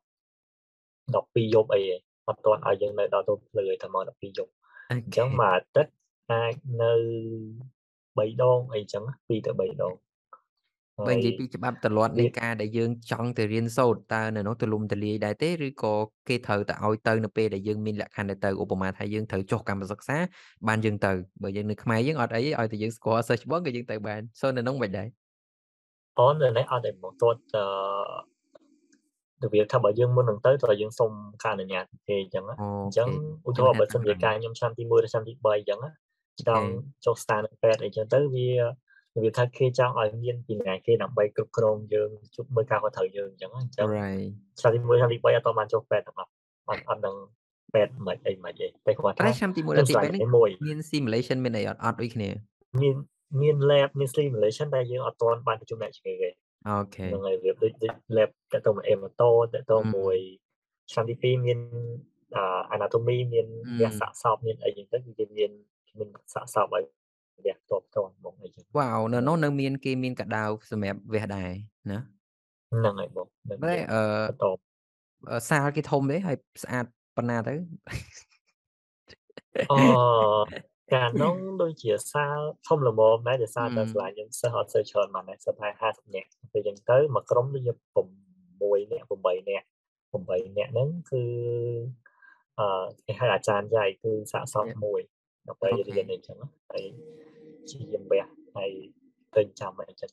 12យប់អីអត់ទាន់ឲ្យយើងនៅដល់ទៅភ្លឺឲ្យធ្វើម៉ោង12យប់អញ្ចឹងមួយអាទិត្យ អាចនៅ3ដងអីចឹង2ទៅ3ដងបើនិយាយពីច្បាប់ទម្លាប់នៃវាការដែលយើងចង់ទៅរៀនសូត្រតើនៅនោះទូលំទូលាយដែរទេឬក៏គេត្រូវតែឲ្យទៅនៅពេលដែលយើងមានលក្ខខណ្ឌទៅឧបមាថាយើងត្រូវចុះកម្មសិក្សាបានយើងទៅបើយើងនៅខ្មែរយើងអត់អីឲ្យតែយើងស្គាល់ search បងក៏យើងទៅបាន so នៅនោះមិនដែរអូននៅនេះអត់ទេបងទាត់អឺរបៀបថាបើយើងមុននឹងទៅត្រូវយើងសុំការអនុញ្ញាតពីគេអញ្ចឹងណាអូអញ្ចឹងឧទាហរណ៍បើសិនជាការខ្ញុំឆ្នាំទី1ឬឆ្នាំទី3អញ្ចឹងណា ចង់ចុះស្ថានពេទ្យអីចឹងទៅវាវាថាគេចង់ឲ្យមានពីណាគេដើម្បីគ្រប់គ្រងយើងជប់មើលការខុសត្រូវយើងអញ្ចឹងណាអញ្ចឹង right ឆ្នាំទី1ឆ្នាំទី3អត់តបានចុះពេទ្យទាំងអស់អត់អត់នឹងពេទ្យមិនអីមិនអីតែគាត់តែថាឆ្នាំទី1ខ្ញុំដល់ទីឆ្លៃ2នេះតែមួយមាន simulation មានអីអត់អត់ដូចគ្នាមានមាន lab មាន simulation តែយើងអត់ទាន់បានប្រជុំអ្នកជំងឺទេអូខេហ្នឹងហើយវាដូចដូច lab តទៅមួយ emato តទៅមួយឆ្នាំទី2មានអា anatomy មានវះសាកសពមានអីចឹងទៅគឺគេមាន មានសាកសពឲ្យវះតបតមកអីចឹងវ៉ាវនៅនោះនៅមានគេមានកដៅសម្រាប់វះដែរណាហ្នឹងហើយបងនៅតែមានអឺបន្តអឺសាលគេធំទេហើយស្អាតប៉ុណ្ណាទៅអកាលនោះដូចជាសាលធំល្មមដែរតែសារតែស្លាញខ្ញុំសិស្សអត់សូវច្រើនប៉ុន្មានសិស្សតែ50នាក់ពេលចឹងទៅមួយក្រុមដូចជា6នាក់8នាក់8នាក់ហ្នឹងគឺអឺគេហៅអាចារ្យចៃគឺសាកសពមួយ ដើម្បីរៀនអីចឹងណាហើយជាយំវះហើយទៅចាំអីចឹង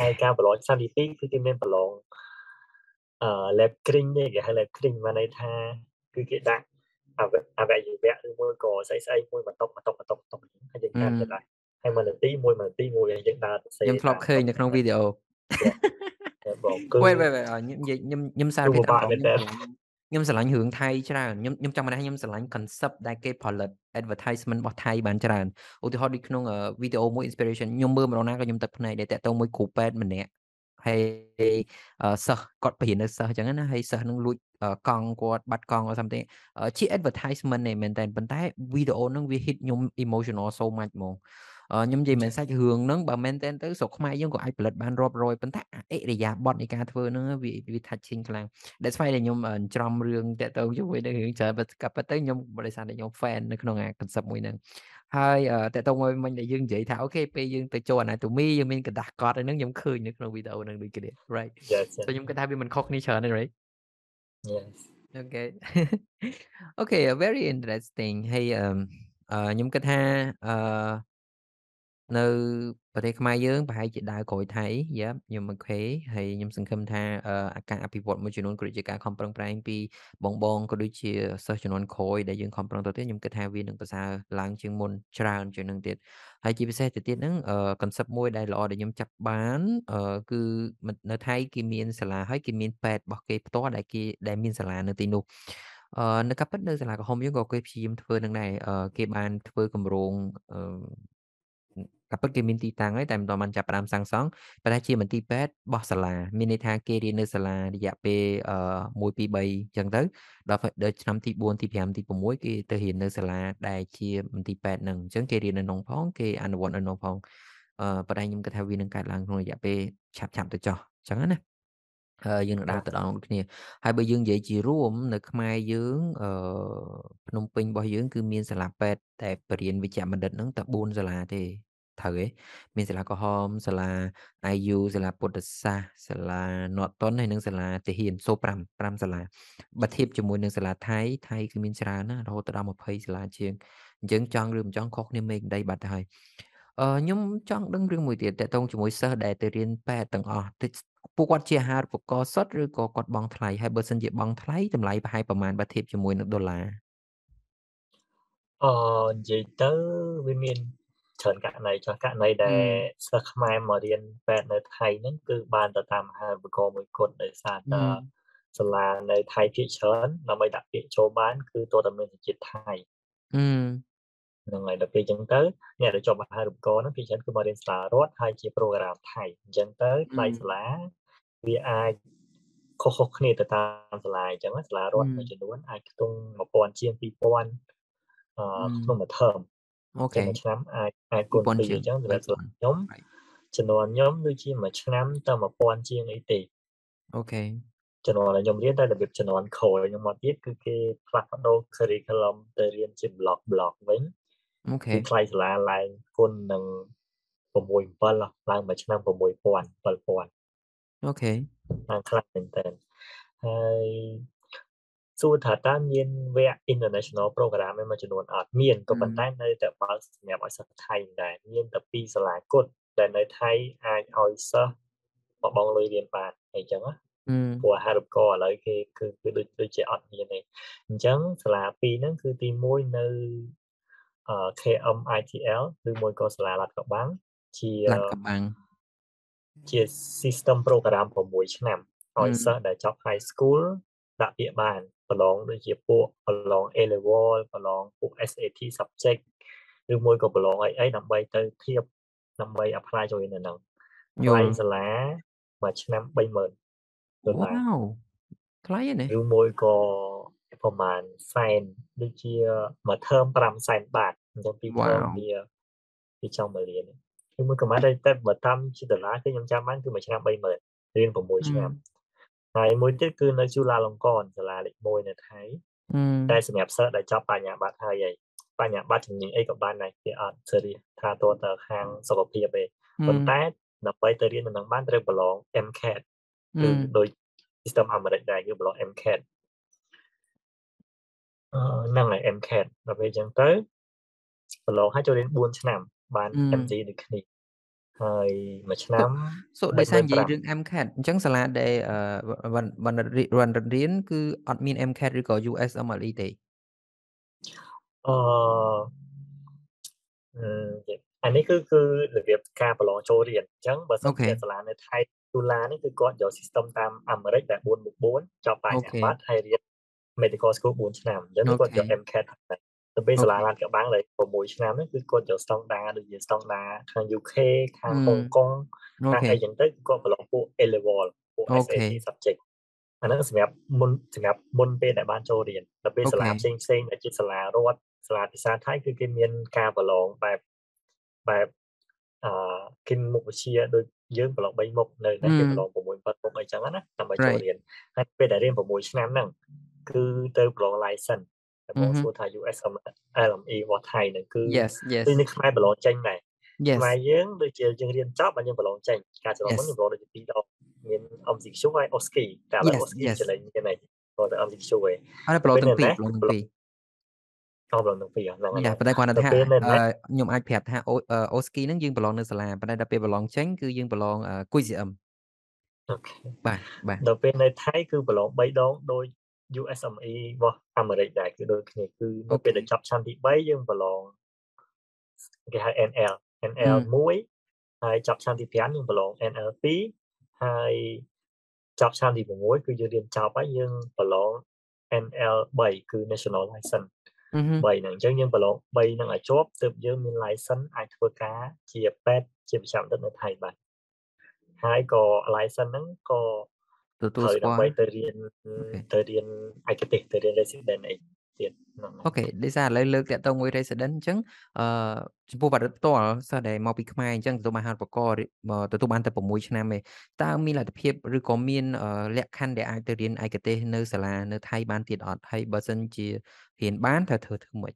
ហើយការប្រឡងឆ្នាំទី2គឺគេមានប្រឡងអឺ lab cring ទេគេហៅ lab cring មានន័យថាគឺគេដាក់អវអវយវៈឬមួយក៏ស្អីស្អីមួយបន្តុកបន្តុកបន្តុកបន្តុកហើយយើងតាមទៅដែរហើយមួយនាទីមួយមួយនាទីមួយហើយយើងដើរទៅសេខ្ញុំធ្លាប់ឃើញនៅក្នុងវីដេអូបងគឺវេវេវេខ្ញុំនិយាយខ្ញុំខ្ញុំសារភាពគឺពិបាកមែនតើ ខ្ញុំស្រឡាញ់រឿងថៃច្រើនខ្ញុំខ្ញុំចង់បានថាខ្ញុំស្រឡាញ់ concept ដែលគេផលិត advertisement របស់ថៃបានច្រើនឧទាហរណ៍ដូចក្នុងវីដេអូមួយ inspiration ខ្ញុំមើលម្ដងណាក៏ខ្ញុំទឹកភ្នែកដែរតាក់ទងមួយគ្រូពេទ្យម្នាក់ហើយសិស្សគាត់បរៀននៅសិស្សអញ្ចឹងណាហើយសិស្សនឹងលួចកង់គាត់បាត់កង់ or something ជា advertisement ទេមែនតើប៉ុន្តែវីដេអូហ្នឹងវា hit ខ្ញុំ emotional so much ហ្មង ខ្ញុំនិយាយមិនសាច់រឿងហ្នឹងបើមែនតែនទៅស្រុកខ្មែរយើងក៏អាចផលិតបានរាប់រយប៉ុន្តែអិរិយាបថនៃការធ្វើហ្នឹងវាវា touching ខ្លាំង That's why ដែលខ្ញុំច្រំរឿងតាក់ទងជាមួយនឹងរឿងច្រើនក៏ប៉ុន្តែខ្ញុំបរិស័ទដែលខ្ញុំ fan នៅក្នុងអា concept មួយហ្នឹងហើយតាក់ទងមួយមិញដែលយើងនិយាយថាអូខេពេលយើងទៅចូល anatomy យើងមានកដាស់កត់ហ្នឹងខ្ញុំឃើញនៅក្នុងវីដេអូហ្នឹងដូចគ្នា right yes so ខ្ញុំគិតថាវាមិនខុសគ្នាច្រើនទេ right yes okay okay very interesting ហើយអឺខ្ញុំគិតថាអឺ នៅប្រទេសខ្មែរយើងប្រហែលជាដើរក្រោយថៃយ៉ាខ្ញុំអូខេហើយខ្ញុំសង្ឃឹមថាអាការអភិវឌ្ឍមួយចំនួនក៏ដូចជាការខំប្រឹងប្រែងពីបងបងក៏ដូចជាសិស្សចំនួនក្រោយដែលយើងខំប្រឹងទៅទៀតខ្ញុំគិតថាវានឹងប្រសើរឡើងជាងមុនច្រើនជាងនឹងទៀតហើយជាពិសេសទៅទៀតហ្នឹង concept មួយដែលល្អដែលខ្ញុំចាប់បានគឺនៅថៃគេមានសាលាហើយគេមានពេទ្យរបស់គេផ្ទាល់ដែលគេដែលមានសាលានៅទីនោះអឺនៅកាពិតនៅសាលាក្រហមយើងក៏គេព្យាយាមធ្វើនឹងដែរគេបានធ្វើគម្រោង អឺកាពិតគេមានទីតាំងហើយតែមិនទាន់បានចាប់ផ្ដើមសាងសង់ប៉ុន្តែជាមន្ទីរពេទ្យរបស់សាលាមានន័យថាគេរៀននៅសាលារយៈពេលអឺ1 2 3អញ្ចឹងទៅដល់ដល់ឆ្នាំទី4ទី5ទី6គេទៅរៀននៅសាលាដែលជាមន្ទីរពេទ្យហ្នឹងអញ្ចឹងគេរៀននៅក្នុងផងគេអនុវត្តនៅក្នុងផងអឺប៉ុន្តែខ្ញុំគិតថាវានឹងកើតឡើងក្នុងរយៈពេលឆាប់ឆាប់ទៅចោះអញ្ចឹងណាហើយយើងនឹងអដើរទៅដល់ដូចគ្នា ហើយបើយើងនិយាយជារួមនៅខ្មែរយើងអឺភ្នំពេញរបស់យើង គឺមានសាលាពេទ្យដែលបរិញ្ញាបត្រវេជ្ជបណ្ឌិតហ្នឹងតែ4សាលាទេ ត្រូវទេមានសាលាក្រហមសាលា IU សាលាពុទ្ធសាសន៍សាលានគត្តុនហើយនិងសាលាទាហានសូត្រ5 5សាលាបើធៀបជាមួយនឹងសាលាថៃថៃគឺមានច្រើនណាស់រហូតទៅដល់20សាលាជាងអញ្ចឹងចង់ឬមិនចង់ខុសគ្នាមេឃដីបាត់ទៅហើយអឺខ្ញុំចង់ដឹងរឿងមួយទៀតទាក់ទងជាមួយសិស្សដែលទៅរៀនពេទ្យទាំងអស់តិចពួកគាត់ជាអាហារូបករណ៍សុទ្ធឬក៏គាត់បង់ថ្លៃហើយបើសិនជាបង់ថ្លៃតម្លៃប្រហែលប៉ុន្មានបើធៀបជាមួយនឹងដុល្លារ?អឺនិយាយទៅវាមាន ច្រើនករណីចុះករណីដែល ừm. សិស្សខ្មែរមករៀនពេទ្យនៅថៃហ្នឹងគឺបានទៅតាមអាហារូបករណ៍មួយគត់ដោយសារតែ ừm. សាលានៅថៃភាគច្រើនដើម្បីដាក់ពាក្យចូលបាន គឺទាល់តែមានសញ្ជាតិថៃ ừm. ហ្នឹងហើយដល់ពេលអញ្ចឹងទៅអ្នកដែលជាប់អាហារូបករណ៍ហ្នឹងភាគច្រើនគឺមករៀនសាលារដ្ឋហើយជាប្រូក្រាមថៃអញ្ចឹងទៅថ្លៃសា ừm. លាវាអាចខុសៗគ្នាទៅតាមសាលាអញ្ចឹងណាសាលារដ្ឋមួយ ừm. ចំនួនអាចខ្ទង់1000ជាង2000អឺក្នុង ừm. មួយថឺម អូខេចឹងមួយឆ្នាំអាចអាចគន់ពីរ2000ជាងអញ្ចឹងសម្រាប់សាលា3000ខ្ញុំ right. ជំនាន់ខ្ញុំដូចជាមួយឆ្នាំទៅ1000ជាងអីទេអូខេជំនាន់ដែលខ្ញុំរៀនតែរបៀបជំនាន់ក្រោយខ្ញុំមកទៀតគឺគេផ្លាស់ប្ដូរ curriculum ទៅរៀនជា block block វិញអូខេគឺថ្លៃសាលាឡើងគុណនឹង6 7ឡើងមួយឆ្នាំ6000 7000អូខេឡើងខ្លាំងមែនទែនហើយ សួរថាតើមានវគ្គ international program ឯមួយចំនួនអត់មានក៏ប៉ុន្តែ ừm. នៅតែបើកសម្រាប់ឲ្យសិស្សថៃដែរមានតែ2សាលាគត់ដែលនៅថៃអាចឲ្យសិស្សមកបង់លុយរៀនបានអីចឹងណា ừm. ព្រោះអាហារូបករណ៍ឥឡូវគេគឺគឺដូចដូចជាអត់មានទេអញ្ចឹងសាលាពីរហ្នឹងគឺទី1នៅអឺ KMITL ឬមួយក៏សាលាឡាត់ក្បាំងជាឡាត់ក្បាំងជា system program 6ឆ្នាំឲ្យសិស្ស ừm. ដែលចប់ high school ដាក់ពាក្យបាន ប្រឡងដូចជាពួកប្រឡង A level ប្រឡងពួក SAT subject ឬមួយក៏ប្រឡងអីអីដើម្បីទៅធៀបដើម្បី apply ចូលរៀននៅហ្នឹងយថ្លៃល់សាលាមួយឆ្នាំ30000ដុល្លារវ៉ាវថ្លៃណាស់ឬមួយក៏ប្រហែលសែនដូចជាមួយថឺម500,000បាតអញ្ចឹងពីរថឺមវ៉ាវវាវាចង់មករៀនឬមួយក៏មិនដែរតែបើតាមជាដុល្លារគឺខ្ញុំចាំបានគឺមួយឆ្នាំ30000រៀន6ឆ្នាំ ừm. ហើយមួយទៀតគឺនៅ Chulalongkorn សាលាលេខ1នៅថៃ ừm. តែសម្រាប់សិស្សដែលចប់បញ្ញាបត្រហើយហើយបញ្ញាបត្រជំនាញអីក៏បានដែរគេអត់ serious ថាទាល់តែខាងសុខភាពទេប៉ុន្តែ ừm. ដើម្បីទៅរៀននៅហ្នឹងបានត្រូវប្រឡង MCAT គឺ ừm. ដូច system អាមេរិកដែរគឺប្រឡង MCAT អឺហ្នឹងហើយ MCAT ដល់ពេលអញ្ចឹងទៅប្រឡងហើយចូលរៀន4ឆ្នាំបាន ừm. MD ដូចគ្នា ហើយមួយឆ្នសូាំសូដោយសារនិយាយរឿង35000 MCAT អញ្ចឹងសាលាដែលអឺវណ្ណវណ្ណរៀនវណ្ណរិទ្ធរៀនគឺអត់មាន MCAT ឬក៏ USMLE ទេ?អឺអឺនិយាយអានេះគឺគឺរបៀបការប្រឡងចូលរៀនអញ្ចឹងបើសិអូនខេជាសាលានៅថៃ Chula នេះគឺគាត់យក system តាមអាមេរិកដែល 4+4 ចប់បអូខេញ្ញាបត្រហើយរៀន medical school 4ឆ្នាំអញ្ចឹងអូគាត់ខេយក MCAT ហ្នឹង ដែរទៅពេលអូសាលាខេឡានក្បាំងដែល6ឆ្នាំហ្នឹងគឺគាត់យក standard ដូចជា standard ខាង UK ខាងហុង ừm. កុងអូខាងខេអីចឹងទៅគឺគាត់ប្រឡងពួក A level ពួកអូខេ SAT subject អាហ្នឹងសម្រាប់មុនសម្រាប់មុនពេលដែលបានចូលរៀនដល់ពេលអូសាលាខេផ្សេងៗដែលជាសាលារដ្ឋសាលាភាសាថៃគឺគេមានការប្រឡងបែបបែបអឺគិនមុខវិជ្ជាដូចយើងប្រឡង3មុខនៅនេះគេប្រឡង ừm. 6 7មុខអីចឹងណាដើម្បីចូល right. រៀនហើយពេលដែលរៀន6ឆ្នាំហ្នឹងគឺទៅប្រឡង license ដែល បងសួរ ừm hứm. ថា USMLE របស់ថៃហ្នឹងគឺ Yes ដូចនៅ yes. ខ្មែរប្រឡងចេញដែរខ្មែរ yes. យើងដូចជាយើងរៀនចប់ហើយយើងប្រឡងចេញកាលពីមុនខ្ញុំ yes. ប្រឡងដូចជា2ដងមាន MCQ ហើយ OSCE តែឥឡូវ yes OSCE yes. ចលែងមានហើយរាល់តែ MCQ ឯងអត់ទៅប្រឡងពេលទាំងនៅពីរនេះប្រឡងគឺទាំងប្រឡពីងរអូប្រឡងទាំងពីរហ៎?ហ្នឹងហើយយ៉ាប៉ុន្តែគ្រាន់តែដល់ថាពេលនៅអឺនេះខ្ញុំអាចប្រាប់ថាអូអឺ OSCE ហ្នឹងយើងប្រឡងនៅសាលាប៉ុន្តែដល់ពេលប្រឡងចេញគឺយើងប្រឡងអឺ QCM អូខេបាទបាទដល់ពេលនៅថៃគឺប្រឡង3ដងដូច USMLE របស់អាមេរិកដែរគឺដូចគ្នាគឺនៅអូពេលខេដែលចប់ឆ្នាំទី3យើងប្រឡងគេហៅ NL NL ừm. 1ហើយចប់ឆ្នាំទី5យើងប្រឡង NL 2ហើយចប់ឆ្នាំទី6គឺយើងរៀនចប់ហើយយើងប្រឡង NL 3គឺ national license ừm hứm. 3ហ្នឹងអញ្ចឹងយើងប្រឡង3ហ្នឹងឲ្យជាប់ទើបយើងមាន license អាចធ្វើការជាពេទ្យជាមជ្ឈមណ្ឌលនៅថៃបានហើយក៏ license ហ្នឹងក៏ ទទួលត្រូវស្គាដើម្បីល់ទៅរៀនអូខេទៅរៀនឯកទេសទៅរៀន resident អីទៀតហ្នឹងហើអូយខេដោយសារឥឡូវលើកទាក់ទងមួយ Resident អញ្ចឹងអឺចំពោះបារិតផ្ទាល់សិស្សដែលមកពីខ្មែរអញ្ចឹងទទួលបានអាហារូបករណ៍ឬមទទួលបានតែ6ឆ្នាំទេតើមានលទ្ធភាពឬក៏មានអឺលក្ខខណ្ឌដែលអាចទៅរៀនឯកទេសនៅសាលានៅថៃបានទៀតអត់?ហើយបើសិនជារៀនបានតើធ្វើធ្វើម៉េច?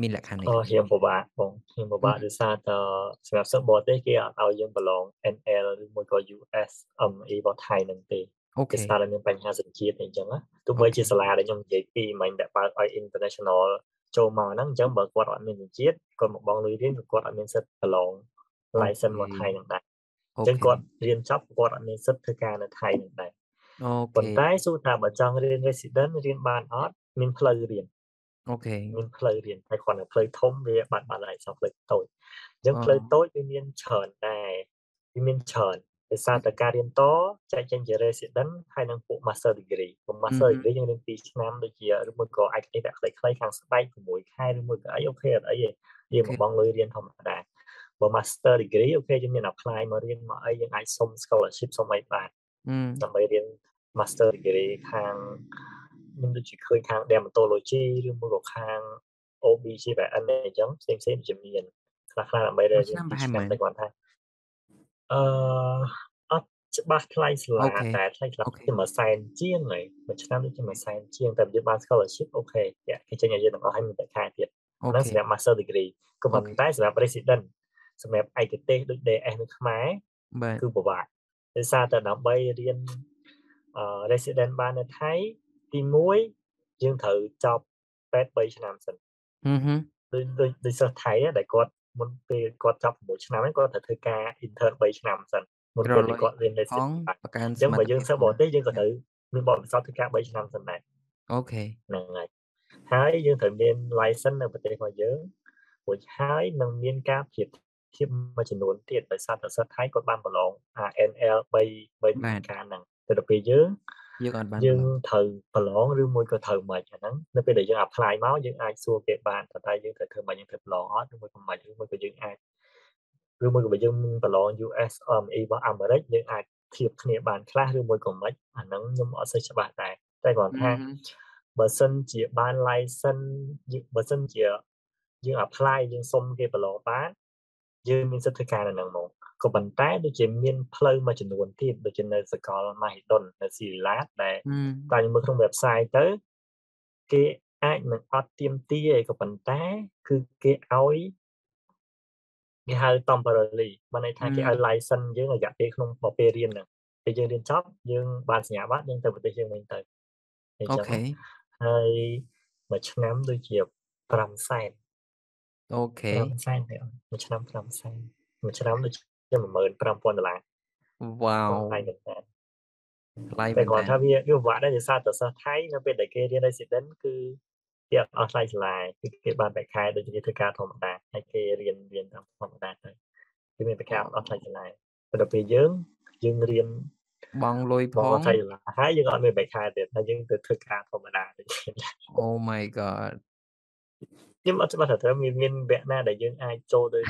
មានលក្ខខណ្ឌអីអូខ្លះ?រៀនពិបាកបងរៀនពិបាកហឹមដោយសារតែសម្រាប់សិស្សបរទេសគេអត់ឲ្យយើងប្រឡង NL ឬមួយក៏ USMLE របស់ថៃហ្នឹងទេ អូខដោយេសារតែមានបញ្ហាសញ្ជាតិអីចឹងណាទោះអូខបីជាសាេលាដែលខ្ញុំនិយាយពីមិញដែលបើកឲ្យ International ចូលមកហ្នឹងអញ្ចឹងបើគាត់អត់មានសញ្ជាតិគាត់មកបង់លុយរៀនក៏គាត់អត់មានសិទ្ធិប្រឡងអូ License ខេរបស់ថៃហ្នឹងដែរអូអញ្ចឹងខេគាត់រៀនចប់គាត់អត់មានសិទ្ធិធ្វើការនៅថៃហ្នឹងដែរអូប៉ុខេន្តែសួរថាបើចង់រៀន Resident រៀនបានអត់?មានផ្លូវរៀនអូខេមានផ្លូវរៀនហើយគ្រាន់តែផ្លូវធំវាបាត់បង់ហើយសល់ផ្លូវតូចអញ្ចឹងអផ្លូវឺតូចវាមានច្រើនដែរវាមានច្រើន ដោយសារតែការរៀនតចែកចេញជា Resident ហើយនិងពួក Master Degree ព្រោះអឺ Master ហឹ Degree យើងរៀន2ឆ្នាំដូចជាឬមួយក៏ឯកទេសខ្លីៗខាងស្បែក6ខែឬមួយក៏អី OK អត់អីទេយើង OK មកបង់លុយរៀនធម្មតាបើ Master Degree OK យើងមាន apply មករៀនមកអីយើងអាចសុំ Scholarship សុំអីបានអឺដើម្បីរៀន Master Degree ខាងខ្ញុំដូចជាឃើញខាង Dermatology ឬមួយក៏ខាង OB-GYN អីចឹងផ្សេងៗដូចជាមានខ្លះៗដើម្បីរមួយរៀឆ្ននំប្រ2ហែលឆ្នាំប៉ុន្មាន?តែគាត់ថា អឺអត់ច្បាស់ថ្លៃសាលាអូខេតែថ្លៃសាលាអូខេជា100,000ជាងហើយមួយឆ្នាំដូចជា100,000ជាងតែយើងបាន Scholarship អូខេគេគេចេញឲ្យយើងទាំងអស់ហើយមានប្រាក់ខែទៀតអូហ្នឹងខេសម្រាប់ Master Degree ក៏អូខេប៉ុន្តែសម្រាប់ Resident សម្រាប់ឯកទេសដូច DS នៅខ្មែរបាទគឺពិបាកដោយសារតែដើម្បីរៀនអឺ Resident បាននៅថៃទី1យើងត្រូវចប់ពេទ្យ3ឆ្នាំសិនអឺហឹដូចដូចដូចសិស្សថៃ á ដែលគាត់ មុនពេលគាត់ចប់6ឆ្នាំហ្នឹងគាត់ត្រូវធ្វើការ Intern 3ឆ្នាំសិនមុនរពេលលុដែលយគាត់រៀនផ Resident ងបានបង្កើនអញ្សចឹងមបើត្ថយើងភាពសិស្សផបងរទេសយើងក៏ចាត្រូវមានបទពិសោធន៍ធ្វើការ3ឆ្នាំសិនដែរអូខេហ្នឹងហើយហើយយើងត្រូវមាន License នៅប្រទេសរបស់យើងរួចហើយនឹងមានការប្រៀបធៀបមួយចំនួនទៀតដោយសារតែសិស្សថៃគាត់បានប្រឡងអា NL 3- 3បាទការហ្នឹងទៅដល់ពេលយើង យើងអត់បានយើប្រងឡងត្រូវប្រឡងឬមួយក៏ត្រូវម៉េចអាហ្នឹងនៅពេលដែលយើង apply មកយើងអាចសួរគេបានថាតើយើងត្រូវធ្វើម៉េចយើងត្រូវប្រឡងអត់ឬមួយក៏ម៉េចឬមួយក៏យើងអាចឬមួយក៏បើយើងប្រឡង USMLE របស់អាមេរិកយើងអាចធៀបគ្នាបានខ្លះឬមួយក៏ម៉េចអាហ្នឹងខ្ញុំអត់សូវច្បាស់ដែរតែគ្រាន់អឺថាហឹបើសិនជាបាន License យឺបើសិនជាយើង apply យើងសុំគេប្រឡងបានយើងមានសិទ្ធិធ្វើការនៅហ្នឹងហ្មង ក៏ប៉ុន្តែដូចជាមានផ្លូវមួយចំនួនទៀតដូចជានៅសាកល Mahidol នៅស៊ីរីឡាតដែលអឺតែខ្ញុំមើលក្នុង Website ទៅគេអាចនឹងអត់ទាមទារទេក៏ប៉ុន្តែ គឺគេឲ្យគេហៅ Temporarily មានន័យថាគេឲ្យអឺ License យើងរយៈពេលក្នុងមួយពេលរៀនហ្នឹងពេលយើងរៀនចប់យើងបានសញ្ញាបត្រយើងទៅប្រទេសយើងវិញទៅអីអូចឹងខេហើយមួយឆ្នាំដូចជា500,000អូខេ500,000ទេអត់មួយឆ្នាំ500,000មួយឆ្នាំដូច ជា $15,000 វ៉ាវថ្លៃមែនតើថ្លៃតែមែនគ្រាតើន់ថាវាវាពិបាកដែរដោយសារតែសិស្សថៃនៅពេលដែលគេរៀន Resident គឺគេអត់អស់ថ្លៃសាលាគឺគេបានប្រាក់ខែដូចជាគេធ្វើការធម្មតាហើយគេរៀនរៀនតាមធម្មតាទៅគេមានប្រាក់ខែអត់អស់ថ្លៃសាលាតែដល់ពេលយើងយើងរៀនបង់លុយផបង់អស់ងថ្លៃសាលាហើយយើងអត់មានប្រាក់ខែទៀតហើយយើងទៅធ្វើការធម្មតាដូចគ្នា Oh my god ខ្ញុំអត់ច្បាស់ថាត្រូវមានមានវគ្គណាដែលយើងអាចចូលទៅ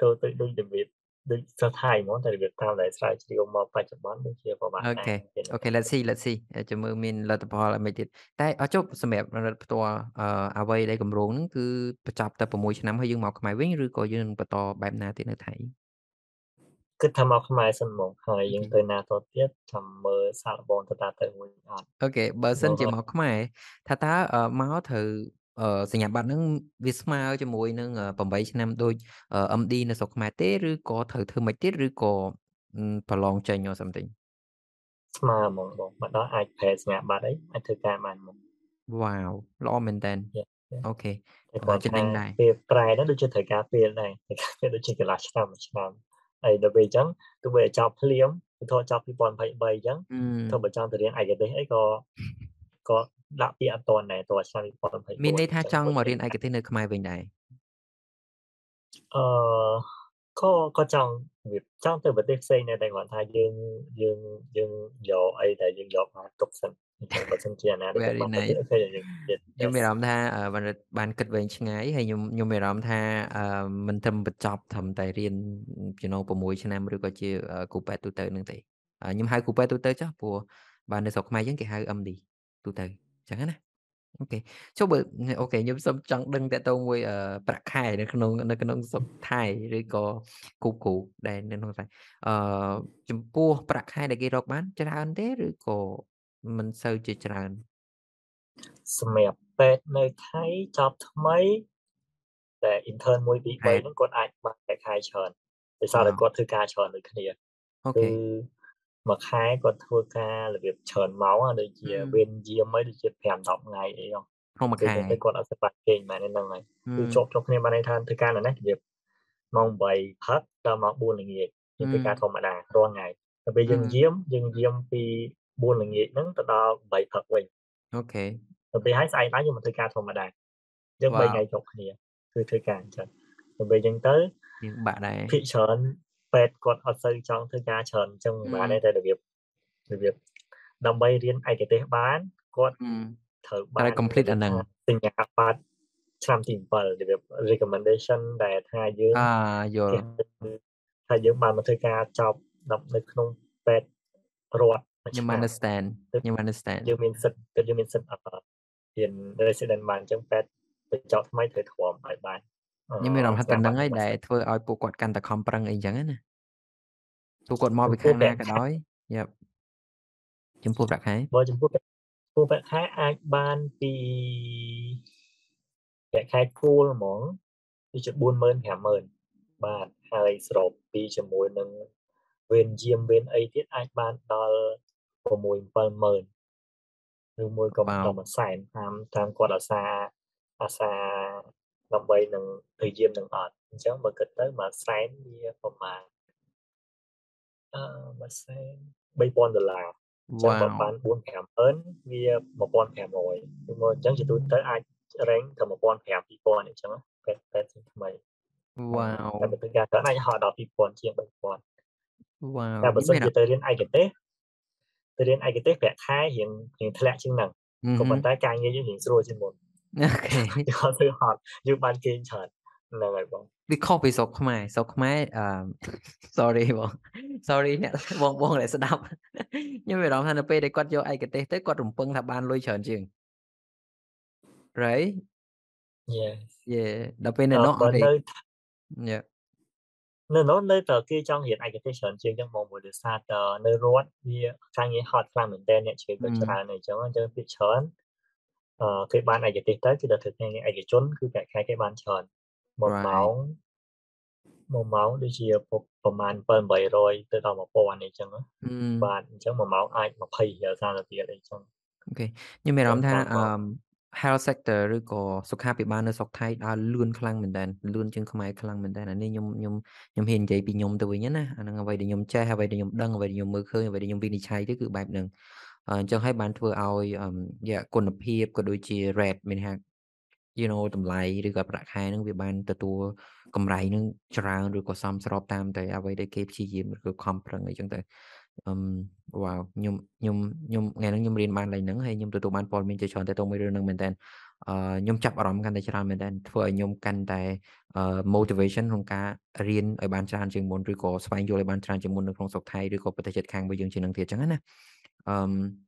ចូលទៅដូចរបៀប ដូចសិស្សថៃហ្មងតែរបៀបតាមដែលស្រាវជ្រាវមកបច្ចុប្បន្នដូចជាពិបាកអូដែរខេពេលអូខេហ្នឹង Let's see Let's see ហើយចាំមើលមានលទ្ធផលអ្មេចទៀតតែអស់ចុះសម្រាប់បារិតផ្ទាល់អឺអ្វីដែលគម្រោងហ្នឹងគឺបញ្ចប់តែ6ឆ្នាំហើយយើងមកខ្មែរវិញឬក៏យើងនឹងបន្តបែបណាទៀតនៅថៃ?គិតថាមកខ្មែរសិនហ្មងហើយយអូខឺងេទៅណាទាល់ទៀតចាំមើលសាកល្បងទៅតើទៅរួចអត់អូខេបើសិនជាព្រោះមកខ្មែរថាតើអឺមកត្រូវអឺ សញ្ញាបត្រហ្នឹងវាស្មើជាមួយនឹង8ឆ្នាំដូចអឺ MD នៅស្រុកខ្មែរទេឬក៏ត្រូវធ្វើម៉េចទៀតឬក៏អឺប្រឡងចេញ or something? ស្មើហ្មងបងមកដល់អាចប្រែសញ្ញាបត្រអីអាចធ្វើការបានហ្មងវ៉ាវល្អមែនទែន Yeah yeah អូខេតែអឺគ្រាន់ចំណេថាញដែរពេលប្រែហ្នឹងដូចជាត្រូវការពេលដែរត្រូវការពេលដូចជាកន្លះឆ្នាំមួយឆ្នាំហើយដល់ពេលអញ្ចឹងទោះបីឲ្យចប់ភ្លាមឧទាហរណ៍ចប់2023អញ្ចឹងអទោះឺបើចង់ទៅរៀនឯកទេសអីក៏ក៏ ដាក់ពាក្យអត់ទាន់ដែរទាល់ឆ្នាំ2024មានន័យថាអញ្ចឹងចង់ដូចមកជារៀនឯកទេសនៅខ្មែរវិញដែរ?អឺក៏ក៏ចង់វាចង់ទៅប្រទេសផ្សេងដែរតែគ្រាន់ថាយើងយើងយើងយកអីដែលយើងយកបានទុកសិនអញ្ចឹងបើសិនជាអាណាដែលយើង Very បានទៅទៀត nice អូខេយើងទៀតខ្ញុំ Yes មានអារម្មណ៍ថាអឺបារិតបានគិតវែងឆ្ងាយហើយខ្ញុំខ្ញុំមានអារម្មណ៍ថាអឺមិនត្រឹមបញ្ចប់ត្រឹមតែរៀន you know 6ឆ្នាំឬក៏ជាអឺគ្រូពេទ្យទូទៅហ្នឹងទេអឺខ្ញុំហៅគ្រូពេទ្យទូទៅចុះព្រោះបើនៅស្រុកខ្មែរយើងគេហៅ MD ទូទៅអញ្ចឹងណាអូខេចុះបើអូខេខ្ញុំសូមចង់ដឹងតាក់ទងមួយអឺប្រាក់ខែនៅក្នុងនៅក្នុងស្រុកថៃឬក៏គូគូដែលនៅក្នុងថៃអឺចំពោះប្រាក់ខែដែលគេរកបានច្រើនទេឬក៏មិនសូវជាច្រើនសម្រាប់ពេទ្យនៅថៃចប់ថ្មីតែ intern 1 2 3ហ្នឹងគាត់អាចបានតែខែច្រើនដោយសារតែគាត់ធ្វើការច្រើនដូចគ្នាអូខេ មួយខែគាត់ធ្វើការរបៀបច្រើនម៉ោងដូចជាវេនយាមហើយដូចជា5 10ថ្ងៃអីហ្នឹងក្នុងមួយខែតែគាត់អត់សម្បត្តិគេមែនហ្នឹងហើយគឺជាប់ជាប់គ្នាបានន័យថាធ្វើការនៅនេះរបៀបម៉ោង8ផឹកដល់ម៉ោង4ល្ងាចយើងធ្វើការធម្មតារាល់ថ្ងៃតែពេលយើងយាមយើងយាមពី4ល្ងាចហ្នឹងទៅដល់8ផឹកវិញអូខេទៅពេលហើយស្អែកឡើងយើងមកធ្វើការធម្មតាយើង3ថ្ងៃជាប់គ្នាគឺធ្វើការអញ្ចឹងទៅពេលអញ្ចឹងទៅយើងបាក់ដែរភិកច្រើន ពេទ្យគាត់អត់សូវចង់ធ្វើការច្រើនអញ្ចឹងបានតែរបៀបរបៀបដើម្បីរៀនឯកទេសបានគាត់ត្រូវបាន complete អាហ្នឹងសញ្ញាបត្រឆ្នាំទី7របៀប recommendation ដែលថាយើងអាយល់ថាយើងបានមកធ្វើការចប់នៅក្នុងពេទ្យរដ្ឋខ្ញុំ understand ខ្ញុំ understand យើងមានសិទ្ធិយើងមានសិទ្ធិអត់រៀន resident បានអញ្ចឹងពេទ្យបញ្ចប់ថ្មីត្រូវធំឲ្យបាន ខ្ញុំមានអារម្មណ៍ថាតែនឹងឯងដែលធ្វើឲ្យពួកគាត់កាន់តែខំប្រឹងអីចឹងណាពួកគាត់មកពីខាងណាក៏ដោយយ៉ាប់ចំពោះប្រាក់ខែបើចំពោះចំពោះប្រាក់ខែអាចបានពីប្រាក់ខែគូលហ្មងគឺជា40000 50000បាទហើយស្របពីជាមួយនឹងវេនយាមវេនអីទៀតអាចបានដល់6 70000ឬមួយក៏ដល់មួយសែនតាមតាមគាត់អាសាអាសា ដើម្បីនឹងទៅយាមនឹងអត់អញ្ចឹងបើគិតទៅមួយសែនវាប្រហែលអឺមួយសែន3000ដុល្លារចាំបើបាន4 5ម៉ឺនវា1500គឺមកអញ្ចឹងជាទូទៅអាចរែងទៅ1500 2000អញ្ចឹងពេទ្យពេទ្យថ្មីវ៉ាវតែបើការកើតអាចហៅដល់2000ជាង3000វ៉ាវតែបើសិនជាទៅរៀនឯកទេសទៅរៀនឯកទេសប្រាក់ខែរៀងរៀងធ្លាក់ជាងហ្នឹងក៏ប៉ុន្តែការងារយើងរៀងស្រួលជាងមុន អូខេគាត់ធ្វើហត់យើងបានគេងច្រើនហ្នឹងហើយបងវាខុសពីស្រុកខ្មែរស្រុកខ្មែរអឺ sorry បង sorry អ្នកបងបងដែលស្ដាប់ខ្ញុំមានអារម្មណ៍ថានៅពេលដែលគាត់យកឯកទេសទៅគាត់រំពឹងថាបានលុយច្រើនជាង right yes yeah ដល់ពេលនៅនោះអត់ទេ yeah នៅនោះនៅតែគេចង់រៀនឯកទេសច្រើនជាងចឹងមកមួយដោយសារតនៅរដ្ឋវាការងារហត់ខ្លាំងមែនតើអ្នកជ្រើក៏ច្រើនអញ្ចឹងអញ្ចឹងពីច្រើនអឺ គេបានឯកទេសទៅគឺដល់ធ្វើការឯកជនគឺប្រាក់ខែគេបានច្រើន1ម៉ោង1ម៉ោងដូចជាប្រហែល7800ទៅដល់1000អីចឹងបាទអញ្ចឹង1ម៉ោងអាច20រៀល30រៀលអីចឹងអូខេខ្ញុំមានអារម្មណ៍ថាអឺ health sector ឬក៏សុខាភិបាលនៅស្រុកថៃដើរលឿនខ្លាំងមែនតើលឿនជាងខ្មែរខ្លាំងមែនតើអានេះខ្ញុំខ្ញុំខ្ញុំហ៊ាននិយាយពីខ្ញុំទៅវិញណាអាហ្នឹងអ្វីដែលខ្ញុំចេះអ្វីដែលខ្ញុំដឹងអ្វីដែលខ្ញុំមើលឃើញអ្វីដែលខ្ញុំវិនិច្ឆ័យទៅគឺបែបហ្នឹង អញ្ចឹងហើយបានធ្វើឲ្យយ៉ាគុណភាពក៏ដូចជា rate មានថា you know តម្លៃឬក៏ប្រាក់ខែហ្នឹងវាបានទទួលកម្រៃហ្នឹងច្រើនឬក៏សមស្របតាមតែអ្វីដែលគេព្យាយាមឬក៏ខំប្រឹងអីចឹងទៅអឺវ៉ាវខ្ញុំខ្ញុំខ្ញុំថ្ងៃហ្នឹងខ្ញុំរៀនបានឡើងហ្នឹងហើយខ្ញុំទទួលបានព័ត៌មានជាច្រើនទៅទៅមួយរឿងហ្នឹងមែនតើអឺខ្ញុំចាប់អារម្មណ៍កាន់តែច្រើនមែនតើធ្វើឲ្យខ្ញុំកាន់តែ motivation ក្នុងការរៀនឲ្យបានច្រើនជាងមុនឬក៏ស្វែងយល់ឲ្យបានច្រើនជាងមុននៅក្នុងស្រុកថៃឬក៏ប្រទេសជិតខាងរបស់យើងជាងនឹងទៀតចឹងណា អឺ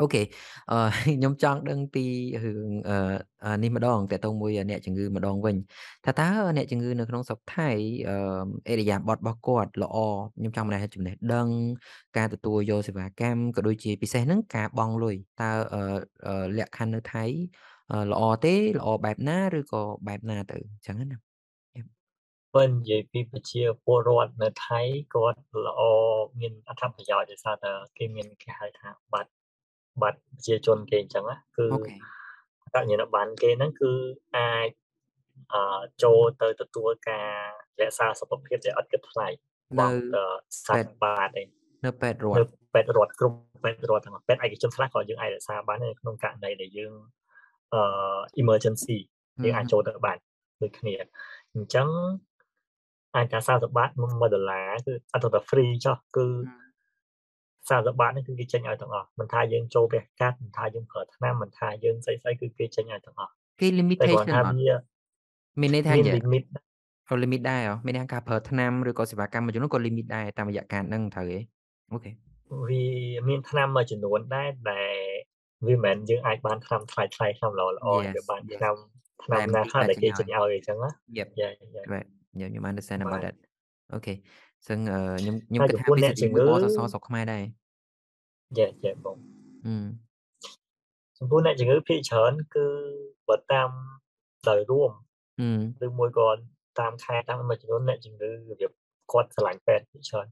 អូខេអឺខ្ញុំចង់ដឹងពីរឿងអឺនេះម្ដងតើតើមួយអ្នកជំងឺម្ដងវិញថាតើអ្នកជំងឺនៅក្នុងស្រុកថៃអឺអេរិយាប័ត្ររបស់គាត់ល្អខ្ញុំចង់បានចំណេះដឹង ការទទួលយកសេវាកម្មក៏ដូចជាពិសេសហ្នឹងការបង់លុយតើអឺលក្ខខណ្ឌនៅថៃល្អទេល្អបែបណាឬក៏បែបណាទៅអញ្ចឹងណា បើនិយាយពីប្រជាពលរដ្ឋនៅថៃគាត់ល្អមានអត្ថប្រយោជន៍ដោយសារតែគេមានគេហៅថាបាត់បាត់ប្រជាជនគេអញ្ចឹងណាគឺកញ្ញាណប័ណ្ណគេហ្នឹងគឺអាចអឺចូលទៅទទួលការរក្សាសុខភាពដែលអត់គិតថ្លៃនៅ40បាតឯងនៅពេទ្យរដ្ឋពេទ្យរដ្ឋគ្រប់ពេទ្យរដ្ឋទាំងពេទ្យឯកជនខ្លះក៏យើងអាចរក្សាបាននៅក្នុងករណីដែលយើងអឺ emergency យើងអាចចូលទៅបានដូចគ្នាអញ្ចឹង អាចការ40បាត1ដុល្លារគឺអត់ទៅ free ចុះគឺ40បាតនេះគឺគេចេញឲ្យទាំងអស់មិនថាយើងចូលវះកាត់មិនថាយើងប្រើថ្នាំមិនថាយើងស្អីស្អីគឺគេចេញឲ្យទាំងអស់គេ limitation ថាវាមានន័យថាយ៉ាង limit ក៏ limit ដែរហ៎មានន័យថាការប្រើថ្នាំឬក៏សេវាកម្មមួយចំនួនក៏ limit ដែរតាមរយៈការហ្នឹងត្រូវទេអូខេវាមានថ្នាំមួយចំនួនដែរដែលវាមិនមែនយើងអាចបានថ្នាំថ្លៃថ្លៃថ្នាំល្អល្អ Yes, វាបាន yes. ថ្នាំថ្នាំតែណាមិនខ្លះពេដែលទ្យគេចេចេញញឲ្យឲ្យអញ្ចឹងណា Yep. Yeah yeah ខ្ញុំខ្ញុំ understand about that អូខេសឹងខ្ញុំខ្ញុំគិតថាពីសិទ្ធិមួយបសសស្រុកខ្មែរដែរយេយេបងអឺចំពោះអ្នកជំងឺភាគច្រើនគឺបើតាមដោយរួមឬមួយក៏តាមខេត្តតាមមួយចំនួនអ្នកជំងឺរបៀបគាត់ឆ្លាញ់ពេទ្យភាគច្រើន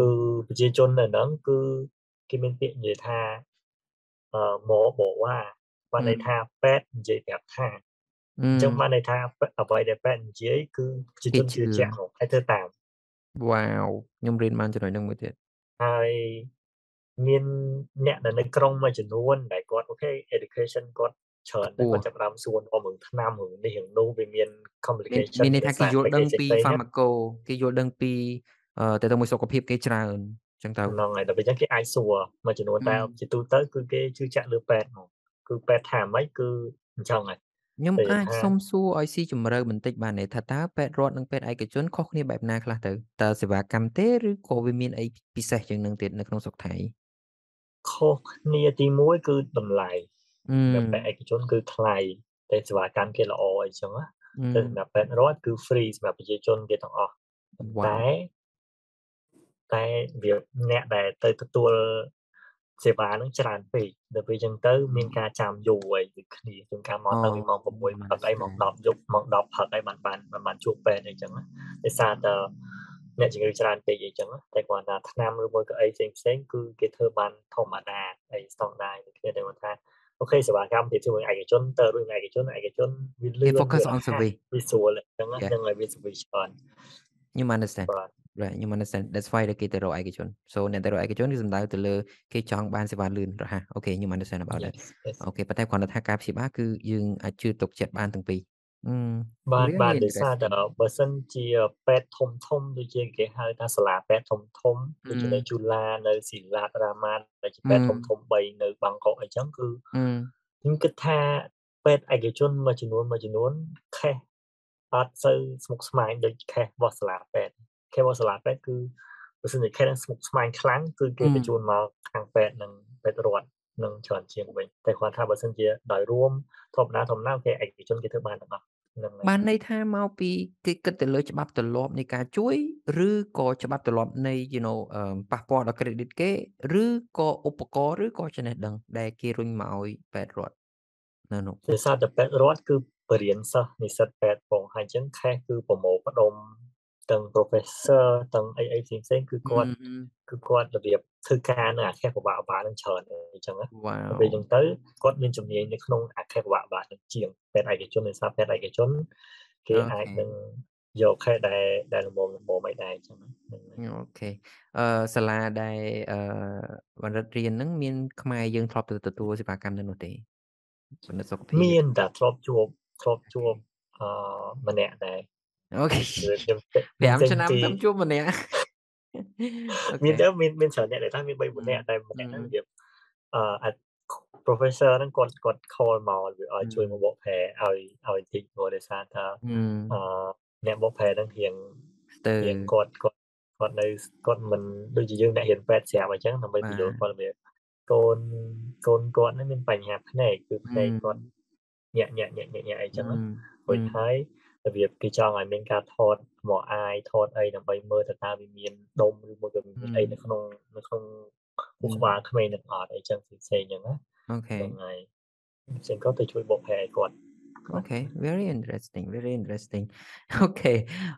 គឺប្រជាជននៅហ្នឹងគឺគេមានពាក្យនិយាយថាអឺមកបវ៉ាបានន័យថាពេទ្យនិយាយប្រាប់ថា អឺអញ្ចឹងបានន័យថាអ្វីដែលពេទ្យនិយាយគឺប្រជាជនគេជឿជឿជាក់ហ្មងហើយធ្វើតាម Wow ខ្ញុំរៀនបានចំណុចហ្នឹងមួយទៀតហើយមានអ្នកនៅនៅក្រុងមួយចំនួនដែលគាត់អូខេ education គាត់ច្រើនតែខ្ពស់គាត់ចាប់ផ្ដើមសួរនាំរឿងថ្នាំរឿងនេះរឿងនោះវាមានមាន complication មានន័យថាគេយល់ដឹងពីផ្សេងៗណា pharmaco គេយល់ដឹងពីអឺទៅទៅមួយសុខភាពគេច្រើនអញ្ចឹងទៅហ្នឹងហើយដល់ពេលអញ្ចឹងគេអាចសួរមួយចំនួនអឺតែជាទូទៅគឺគេជឿជាក់លើពេទ្យហ្មងគឺពេទ្យថាម៉េចគឺអញ្ចឹងហើយ ខ្ញុំតែអាចថាសុំសួរឲ្យស៊ីជម្រៅបន្តិចបានទេថាតើពេទ្យរដ្ឋនិងពេទ្យឯកជនខុសគ្នាបែបណាខ្លះទៅតើសេវាកម្មទេឬក៏វាមានអីពិសេសជាងនឹងទៀតនៅក្នុងស្រុកថៃខុសគ្នាទី1គឺតម្លៃអឺសម្រាប់ពេទ្យឯកជនគឺថ្លៃតែសេវាកម្មគេល្អអីចឹងណាអឺតែសម្រាប់ពេទ្យរដ្ឋគឺ free សម្រាប់ប្រជាជនគេទាំងអស់ប៉ុន្តែ Wow តែវាអ្នកដែលទៅទទួល សេវាហ្នឹងច្រើនពេកដល់ពេលអញ្ចឹងទៅមានការចាំយូរអីដូចគ្នាជាងការមកតាំងពីម៉ោងអូ6មកដល់អីម៉ោង10យប់ម៉ោង10ផឹកអីបានបានបានបានជួបពេទ្យអីចឹងណាដោយសារតែអ្នកជំងឺច្រើនពេកអីចឹងណាតែគាត់ថាថ្នាំឬមួយក៏អីផ្សេងផ្សេងៗគឺគេធ្វើបានធម្មតាអីស្តង់ដារដូចគ្នាតែគាត់ថា OK សេវាកម្មពីជាមួយឯកជនទៅរួចឯកជនឯកជនវាលឿគេន focus វា on រហ័ស service វាស្រួលអញ្ចឹងណា Yeah. ហ្នឹងហើយវា service ច្រើន ខ្ញុំ understand បាទ right ខ្ញុំ understand that's why ដែលគេទៅរកឯកជន so អ្នកទៅរកឯកជនគឺសំដៅទៅលើគេចង់បានសេវាលឿនរហ័ស OK ខ្ញុំ understand about that yes yes អូខេប៉ុន្តែគ្រាន់តែថាការព្យាបាលគឺយើងអាចជឿទុកចិត្តបានទាំងពីរអឺបាទបាទ really ដោយសារតែ interesting បើសិនជាពេទ្យធំធំដូចជាគេហៅថាសាលាពេទ្យធំធំដូចជាអឺនៅជូឡានៅស៊ីឡាតរាម៉ាតដែលជាពេទ្យអឺធំធំ3នៅបាងកកអីចឹងគឺអឺខ្ញុំគិតថាពេទ្យឯកជនមួយចំនួនមួយចំនួនខេស អត់សូវស្មុគស្មាញដូចខេសរបស់សាលាពេទ្យខេសរបស់សាលាពេទ្យគឺបើសិនជាខេសហ្នឹងស្មុគស្មាញខ្លាំងគឺគេអឺបញ្ជូនមកខាងពេទ្យនិងពេទ្យរដ្ឋនឹងច្រើនជាងវិញតែគាត់ថាបើសិនជាដោយរួមធម្មតាធម្មតាគេឯកជនគេធ្វើបានទាំងអស់ហ្នឹងហើយបានន័យថាមកពីគេគិតទៅលើច្បាប់ទម្លាប់នៃការជួយឬក៏ច្បាប់ទម្លាប់នៃ you know អឺប៉ះពាល់ដល់ credit គេឬក៏ឧបករណ៍ឬក៏ចំណេះដឹងដែលគេរុញមកឲ្យពេទ្យរដ្ឋនៅនោះដោយសារតែពេទ្យរដ្ឋគឺ បរៀនសិស្សនិស្សិតពេទ្យផងហើយអញ្ចឹងខេសគឺប្រមូលផ្ដុំទាំង professor ទាំងអីអីផ្សេងផ្សេងៗគឺគាត់អឺគឺគាត់របៀបធ្វើការនៅអាខេសបបាក់បានឹងច្រើនអញ្ចឹងណាវ៉ាដល់វពេលអញ្ចឹងទៅគាត់មានជំនាញនៅក្នុងអាខេសបបាបានឹងជាងពេទ្យឯកជនដោយសារពេទ្យឯកជនគេអូអាចខេនឹងយកខេសដែលដែលល្មមល្មមអីដែរអញ្ចឹងណាហ្នឹងហើយអូខេអឺសាលាដែលអឺបណ្ឌិតរៀនហ្នឹងមានខ្មែរយើងធ្លាប់ទៅទទួលសេវាកម្មនៅនោះទេបណ្ឌិតសុខភាពមានតែធ្លាប់ជួប ធ្លាប់ជួបអឺម្នាក់ដែរអូខេគឺខ្ញុំខ្ញុំ5ចេញឆ្នាំពីតាមជួបម្នាក់អូមានខេទៅមានមានច្រើនអ្នកដែលថាមាន3 4នាក់តែម្នាក់ហ្នឹងវាអឺអា professor ហ្នឹងគាត់គាត់ call មកវាឲ្យជួយមកបកប្រែឲ្យឲ្យតិចព្រោះដោយសារថាអឺអឺអ្នកបកប្រែហ្នឹងរៀងស្ទើរៀងគាត់គាត់គាត់នៅគាត់មិនដូចជាយើងអ្នករៀនពេទ្យស្រាប់អញ្ចឹងដើម្បីបាទបញ្យល់គាត់របៀបកូនកូនគាត់ហ្នឹងមានបញ្ហាភ្នែកគឺភ្នែកគាត់ ញាក់ញាក់ញាក់ញាក់ញាក់អីចឹងណារួចហើយរបៀបគេចង់ឲ្យមានការថតមកអាយថតអីដើម្បីមើលទៅតើវាមានដុំឬមួយក៏មានអីនៅក្នុងនៅក្នុងពោះក្បាលក្មេងនឹងអត់អីចឹងផ្សេងៗចឹងណាOK ហ្នឹងហើយផ្សេងក៏ទៅជួយបុកប្រែឲ្យគាត់ OK very interesting very interesting អូខេ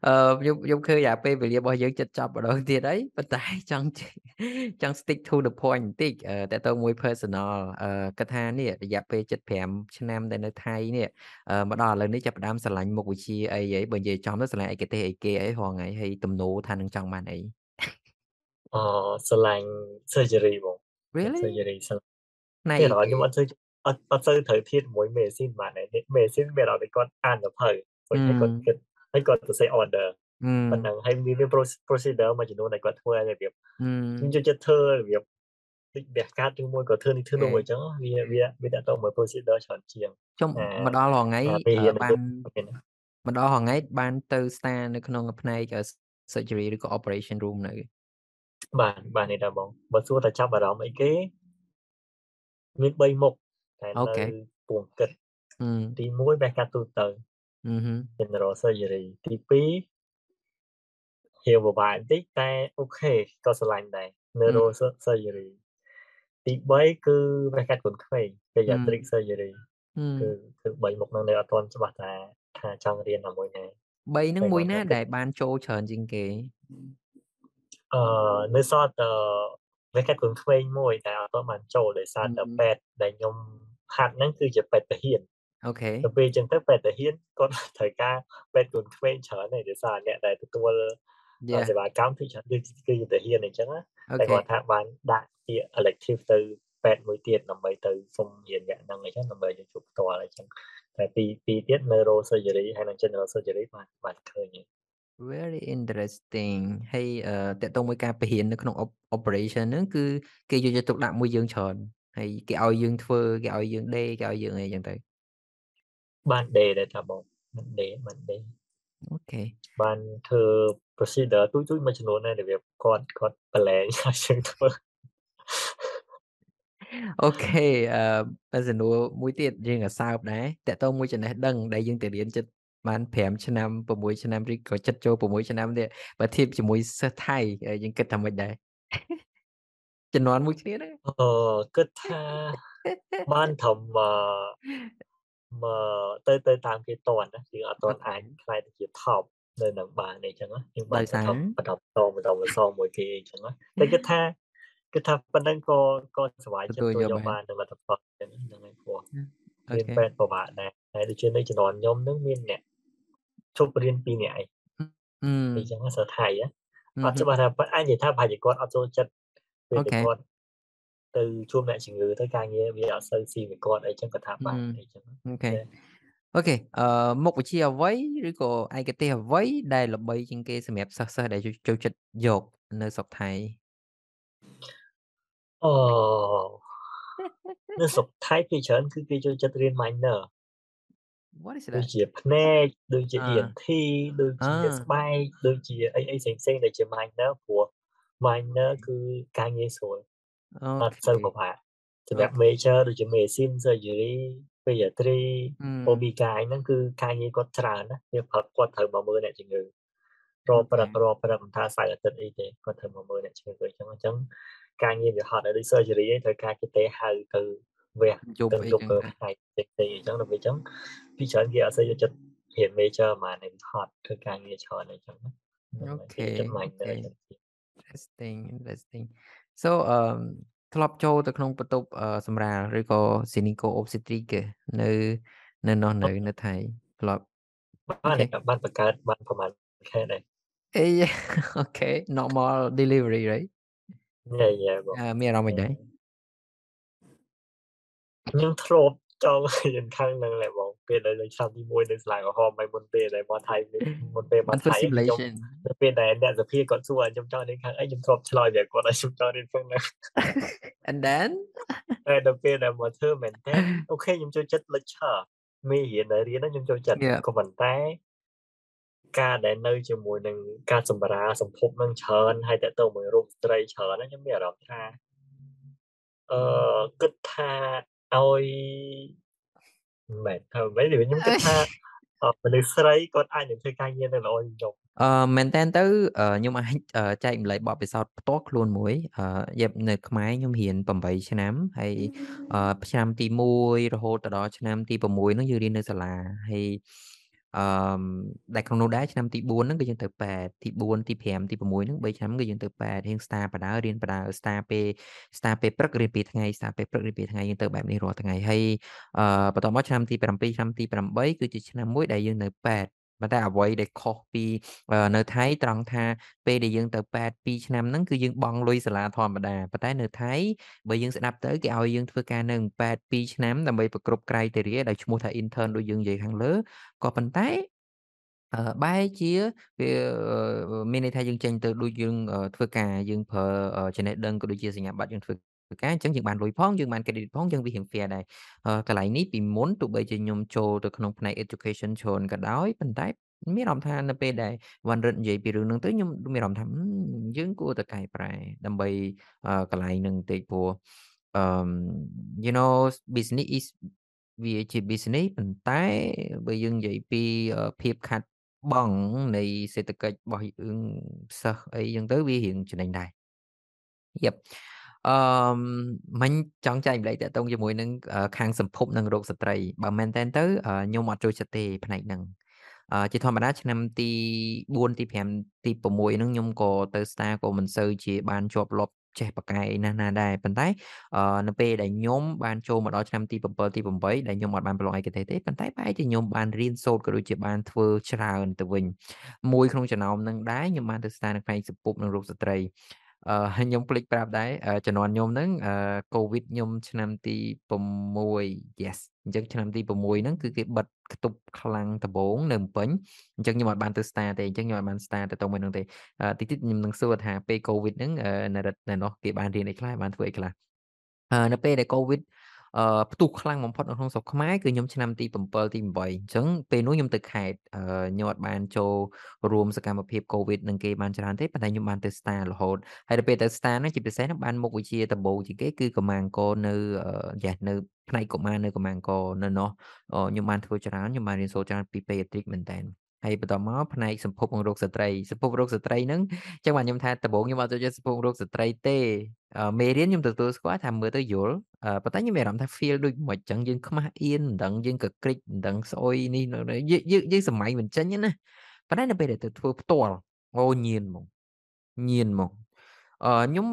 អឺខ្ញុំខ្ញុំឃើញអាពេលវេលារបស់យើងចិត្តចប់ម្ដងទៀតហើយប៉ុន្តែចង់ចង់ stick to the point បន្តិចអឺតើទៅមួយ personal អឺគាត់ថានេះរយៈពេល75ឆ្នាំដែលនៅថៃនេះអឺមកដល់ឥឡូវនេះចាប់ផ្ដើមស្រឡាញ់មុខវិជ្ជាអីហីបើនិយាយចំទៅស្រឡាញ់ឯកទេសអីគេអីរងថ្ងៃហើយទំនោរថានឹងចង់បានអីអស្រឡាញ់ surgery បង really surgery ស្រឡាញ់ផ្នែកគេរហខ្ញុំអត់ទៅអត់ អត់ទៅត្រូវធៀបជាមួយ medicine បានដែរ medicine វាដល់តែគាត់អានទៅហើយហើយគាត់គិតហើយគាត់ទៅ say order អឺប៉ុណ្ណឹងហើយមាន procedure មួយចំនួនដែលគាត់ធ្វើឲ្យរបៀបអឺខ្ញុំចូលចិត្តធ្វើរបៀបដូចវះកាត់ឬមួយក៏ធ្វើនេះធ្វើនោះអញ្ចឹងវាវាវាដាក់ទៅមួយ procedure ច្រើនជាងចុំមកដល់រហងៃអាពេលរៀនបានមានមកដល់រហងៃបានទៅ star នៅក្នុងផ្នែក surgery ឬក៏ operation room នៅបាទបាទនេះដែរបងបើសួរតែចាប់អារម្មណ៍អីគេមាន3មុខ តែអូនៅខេពងគិតអឺទី1វះកាត់ទូទៅអឺហឹម General Surgery ទី2រាវពិបាកបន្តិចតែអូខេក៏ស្រឡាញ់ដែរ Neuro Surgery ទី3គឺវះកាត់កូនក្មេង Pediatric Surgery អឺគឺគឺ3មុខហ្នឹងនៅអត់ទាន់ច្បាស់ថាថាចង់រៀនអាមួយណា3ហ្នឹងតែមួយគាត់ណាថាគិតដែលបានចូលច្រើនជាងគេ?អឺនៅសល់តែវះកាត់កូនក្មេងមួយតែអត់ទាន់បានចូលដោយសារតែហឹមពេទ្យដែលខ្ញុំ ហាត់ហ្នឹងគឺជាពេទ្យទាហានអូខេទៅពេលអញ្ចឹងទៅពេទ្យទាហានគាត់ត្រូវការពេទ្យកូនក្មេងច្រើនហើយដោយសារអ្នកដែលទទួលអឺ Yeah សេវាកម្មគឺច្រើនគឺគឺទាហានអញ្ចឹងណាអូតែខេគាត់ថាបានដាក់ជា elective ទៅពេទ្យមួយទៀតដើម្បីទៅសុំរៀនវគ្គហ្នឹងអញ្ចឹងដើម្បីយកជួបផ្ទាល់អញ្ចឹងតែពីរពីរទៀត Neuro Surgery ហើយនិង General Surgery បានបានឃើញហើយ Very interesting ហើយអឺទាក់ទងមួយការបរិញ្ញាបត្រនៅក្នុង op operation ហ្នឹងគឺគេយកចិត្តទុកដាក់មួយយើងច្រើន ហើយគេឲ្យយើងធ្វើគេឲ្យយើងដេរគេឲ្យយើងអីចឹងទៅបានដេរដែរតាបងបានដេរបានដេរអូខេបានធ្វើ procedure ទូចៗមួយចំនួនដែរដែលវាគាត់គាត់ប្រឡែងឲ្យយើងធ្វើអូខេអឺបើសំណួរមួយទៀតយើងក៏សើបដែរទាក់ទងមួយចំណេះដឹងដែលយើងទៅរៀនជិតបាន5ឆ្នាំ6ឆ្នាំឬក៏ជិតចូល6ឆ្នាំទៀតបើធៀបជាមួយសិស្សថៃយើងគិតថាម៉េចដែរ ជំនាន់មួយគ្នាហ្នឹងអឺគិតថាបានត្រឹមអឺមកទៅទៅតាមគេតន់ណាយើងអត់ទាន់អាចខ្លាយទៅជា top នៅនឹងបានអីចឹងណាយើងបានដោយសារបន្តបន្តបន្តបន្តមួយគេអីចឹងណាតែគិតថាគិតថាប៉ុណ្ណឹងក៏ក៏សុវ័យចិត្តទទួលទៅយកយកបាបានននៅលទ្ធផលចឹងហ្នឹងហើយព្រោះអូរៀនខេពេទ្យពិបាកដែរហើយដូចជានៅជំនាន់ខ្ញុំហ្នឹងមានអ្នកជប់រៀន2នាក់ឯងអឺអីចឹងណាសិស្សថៃណាអឺអត់ច្បាស់ថាអាចនិយាយថាប្រហែលជាគាត់អត់ចូលចិត្ត ពេលអូដែលខេគាត់ទៅជួបអ្នកជំងឺទៅការងារវាអត់សូវស៊ីមួយគាត់អីចឹងគាត់ថាបានអឺអីចឹងអូខេចាអូខេអឺមុខវិជ្ជាអ្វីឬក៏ឯកទេសអ្វីដែលល្បីជាងគេសម្រាប់សិស្សសិស្សដែលចូលចូលចិត្តយកនៅស្រុកថៃអូនៅស្រុកថៃភាគច្រើនគឺគេចូលចិត្តរៀន minor What is ដូច that ជាភ្នែកដូចជាអឺ ENT ដូចអជាឺស្បែកដូចជាអីអីផ្សេងៗដែលជា minor ព្រោះ minor គឺការងារស្រួលអូអត់ខេសូវពិបាកសម្អូរាប់ major ដូចជា medicine surgery pediatry អឺ OB កាយហ្នឹងគឺការងារគាត់ច្រើនណាវាព្រឹកគាត់ត្រូវមកមើលអ្នកជំងឺរអូព្រឹខេករព្រឹកមិនថាសៅរ៍អាទិត្យអីទេគាត់ត្រូវមកមើលអ្នកជំងឺអញ្ចឹងអញ្ចឹងការងារវាហត់ហើយដូច surgery ឯងត្រូវការគេទេហៅទៅវះយប់ទៅអីយប់ចឹងទៅទៅថ្ងៃផ្សេងៗអញ្ចឹងដល់ពេលអញ្ចឹងពីច្រើនគេអត់សូវយកចិត្តរៀន major ហ្មងហើយហត់ធ្វើការងារច្រើនអីចឹងណាហ្នឹងអូហើយខេគេចូលចិត្តអូ minor ខេចឹងទៀត interesting interesting so អឺធ្លាប់ចូលទៅក្នុងបន្ទប់អឺសម្រាលឬក៏ Clinical Obstetric គេនៅនៅនោះនៅនៅថៃធ្លាប់បាអូនខេតែបានបង្កើតបានប្រហែលខែដែរអេអូខេ normal delivery right យាយយាយបងអឺមានអារម្មណ៍មិនដែរខ្ញុំធ្លាប់ចង់រៀនខាងហ្នឹងដែរបង ពេលដែលនៅឆ្នាំទី1នៅសាលាក្រហមហើយមុនពេលដែលមកថៃមុនពេលមបាកនធ្វើថៃខ្ញុំ simulation នៅពេលដែលអ្នកសភាគាត់សួរឲ្យខ្ញុំចង់រៀនខាងអីខ្ញុំធ្លាប់ឆ្លើយវាគាត់ឲ្យខ្ញុំចង់រៀនខាងហ្នឹង and then តែដល់ពេលដែលមកធ្វើមែនតើអូខេខ្ញុំចូលចិត្ត lecture មេរៀនដែលរៀនហ្នឹងខ្ញុំចូលចិត្ត Yeah ក៏ប៉ុន្តែការដែលនៅជាមួយនឹងការសម្រាលសម្ភពនឹងច្រើនហើយតើទៅមួយរូបស្ត្រីច្រើនណាខ្ញុំមានអារម្មណ៍ថាអឺគិតថាឲ្យ មិនមែនថាមិនមែនទេខ្ញុំគិតថាអឺមនុស្សស្រីគាត់អាចនឹងធ្វើការងារនៅល្អជាងខ្ញុំអឺមែនតើទៅអឺខ្ញុំអាចអឺចែកម្លែកបទពិសោធន៍ផ្ទាល់ខ្លួនមួយអឺយ៉ាប់នៅខ្មែរខ្ញុំរៀន8ឆ្នាំហើយអឺឆ្នាំទី1រហូតទៅដល់ឆ្នាំទី6ហ្នឹងយើងរៀននៅសាលាហើយ អឺដែលក្នុងនោះដែរឆ្នាំទី4ហ្នឹងគឺយើងទៅប៉ែតទី4ទី5ទី6ហ្នឹង3ឆ្នាំគឺយើងទៅប៉ែតរៀន star បដៅរៀនបដៅ star ពេល star ពេលព្រឹករៀន2ថ្ងៃ star ពេលព្រឹករៀន2ថ្ងៃយើងទៅបែបនេះរាល់ថ្ងៃហើយអឺបន្ទាប់មកឆ្នាំទី7ឆ្នាំទី8គឺជាឆ្នាំមួយដែលយើងនៅប៉ែត ប៉ុន្តែអ្វីដែលខុសពីអឺនៅថៃត្រង់ថាពេលដែលយើងទៅប៉ែត2ឆ្នាំហ្នឹងគឺយើងបង់លុយសាលាធម្មតាប៉ុន្តែនៅថៃបើយើងស្ដាប់ទៅគេឲ្យយើងធ្វើការនៅប៉ែត2ឆ្នាំដើម្បីប្រគ្រប់ criteria ដែលឈ្មោះថា intern ដូចយើងនិយាយខាងលើក៏ប៉ុន្តែអឺបែរជាវាអឺមានន័យថាយើងចេញទៅដូចយើងអឺធ្វើការយើងប្រើអឺចំណេះដឹងក៏ដូចជាសញ្ញាបត្រយើងធ្វើ ធ្វើការអញ្ចឹងយើងបានលុយផងយើងបាន credit ផងអញ្ចឹងវារៀង fair ដែរអឺកន្លែងនេះពីមុនទោះបីជាខ្ញុំចូលទៅក្នុងផ្នែក education ច្រើនក៏ដោយប៉ុន្តែមានអារម្មណ៍ថានៅពេលដែលវ៉ាន់រិទ្ធនិយាយពីរឿងហ្នឹងទៅខ្ញុំមានអារម្មណ៍ថាហ៊ឹមយើងគួរតែកែប្រែដើម្បីអឺកន្លែងហ្នឹងបន្តិចព្រោះ um you know business is វាជា business ប៉ុន្តែបើយើងនិយាយពីភាពខាត់បងនៃសេដ្ឋកិច្ចរបស់យើងសិស្សអីចឹងទៅវារៀងចំណេញដែរ Yep អឺមិញចង់ចែកម្លែកតាក់ទងជាមួយនឹងខាងសម្ភពនិងរោគស្ត្រី បើមែនតើទៅខ្ញុំអត់ចូលចិត្តទេផ្នែកហ្នឹងជាធម្មតាឆ្នាំទី4ទី5ទី6ហ្នឹងខ្ញុំក៏ទៅ Star ក៏មិនសូវជាបានជាប់លាប់ចេះបកកាយណាស់ណាដែរប៉ុន្តែនៅពេលដែលខ្ញុំបានចូលមកដល់ឆ្នាំទី7ទី8ដែលខ្ញុំអត់បានប្រឡងឯកទេសទេប៉ុន្តែបែរជាខ្ញុំបានរៀនសូត្រក៏ដូចជាបានធ្វើច្រើនទៅវិញមួយក្នុងចំណោមនឹងដែរខ្ញុំបានទៅ Star នៅផ្នែកសម្ពុបនិងរោគស្ត្រី អឺខ្ញុំភ្លេចប្រាប់ដែរជំនាន់ខ្ញុំហ្នឹងអឺកូវីដខ្ញុំឆ្នាំទី6 yes អញ្ចឹងឆ្នាំទី6ហ្នឹងគឺគេបិទខ្ទប់ខ្លាំងដំបងនៅភ្នំពេញអញ្ចឹងខ្ញុំអត់បានទៅ star ទេអញ្ចឹងខ្ញុំអត់បាន star ទៅតមួយហ្នឹងទេតិចតិចខ្ញុំនឹងសួរថាពេលកូវីដហ្នឹងនៅរដ្ឋនៅនោះគេបានរៀនអីខ្លះបានធ្វើអីខ្លះនៅពេលដែលកូវីដ អឺផ្ទុះខ្លាំងបំផុតនៅក្នុងស្រុកខ្មែរគឺខ្ញុំឆ្នាំទី7ទី8អញ្ចឹងពេលនោះខ្ញុំទៅខេត្តខ្ញុំអត់បានចូលរួមសកម្មភាព COVID នឹងគេបានច្រើនទេប៉ុន្តែខ្ញុំបានទៅ Star រហូតហើយដល់ពេលទៅ Star ហ្នឹងជាពិសេសហ្នឹងបានមុខវិជ្ជាដំបូងជាងគេគឺកម្មាអង្គរនៅយ៉ានៅផ្នែកកុមារនៅកម្មាអង្គរនៅនោះខ្ញុំបានធ្វើច្រើនខ្ញុំបានរៀនសូត្រច្រើនពី pediatric មែនតើ ហើយបន្តមកផ្នែកសម្ភពរោគស្ត្រីសម្ភពរោគស្ត្រីហ្នឹងអញ្ចឹងបាទខ្ញុំថាដំបូងខ្ញុំអត់ចូលចិត្តសម្ភពរោគស្ត្រីទេមេរៀនខ្ញុំទទួលស្គាល់ថាមើលទៅយល់ប៉ុន្តែខ្ញុំមានអារម្មណ៍ថា feel ដូចមិនអញ្ចឹងយើងខ្មាស់អៀនមិនដឹងយើងក៏ក្រិចមិនដឹងស្អុយនេះយើងយើងសម័យមិនចេញណាប៉ុន្តែនៅពេលដែលទៅធ្វើផ្ទាល់អូញៀនហ្មងញៀនហ្មងអឺខ្ញុំ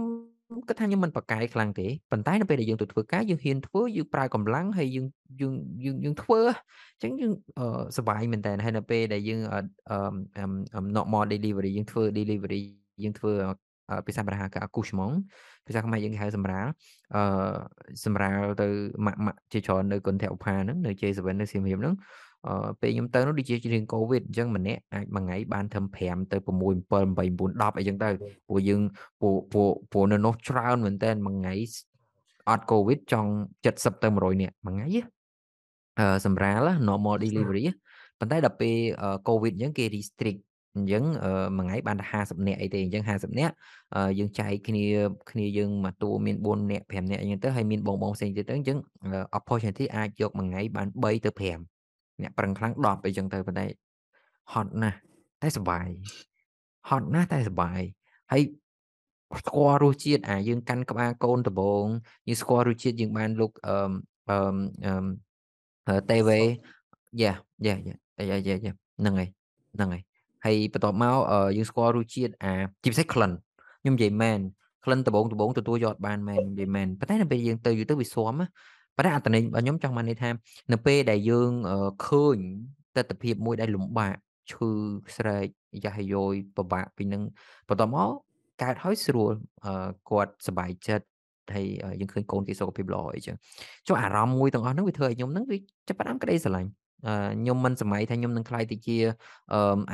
គិតថាខ្ញុំមិនប្រកែកខ្លាំងទេប៉ុន្តែនៅពេលដែលយើងទៅធ្វើការយើងហ៊ានធ្វើយើងប្រើកម្លាំងហើយយើងយើងយើងយើងធ្វើអញ្ចឹងយើងសប្បាយមែនតើហើយនៅពេលដែលយើងអឺ normal delivery យើងធ្វើ delivery យើងធ្វើភាសាប្រាហាកអាគូឆ្មងភាសាខ្មែរយើងគេហៅសម្រាលអឺសម្រាលទៅម៉ាក់ម៉ាក់ជាច្រើននៅកុនធឧផាហ្នឹងនៅ J7 នៅសៀមរាបហ្នឹង អឺពេលខ្ញុំទៅនោះដូចជារឿងកូវីដអញ្ចឹងម្នាក់អាចមួយថ្ងៃបានត្រឹម5ទៅ6 7 8 9 10អីចឹងទៅព្រោះយើងពួកពួកពួកនៅនោះច្រើនមែនតើមួយថ្ងៃអត់កូវីដចង់70ទៅ100នាក់មួយថ្ងៃអឺសម្រាល normal delivery ប៉ុន្តែដល់ពេលកូវីដអញ្ចឹងគេ restrict អញ្ចឹងមួយថ្ងៃបានតែ50នាក់អីទេអញ្ចឹង50នាក់យើងចែកគ្នាគ្នាយើងមួយតួមាន4នាក់5នាក់អញ្ចឹងទៅហើយមានបងបងផ្សេងទៀតទៅអញ្ចឹង opportunity អាចយកមួយថ្ងៃបាន3ទៅ5 អ្នកប្រឹងខ្លាំង10អីចឹងទៅប៉ុន្តែហត់ណាស់តែសុបាយហត់ណាស់តែសុបាយហើយស្គាល់រសជាតិអាយើងកាន់ក្បាលកូនដំបងយើងស្គាល់រសជាតិយើងបានលោកអឺអឺតេវេយ៉ាយ៉ាយ៉ាយ៉ាយ៉ាហ្នឹងហើយហ្នឹងហើយហើយបន្ទាប់មកយើងស្គាល់រសជាតិអាជាពិសេសក្លិនខ្ញុំនិយាយមែនក្លិនដបងដបងទទួលយកបានមែននិយាយមែនប៉ុន្តែនៅពេលយើងទៅយូរទៅវាស៊ាំ ប៉ុន្តែអត្តន័យរបស់ខ្ញុំចង់បានន័យថានៅពេលដែលយើងឃើញទស្សនវិជ្ជាមួយដែលលំបាកឈឺស្រែកយ៉ាស់យោយពិបាកពីនឹងបន្ទាប់មកកើតហើយស្រួលគាត់សប្បាយចិត្តហើយយើងឃើញកូនគេសុខភាពល្អអីចឹងចុះអារម្មណ៍មួយទាំងអស់ហ្នឹងវាធ្វើឲ្យខ្ញុំហ្នឹងវាចាប់ផ្ដើមក្តីស្រឡាញ់ខ្ញុំមិនសម័យថាខ្ញុំនឹងខ្លាយទៅជា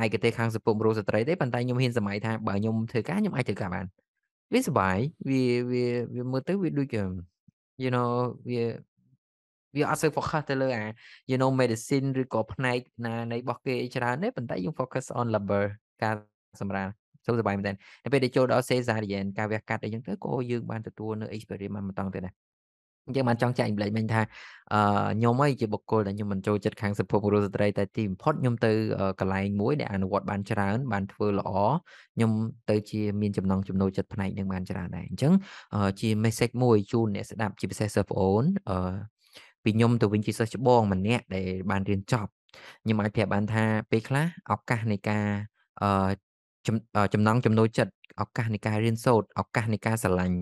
ឯកទេសខាងសង្គមរូស្ត្រីទេប៉ុន្តែខ្ញុំហ៊ានសម័យថាបើខ្ញុំធ្វើការខ្ញុំអាចធ្វើការបានវាសុបាយវាវាវាមើលទៅវាដូច you know វា វាអត់សូវ focus ទៅលើអា you know medicine ឬក៏ផ្នែកណានៃរបស់គេច្រើនទេប៉ុន្តែយើង focus on labor ការសម្រាលសុខសប្បាយមែនតើនៅពេលដែលចូលដល់ cesarean ការវះកាត់អីចឹងទៅក៏យើងបានទទួលនៅ experiment មិនតង់ទៀតដែរអញ្ចឹងបានចង់ចែកម្លែកមិញថាអឺខ្ញុំអីជាបុគ្គលដែលខ្ញុំមិនចូលចិត្តខាងសភពបុរុស្ត្រីតែទីបំផុតខ្ញុំទៅកន្លែងមួយដែលអនុវត្តបានច្រើនបានធ្វើល្អខ្ញុំទៅជាមានចំណងចំណូលចិត្តផ្នែកនឹងបានច្រើនដែរអញ្ចឹងជា message មួយជូនអ្នកស្ដាប់ជាពិសេសសិស្សប្អូនអឺ ពីខ្ញុំទៅវិញជាសិស្សច្បងម្នាក់ដែលបានរៀនចប់ខ្ញុំអាចប្រាប់បានថាពេលខ្លះឱកាសនៃការអឺចំណងចំណូលចិត្តឱកាសនៃការរៀនសូត្រឱកាសនៃការស្រឡាញ់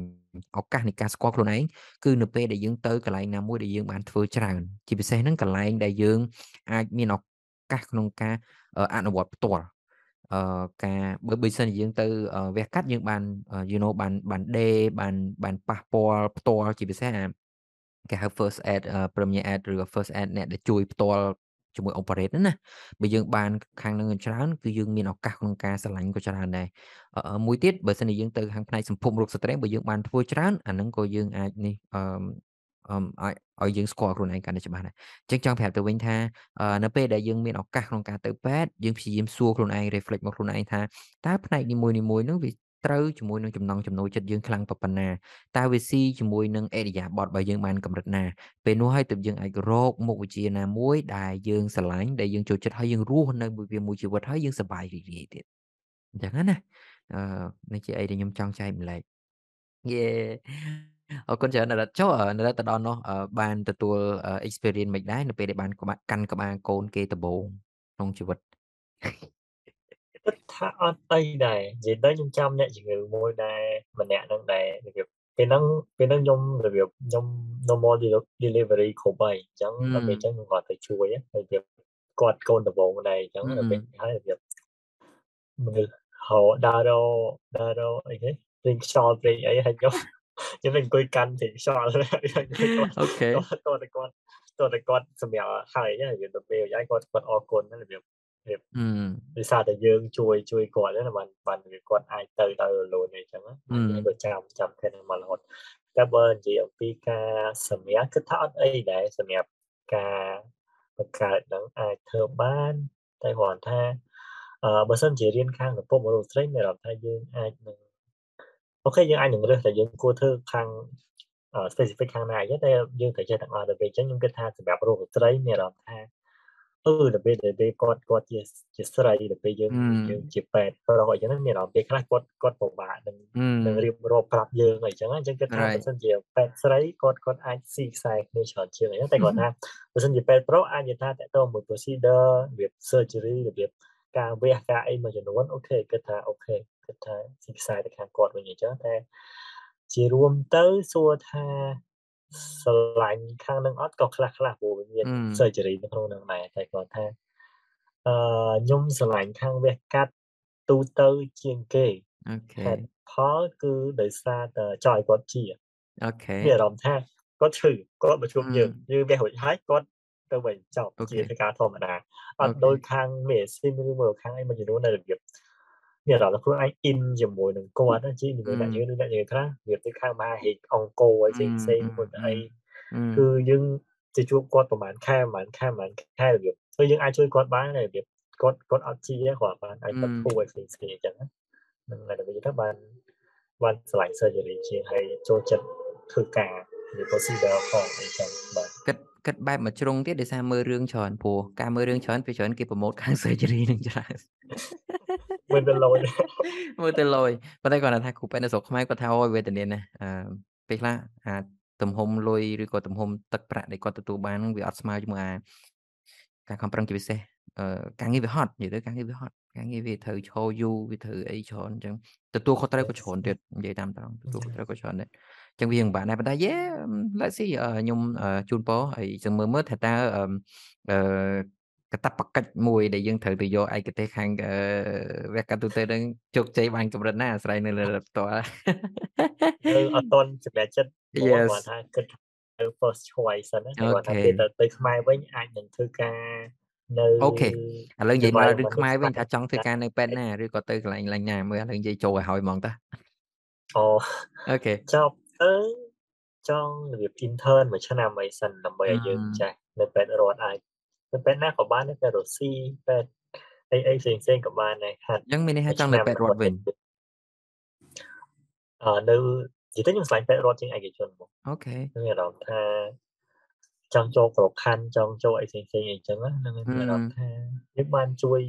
ឱកាសនៃការស្គាល់ខ្លួនឯងគឺនៅពេលដែលយើងទៅកន្លែងណាមួយដែលយើងបានធ្វើច្រើនជាពិសេសហ្នឹងកន្លែងដែលយើងអាចមានឱកាសក្នុងការអនុវត្តផ្ទាល់អឺការបើបើសិនជាយើងទៅវះកាត់យើងបាន you know បានបានដេបានបានប៉ះពាល់ផ្ទាល់ជាពិសេសអា គេហៅ first aid premier aid ឬ first aid អ្នកដែលជួយផ្ទាល់ជាមួយ operate ហ្នឹងណាបើយើងបានខាងនឹងច្រើនគឺយើងមានឱកាសក្នុងការឆ្លាញ់ក៏ច្រើនដែរមួយទៀតបើសិនជាយើងទៅខាងផ្នែកសម្ភពរោគស្ត្រីបើយើងបានធ្វើច្រើនអាហ្នឹងក៏យើងអាចនេះអឺអឺឲ្យឲ្យយើងស្គាល់ខ្លួនឯងកាន់តែច្បាស់ដែរអញ្ចឹងចង់ប្រាប់ទៅវិញថានៅពេលដែលយើងមានឱកាសក្នុងការទៅពេទ្យយើងព្យាយាមសួរខ្លួនឯង reflect មកខ្លួនឯងថាតើផ្នែកនីមួយៗហ្នឹងវា ត្រូវជាមួយនឹងចំណង់ចំណូលចិត្តយើងខ្លាំងប៉ុណ្ណាតើវាស៊ីជាមួយនឹងអេរិយាបថរបស់យើងបានកម្រិតណាពេលនោះហើយទើបយើងអាចរកមុខវិជ្ជាណាមួយដែលយើងស្រឡាញ់ដែលយើងចូលចិត្តហើយយើងរស់នៅវាមួយជីវិតហើយយើងសប្បាយរីករាយទៀតអញ្ចឹងណាអឺនេះជាអីដែលខ្ញុំចង់ចែកម្លែកយេអរគុណច្រើនដល់ចុះនៅទៅដល់នោះបានទទួល experience មិនដែរនៅពេលដែលបានកាន់ក្បាលកូនគេដំបូងក្នុងជីវិត គិតថាអត់អីដែរនិយាយទៅខ្ញុំចាំអ្នកជំងឺមួយដែរម្នាក់នឹងដែររបៀបពេលហ្នឹងពេលហ្នឹងខ្ញុំរបៀបខ្ញុំ normal delivery គ្រប់ហើយអញ្ចឹងដល់ពេលអញ្ចឹងខ្ញុំគាត់ទៅជួយហើយរបៀបគាត់កូនដំបងដែរអញ្ចឹងដល់ពេលហើយរបៀបមនុស្សហៅដើរដើរអីគេព្រេងខ្យល់ព្រេងអីហើយខ្ញុំខ្ញុំនឹងអង្គុយកាន់ព្រេងខ្យល់អូខេតើគាត់តើគាត់គាត់សម្រាប់ហើយហើយទៅពេលហើយគាត់គាត់អរគុណរបៀប រៀបដោយសារតែយើងជួយជួយគាត់ណាបានបានគាត់អាចទៅទៅរលូនអីចឹងណាក៏ចាំចាំគ្នាមករហូតតែបើនិយាយអំពីការសម្រាប់គឺថាអត់អីដែរសម្រាប់ការបង្កើតនឹងអាចធ្វើបានតែគ្រាន់ថាអឺបើសិនជារៀនខាងឪពុកម្រូវស្រីមានអារម្មណ៍ថាយើងអាចនឹងអូខេយើងអាចនឹងរើសតែយើងគួរធ្វើខាង specific ខាងណាតែយើងត្រូវចេះទាំងអស់ទៅវិញអញ្ចឹងខ្ញុំគិតថាសម្រាប់រូបស្ត្រីមានអារម្មណ៍ថា អឺដល់ពេលដែលពេលគាត់គាត់ជាជាស្រីដល់ពេលយើងយើងជាពេទ្យប្រុសអញ្ចឹងមានអារម្មណ៍ពេលខ្លះគាត់គាត់ពិបាកនឹងនឹងរៀបរាប់ប្រាប់យើងអញ្ចឹងអញ្ចឹងគាត់ថាបើសិនជាពេទ្យស្រីគាត់គាត់អាចស៊ីខ្សែគ្នាច្រើនជាងអញ្ចឹងតែគាត់ថាបើសិនជាពេទ្យប្រុសអាចនិយាយថាតើតើមួយ procedure របៀប surgery របៀបការវះការអីមួយចំនួនអូខេគិតថាអូខេគិតថាស៊ីខ្សែទៅខាងគាត់វិញអញ្ចឹងតែជារួមទៅសួរថា ស្រឡាញ់ខាងនឹងអត់ក៏ខ្លះខ្លះព្រោះវាមាន surgery នៅក្នុងនឹងដែរតែគាត់ថាអឺខ្ញុំស្រឡាញ់ខាងវះកាត់ទូទៅជាងគេអូខេផលគឺដោយសារតែចอยគាត់ជាអូខេមានអារម្មណ៍ថាគាត់ឈឺគាត់មកជួបយើងយើងវះរួចហើយគាត់ទៅវិញចប់ជាការធម្មតាអត់ដូចខាងមេស៊ីនឬមួយខាងអីមួយចំនួននៅរបៀប មានអារម្មណ៍ខ្លួនឯង in ជាមួយនឹងគាត់ជាជាមួយអ្នកយើងឬអ្នកយើងខ្លះវាទៅខាងមហាហេកអង្គរអីផ្សេងៗមួយអីគឺយើងទៅជួបគាត់ប្រហែលខែប្រហែលខែប្រហែលខែរបៀបគឺយើងអាចជួយគាត់បានរបៀបគាត់គាត់អត់ជាគាត់បានអាចគាត់ធ្វើឲ្យផ្សេងៗអញ្ចឹងហ្នឹងហើយទៅទៅបានបានឆ្លាញ់ surgery ជាងហើយចូលចិត្តធ្វើការឬ procedure ផងអីចឹងបាទគិតគិតបែបមួយជ្រុងទៀតដោយសារមើលរឿងច្រើនព្រោះការមើលរឿងច្រើនពីច្រើនគេប្រម៉ូទខាង surgery នឹងច្រើន មើលទៅលយមើលទៅលយប៉ុន្តែគាត់ថាគ្រូពេទ្យនៅស្រុកខ្មែរគាត់ថាអូយវេទនាណាស់អឺពេលខ្លះអាទំហំលុយឬក៏ទំហំទឹកប្រាក់ដែលគាត់ទទួលបានវាអត់ស្មើជាមួយអាការខំប្រឹងជាពិសេសអឺការងារវាហត់និយាយទៅការងារវាហត់ការងារវាត្រូវឈរយូរវាត្រូវអីច្រើនអញ្ចឹងទទួលខុសត្រូវក៏ច្រើនទៀតនិយាយតាមត្រង់ទទួលខុសត្រូវក៏ច្រើនដែរអញ្ចឹងវាពិបាកដែរប៉ុន្តែយេ let's see ខ្ញុំជូនពរហើយយើងមើលមើលថាតើអឺ កតបកិច្ចមួយដែលយើងត្រូវទៅយកឯកទេសខាងវគ្គកាត់ទូទៅនឹងជោគជ័យបានកម្រិតណាអាស្រ័យនៅលើផ្ទាល់នៅអត់តន់សម្រាប់ចិត្តគាត់ថាគិតទៅ first choice សិនណាគាត់ថាពេលទៅទៅខ្មែរវិញអាចនឹងធ្វើការនៅអូខេឥឡូវនិយាយមករឿងខ្មែរវិញថាចង់ធ្វើការនៅពេទ្យណាឬក៏ទៅកន្លែងឡើងណាមើលឥឡូវនិយាយចូលឲ្យហើយហ្មងតាអូអូខេចប់ទៅចង់របៀប intern មួយឆ្នាំអីសិនដើម្បីឲ្យយើងចេះនៅពេទ្យរដ្ឋអាច ទៅពេទ្យណាក៏បានដែរពេទ្យរុស្ស៊ីពេទ្យអីអីផ្សេងផ្សេងក៏បានដែរហាត់អញ្ចឹងមានន័យថាចង់នៅពេទ្យរដ្ឋវិញអឺនៅនិយាយទៅខ្ញុំឆ្លាញ់ពេទ្យរដ្ឋជាងឯកជនមកអូខេខ្ញុំមានអារម្មណ៍ថាចង់ចូលក្របខណ្ឌចង់ចូលអីផ្សេងផ្សេងអីចឹងហ្នឹងមានអារម្មណ៍ថាយើងបានជួយ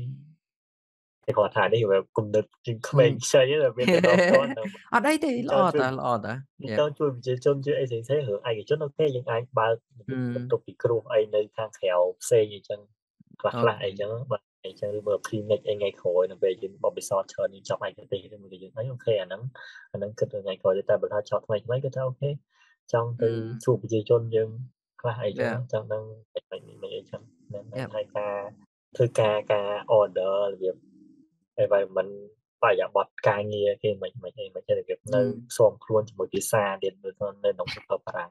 តែគាត់ថានេះវាគំនិតជាងក្មេងខ្ចីតែវាទៅដល់គាត់អត់អីទេល្អតាល្អតាទៅជួយប្រជាជនជួយអីផ្សេងផ្សេងរឿងឯកជន OK យើងអាចបើកបន្ទប់ពិគ្រោះអីនៅខាងក្រៅផ្សេងអីចឹងខ្លះខ្លះអីចឹងបាទអីចឹងឬបើ clinic អីថ្ងៃក្រោយនៅពេលយើងបបិសតច្រើនយើងចាប់ឯកទេសមួយយើងអី OK អាហ្នឹងអាហ្នឹងគិតថ្ងៃក្រោយតែបើថាចប់ថ្មីថ្មីគឺថា OK ចង់ទៅជួបប្រជាជនយើងខ្លះអីចឹងចង់ដឹងអីមិនអីចឹងហើយការធ្វើការការ order របៀប environment បរិយាប័ន្នការងារគេមិនមិនអីមិនចេះរបៀបនៅផ្សំខ្លួនជាមួយភាសាទៀតនៅក្នុងសិភៅបារាំង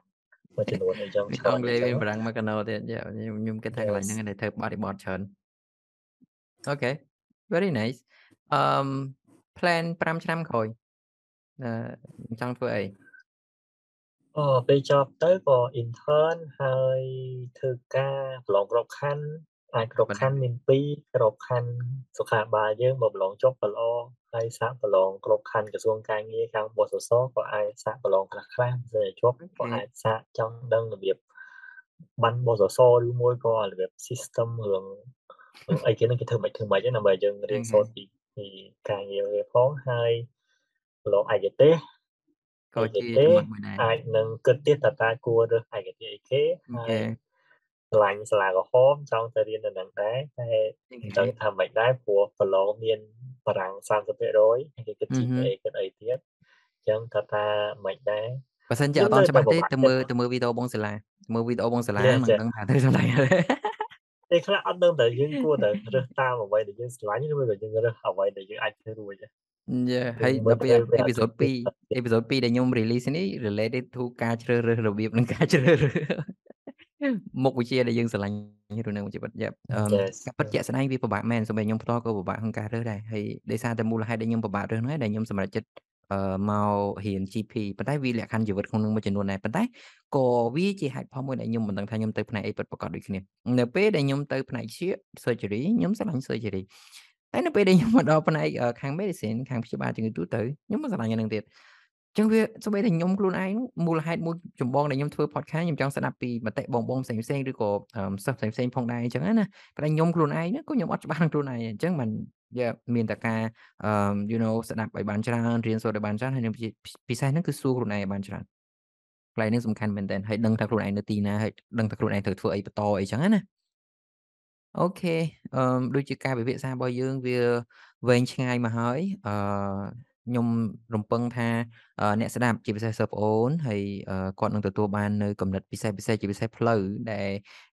មួយចំនួនអីចឹងច្រើនអង់គ្លេសមានបារាំងមកកណោទៀតខ្ញុំខ្ញុំគិតថាកន្លែងហ្នឹងដែលធ្វើបរិបទច្រើនអូខេ very nice um plan 5ឆ្នាំក្រោយអឺចង់ធ្វើអីអូពេលចប់ទៅក៏ intern ហើយធ្វើការប្រឡងក្របខ័ណ្ឌ អាចក្របខ័ណ្ឌមាន2ក្របខ័ណ្ឌសុខាភិបាលយើងបើប្រឡងចុះក៏ល្អហើយសាកប្រឡងក្របខ័ណ្ឌក្រសួងការងារខាងបសសក៏អាចសាកប្រឡងខ្លះខ្លះទៅជាប់ក៏អាចសាកចង់ដឹងរបៀបបានបសសឬមួយក៏របៀប system រឿងអីគេនឹងគេធ្វើមិនធ្វើមិនដើម្បីយើងរៀនសូត្រពីពីការងារវាផងហើយប្រឡងឯកទេសក៏ជាចំណុចមួយដែរអាចនឹងគិតទៀតតើតើគួររើសឯកទេសអីគេហើយ ឆ្លាញ់សាលាក្រហមចង់ទៅរៀននៅនឹងដែរតែមិនដឹងថាមិនដែរព្រោះប្រឡងមានបារាំង30%ហើយគេគិត GPA គិតអីទៀតអញ្ចឹងថាថាមិនដែរបើសិនជាអត់តច្បាស់ទេទៅមើលទៅមើលវីដេអូបងសាលាមើលវីដេអូបងសាលាមិនដឹងថាទៅសាលាពេលខ្លះអត់ដឹងតែយើងគួរតែរើសតាមអ្វីដែលយើងស្រឡាញ់ឬក៏យើងរើសអ្វីដែលយើងអាចធ្វើរួចយ៉ាហើយដល់ពេលអេពីសូត2អេពីសូត2ដែលខ្ញុំ release នេះ related to ការជ្រើសរើសរបៀបនិងការជ្រើសរើស មុខវិជ្ជាដែលយើងស្រឡាញ់ឬនឹងជីវិតយ៉ាការពិតជាក់ស្ដែងវាពិបាកមែនសូម្បីខ្ញុំផ្ទាល់ក៏ពិបាកក្នុងការរើសដែរហើយដោយសារតែមូលហេតុដែលខ្ញុំពិបាករើសហ្នឹងដែលខ្ញុំសម្រេចចិត្តអឺមករៀន GP ប៉ុន្តែវាលក្ខខណ្ឌជីវិតក្នុងនឹងមួយចំនួនដែរប៉ុន្តែក៏វាជាហេតុផលមួយដែលខ្ញុំមិនដឹងថាខ្ញុំទៅផ្នែកអីពិតប្រាកដដូចគ្នានៅពេលដែលខ្ញុំទៅផ្នែកជា surgery ខ្ញុំស្រឡាញ់ surgery តែនៅពេលដែលខ្ញុំមកដល់ផ្នែកខាង medicine ខាងព្យាបាលជំងឺទូទៅខ្ញុំមិនស្រឡាញ់ហ្នឹងទៀត ចឹងវាសូម្បីតែខ្ញុំខ្លួនឯងមូលហេតុមួយចម្បងដែលខ្ញុំធ្វើ podcast ខ្ញុំចង់ស្ដាប់ពីមតិបងបងផ្សេងផ្សេងឬក៏សិស្សផ្សេងផ្សេងផងដែរអញ្ចឹងណាប៉ុន្តែខ្ញុំខ្លួនឯងក៏ខ្ញុំអត់ច្បាស់នឹងខ្លួនឯងអញ្ចឹងមិនយ៉ាមានតែការអឺ you know ស្ដាប់ឲ្យបានច្រើនរៀនសូត្រឲ្យបានច្រើនហើយពិសេសហ្នឹងគឺសួរខ្លួនឯងឲ្យបានច្រើនកន្លែងនេះសំខាន់មែនទែនហើយដឹងថាខ្លួនឯងនៅទីណាហើយដឹងថាខ្លួនឯងត្រូវធ្វើអីបន្តអីចឹងណាអូខេអឺដូចជាការពិភាក្សារបស់យើងវាវែងឆ្ងាយមកហើយអឺ ខ្ញុំរំពឹងថាអ្នកស្ដាប់ជាពិសេសសិស្សប្អូនហើយគាត់នឹងទទួលបាននៅគំនិតពិសេសពិសេសជាពិសេសផ្លូវដែល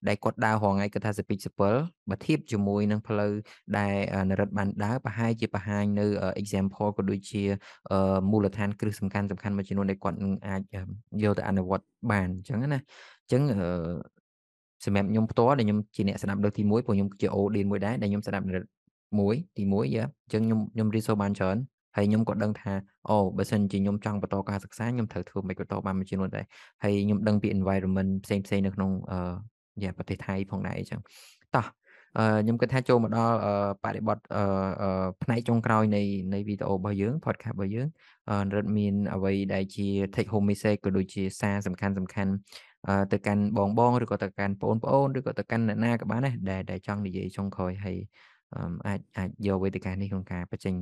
ដែលគាត់ដើររងថ្ងៃគាត់ថាសពិចសពិលបើធៀបជាមួយនឹងផ្លូវដែលនរិទ្ធបានដើរប្រហែលជាបង្ហាញនៅ example ក៏ដូចជាមូលដ្ឋានគ្រឹះសំខាន់សំខាន់មួយចំនួនដែលគាត់នឹងអាចយកទៅអនុវត្តបានអញ្ចឹងណាអញ្ចឹងសម្រាប់ខ្ញុំផ្ទាល់ដែលខ្ញុំជាអ្នកស្ដាប់លើកទី1ព្រោះខ្ញុំជា audience មួយដែរដែលខ្ញុំស្ដាប់នរិទ្ធមួយទី1យ៉ាអញ្ចឹងខ្ញុំខ្ញុំរៀនសូត្របានច្រើន ហើយខ្ញុំក៏ដឹងថាអូបើសិនជាខ្ញុំចង់បន្តការសិក្សាខ្ញុំត្រូវធ្វើមិនបន្តបានមួយចំនួនដែរហើយខ្ញុំដឹងពី environment ផ្សេងផ្សេងនៅក្នុងអឺយ៉ាប្រទេសថៃផងដែរអញ្ចឹងតោះអឺខ្ញុំគិតថាចូលមកដល់បរិបទអឺផ្នែកចុងក្រោយនៃនៃវីដេអូរបស់យើង podcast របស់យើងអឺរិទ្ធមានអ្វីដែលជា take home message ក៏ដូចជាសារសំខាន់សំខាន់ទៅកាន់បងបងឬក៏ទៅកាន់បងប្អូនឬក៏ទៅកាន់អ្នកណាក៏បានដែរដែលចង់និយាយចុងក្រោយហើយអាចអាចយកវេទិកានេះក្នុងការបញ្ចេញ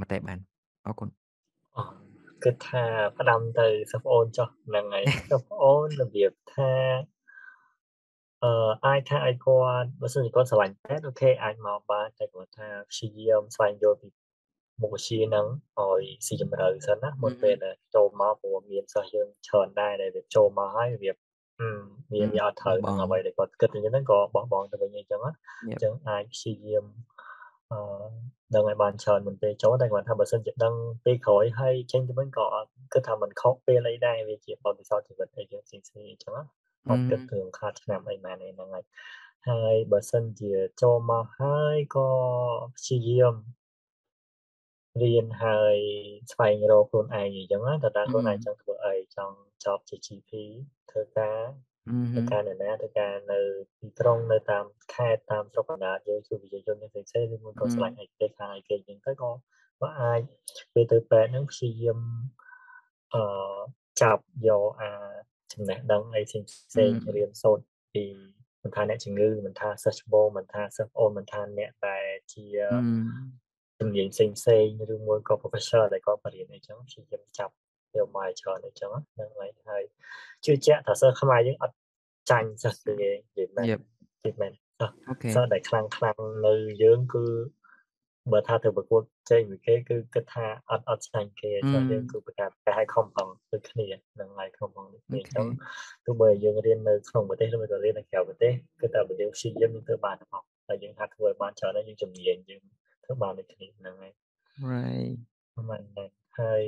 មតិបានអរគុណគិតថាផ្ដាំទៅសិស្សប្អូនចុះហ្នឹងហើយសិស្សប្អូនរបៀបថាអឺអាចថាឲ្យគាត់បើសិនជាគាត់ស្រឡាញ់ពេទ្យអូខេអាចមកបានតែគាត់ថាព្យាយាមស្វែងយល់ពីមុខវិជ្ជាហ្នឹងឲ្យស៊ីជម្រៅសិនណាមុនពេលដែលចូលមកព្រោះមានសិស្សយើងច្រើនដែរដែលវាចូលមកហើយវាមានវាអត់ត្រូវនឹងអ្វីដែលគាត់គិតអញ្ចឹងហ្នឹងក៏បោះបង់ទៅវិញអញ្ចឹងអញ្ចឹងអាចព្យាយាម អឺដឹងឲ្យបានច្រើនមុនពេលចូលតែគាត់ថាបើសិនជាដឹងពេលក្រោយហើយចេញទៅវិញក៏អត់គិតថាมันខុសពេលអីដែរវាជាបទពិសោធន៍ជីវិតអីយើងផ្សេងៗអញ្ចឹងអត់គិតរឿងខាតឆ្នាំអីមែនទេហ្នឹងហើយហើយបើសិនជាចូលមកហើយក៏ព្យាយាមរៀនហើយស្វែងរកខ្លួនឯងអញ្ចឹងណាតើតើខ្លួនឯងចង់ធ្វើអីចង់ចប់ជា GP ធ្វើការ ទៅការនៅណាទៅការនៅទីក្រុងនៅតាមខេត្តតាមស្រុកកណ្ដាលយើងជួយវិជ្ជាជនផ្សេងផ្សេងឬមួយក៏ឆ្លាញ់ឯកទេសខាងឯកទេសអញ្ចឹងទៅក៏ក៏អាចពេលទៅពេទ្យហ្នឹងព្យាយាមអឺចាប់យកអាចំណេះដឹងអីផ្សេងផ្សេងរៀនសូត្រពីមិនថាអ្នកជំងឺមិនថាសិស្សច្បងមិនថាសិស្សអូនមិនថាអ្នកដែលជាជំនាញផ្សេងផ្សេងឬមួយក៏ professor ដែលគាត់បរៀនអីចឹងព្យាយាមចាប់ យកមកច្រើនអីចឹងហ្នឹងហើយហើយជឿជាក់ថាសិស្សខ្មែរយើងអត់ចាញ់សិស្សគេនិយាយមែននិយាយមែនសិស្សដែលខ្លាំងខ្លាំងនៅយើងគឺបើថាទៅប្រកួតចេញពីគេគឺគិតថាអត់អត់ចាញ់គេចឹងយើងគឺប្រកាសតែឲ្យខំប្រឹងដូចគ្នានឹងឲ្យខំប្រឹងដូចគ្នាចឹងទោះបីយើងរៀននៅក្នុងប្រទេសឬក៏រៀននៅក្រៅប្រទេសគឺតែបើយើងព្យាយាមយើងធ្វើបានទាំងអស់តែយើងថាធ្វើឲ្យបានច្រើនយើងជំនាញយើងធ្វើបានដូចគ្នាហ្នឹងហើយ right មិនដែរហើយ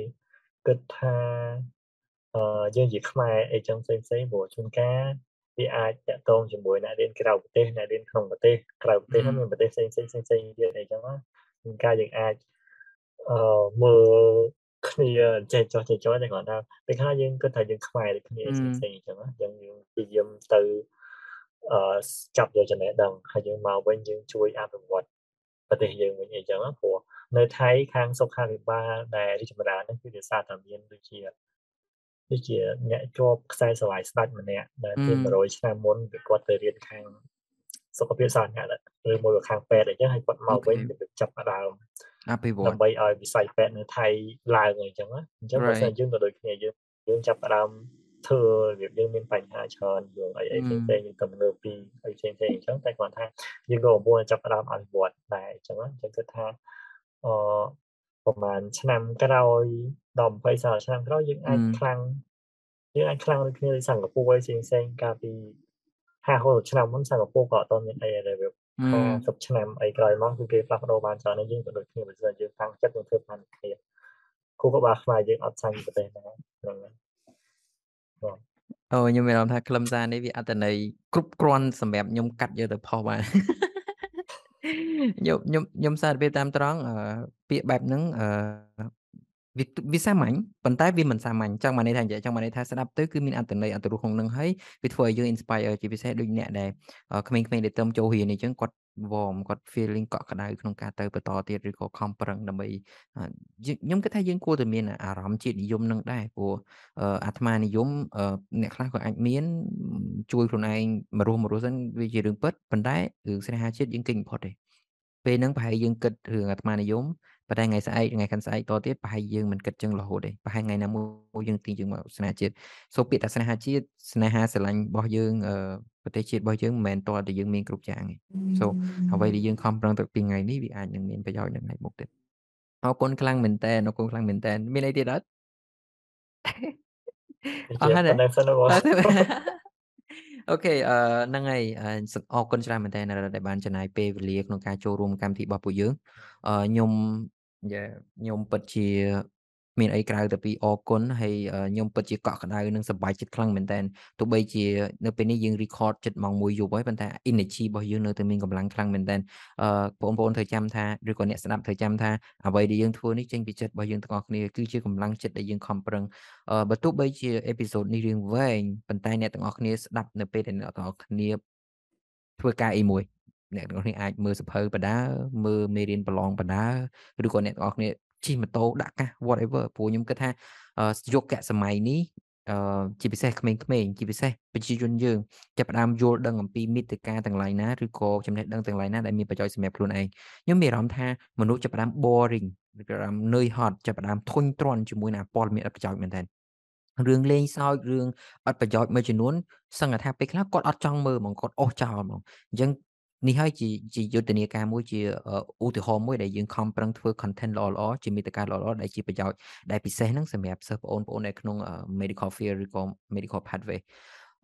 គិតថាអឺយើងជាខ្មែរអីចឹងផ្សេងផ្សេងព្រោះជួនកាលវាអាចតាក់ទងជាមួយអ្នករៀនក្រៅប្រទេសអ្នករៀនក្នុងប្រទេសក្រៅប្រទេសហ្នឹងមានប្រទេសផ្សេងផ្សេងផ្សេងផ្សេងទៀតអីចឹងណាជួនកាលយើងអាចអឺមើលគ្នាចេះចោះចេះចោះតែគាត់ថាពេលខ្លះយើងគិតថាយើងខ្មែរដូចគ្នាផ្សេងផ្សេងអញ្ចឹងយើងយើងព្យាយាមទៅអឺចាប់យកចំណេះដឹងហើយយើងមកវិញយើងជួយអភិវឌ្ឍ ប្រទេសយើងវិញអីចឹងព្រោះនៅថៃខាងសុខាភិបាលដែលរីកចម្រើនហ្នឹងគឺដោយសារតែមានដូចជាដូចជាអ្នកជាប់ខ្សែស្រឡាយស្ដាច់ម្នាក់ដែលពី100ឆ្នាំមុនគឺគាត់ទៅរៀនខាងសុខភាពសាធារណៈឬមួយខាងពេទ្យអីចឹងហើយគាត់មកវិញគឺចាប់ផ្ដើមអភិវឌ្ឍដើម្បីឲ្យវិស័យពេទ្យនៅថៃឡើងអីចឹងអញ្ចឹងបើសិនយើងក៏ដូចគ្នាយើងយើងចាប់ផ្ដើម ធ្វើរបៀបយើងមានបញ្ហាច្រើនយើងអីអីផ្សេងផ្សេងយើងកំណើពីអីផ្សេងផ្សេងអញ្ចឹងតែគាត់ថាយើងក៏កំពុងចាប់ផ្ដើមអភិវឌ្ឍដែរអញ្ចឹងអញ្ចឹងគឺថាអឺប្រហែលឆ្នាំក្រោយដល់20 30ឆ្នាំក្រោយយើងអាចខ្លាំងយើងអាចខ្លាំងដូចគ្នាសិង្ហបុរីផ្សេងផ្សេងកាលពី50 60ឆ្នាំមុនសិង្ហបុរីក៏អត់មានអីដែលវា50ឆ្នាំអីក្រោយមកគឺគេផ្លាស់ប្ដូរបានច្រើនយើងក៏ដូចគ្នាបើសិនយើងខាងចិត្តយើងធ្វើបានគ្នាគូក្បាលខ្មែរយើងអត់ចាញ់ប្រទេសណាហ្នឹង អូខ្ញុំមានអារម្មណ៍ថាខ្លឹមសារនេះវាអត្តន័យគ្រប់គ្រាន់សម្រាប់ខ្ញុំកាត់យកទៅផុសបានខ្ញុំខ្ញុំខ្ញុំសារភាពតាមត្រង់ពាក្យបែបហ្នឹងអឺ វាវាសាមញ្ញប៉ុន្តែវាមិនសាមញ្ញចង់មកន័យថានិយាយចង់មកន័យថាស្ដាប់ទៅគឺមានអត្ថន័យអត្ថរសក្នុងនឹងហើយវាធ្វើឲ្យយើង inspire ជាពិសេសដូចអ្នកដែលក្មេងៗដែលទៅចូលរៀននេះអញ្ចឹងគាត់ warm គាត់ feeling កក់ក្ដៅក្នុងការទៅបន្តទៀតឬក៏ខំប្រឹងដើម្បីខ្ញុំគិតថាយើងគួរតែមានអារម្មណ៍ជាតិនិយមនឹងដែរព្រោះអាត្មានិយមអ្នកខ្លះក៏អាចមានជួយខ្លួនឯងមករស់មករស់សិនវាជារឿងពិតប៉ុន្តែរឿងស្នេហាជាតិយើងគិតបំផុតទេពេលហ្នឹងប្រហែលយើងគិតរឿងអាត្មានិយម ប៉ុន្តែថ្ងៃស្អែកថ្ងៃខាន់ស្អែកតទៀតប្រហែលយើងមិនគិតចឹងរហូតទេប្រហែលថ្ងៃណាមួយយើងទីយើងមកស្នេហាជាតិសូពាក្យថាស្នេហាជាតិស្នេហាស្រឡាញ់របស់យើងប្រទេសជាតិរបស់យើងមិនមែនតតែយើងមានគ្រប់យ៉ាងទេសូអ្វីដែលយើងខំប្រឹងទៅពីថ្ងៃនេះវាអាចនឹងមានប្រយោជន៍នៅថ្ងៃមុខទៀតអរគុណខ្លាំងមែនតើអរគុណខ្លាំងមែនតើមានអីទៀតអត់អរហើយអូខេអឺហ្នឹងហើយអរគុណច្រើនមែនតើដែលបានចំណាយពេលវេលាក្នុងការចូលរួមកម្មវិធីរបស់ពួកយើងអឺខ្ញុំ ខ្ញុំពិតជា មានអីក្រៅទៅពីអរគុណហើយខ្ញុំពិតជាកក់ក្ដៅនិងសប្បាយចិត្តខ្លាំងមែនតើទោះបីជានៅពេលនេះយើង record ចិត្តម៉ោង1យប់ហើយប៉ុន្តែ energy របស់យើងនៅតែមានកម្លាំងខ្លាំងមែនតើអឺបងប្អូនត្រូវចាំថាឬក៏អ្នកស្ដាប់ត្រូវចាំថាអ្វីដែលយើងធ្វើនេះចេញពីចិត្តរបស់យើងទាំងអស់គ្នាគឺជាកម្លាំងចិត្តដែលយើងខំប្រឹងអឺបើទោះបីជាអេពីសូតនេះរៀងវែងប៉ុន្តែអ្នកទាំងអស់គ្នាស្ដាប់នៅពេលដែលអ្នកទាំងអស់គ្នាធ្វើការអីមួយ អ្នកទាំងអស់គ្នាអាចមើលសភៅបដាមើលមេរៀនប្រឡងបដាឬក៏អ្នកទាំងអស់គ្នាជិះម៉ូតូដាក់កាស whatever ព្រោះខ្ញុំគិតថាយុគសម័យនេះអឺជាពិសេសក្មេងៗជាពិសេសប្រជាជនយើងចាប់ផ្ដើមយល់ដឹងអំពីមិត្តការទាំងឡាយណាឬក៏ចំណេះដឹងទាំងឡាយណាដែលមានប្រយោជន៍សម្រាប់ខ្លួនឯងខ្ញុំមានអារម្មណ៍ថាមនុស្សចាប់ផ្ដើម boring ឬក៏នឿយហត់ចាប់ផ្ដើមធុញទ្រាន់ជាមួយនឹងព័ត៌មានអត់ប្រយោជន៍មែនទែនរឿងលេងសើចរឿងអត់ប្រយោជន៍មួយចំនួនសឹងថាពេលខ្លះគាត់អត់ចង់មើលហ្មងគាត់អស់ចោលហ្មងអញ្ចឹង នេះហើយជាជាយុទ្ធនាការមួយជាឧទាហរណ៍មួយដែលយើងខំប្រឹងធ្វើ content ល្អល្អជាមេត្តាល្អល្អដែលជាប្រយោជន៍ដែលពិសេសហ្នឹងសម្រាប់សិស្សបងប្អូននៅក្នុង medical field ឬក៏ medical pathway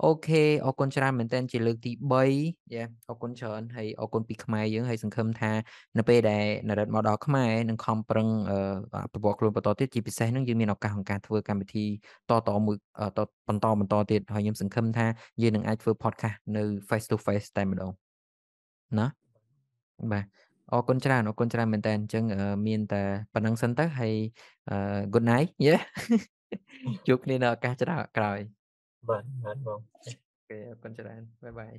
អូខេអរគុណច្រើនមែនទែនជាលើកទី3យ៉ាអរគុណច្រើនហើយអរគុណពីខ្មែរយើងហើយសង្ឃឹមថានៅពេលដែលនរិទ្ធមកដល់ខ្មែរនឹងខំប្រឹងអភិវឌ្ឍខ្លួនបន្តទៀតជាពិសេសនឹងយើងមានឱកាសក្នុងការធ្វើកម្មវិធីតតមួយតបន្តបន្តទៀតហើយខ្ញុំសង្ឃឹមថាយើងនឹងអាចធ្វើ podcast នៅ face to face តែម្ដង ណាបាទអរគុណច្រើនអរគុណច្រើនមែនតើអញ្ចឹងមានតែប៉ុណ្្នឹងសិនទៅហើយ good night យេជួបគ្នានៅឱកាសច្រើនក្រោយបាទបាទបងអូខេអរគុណច្រើនបាយបាយ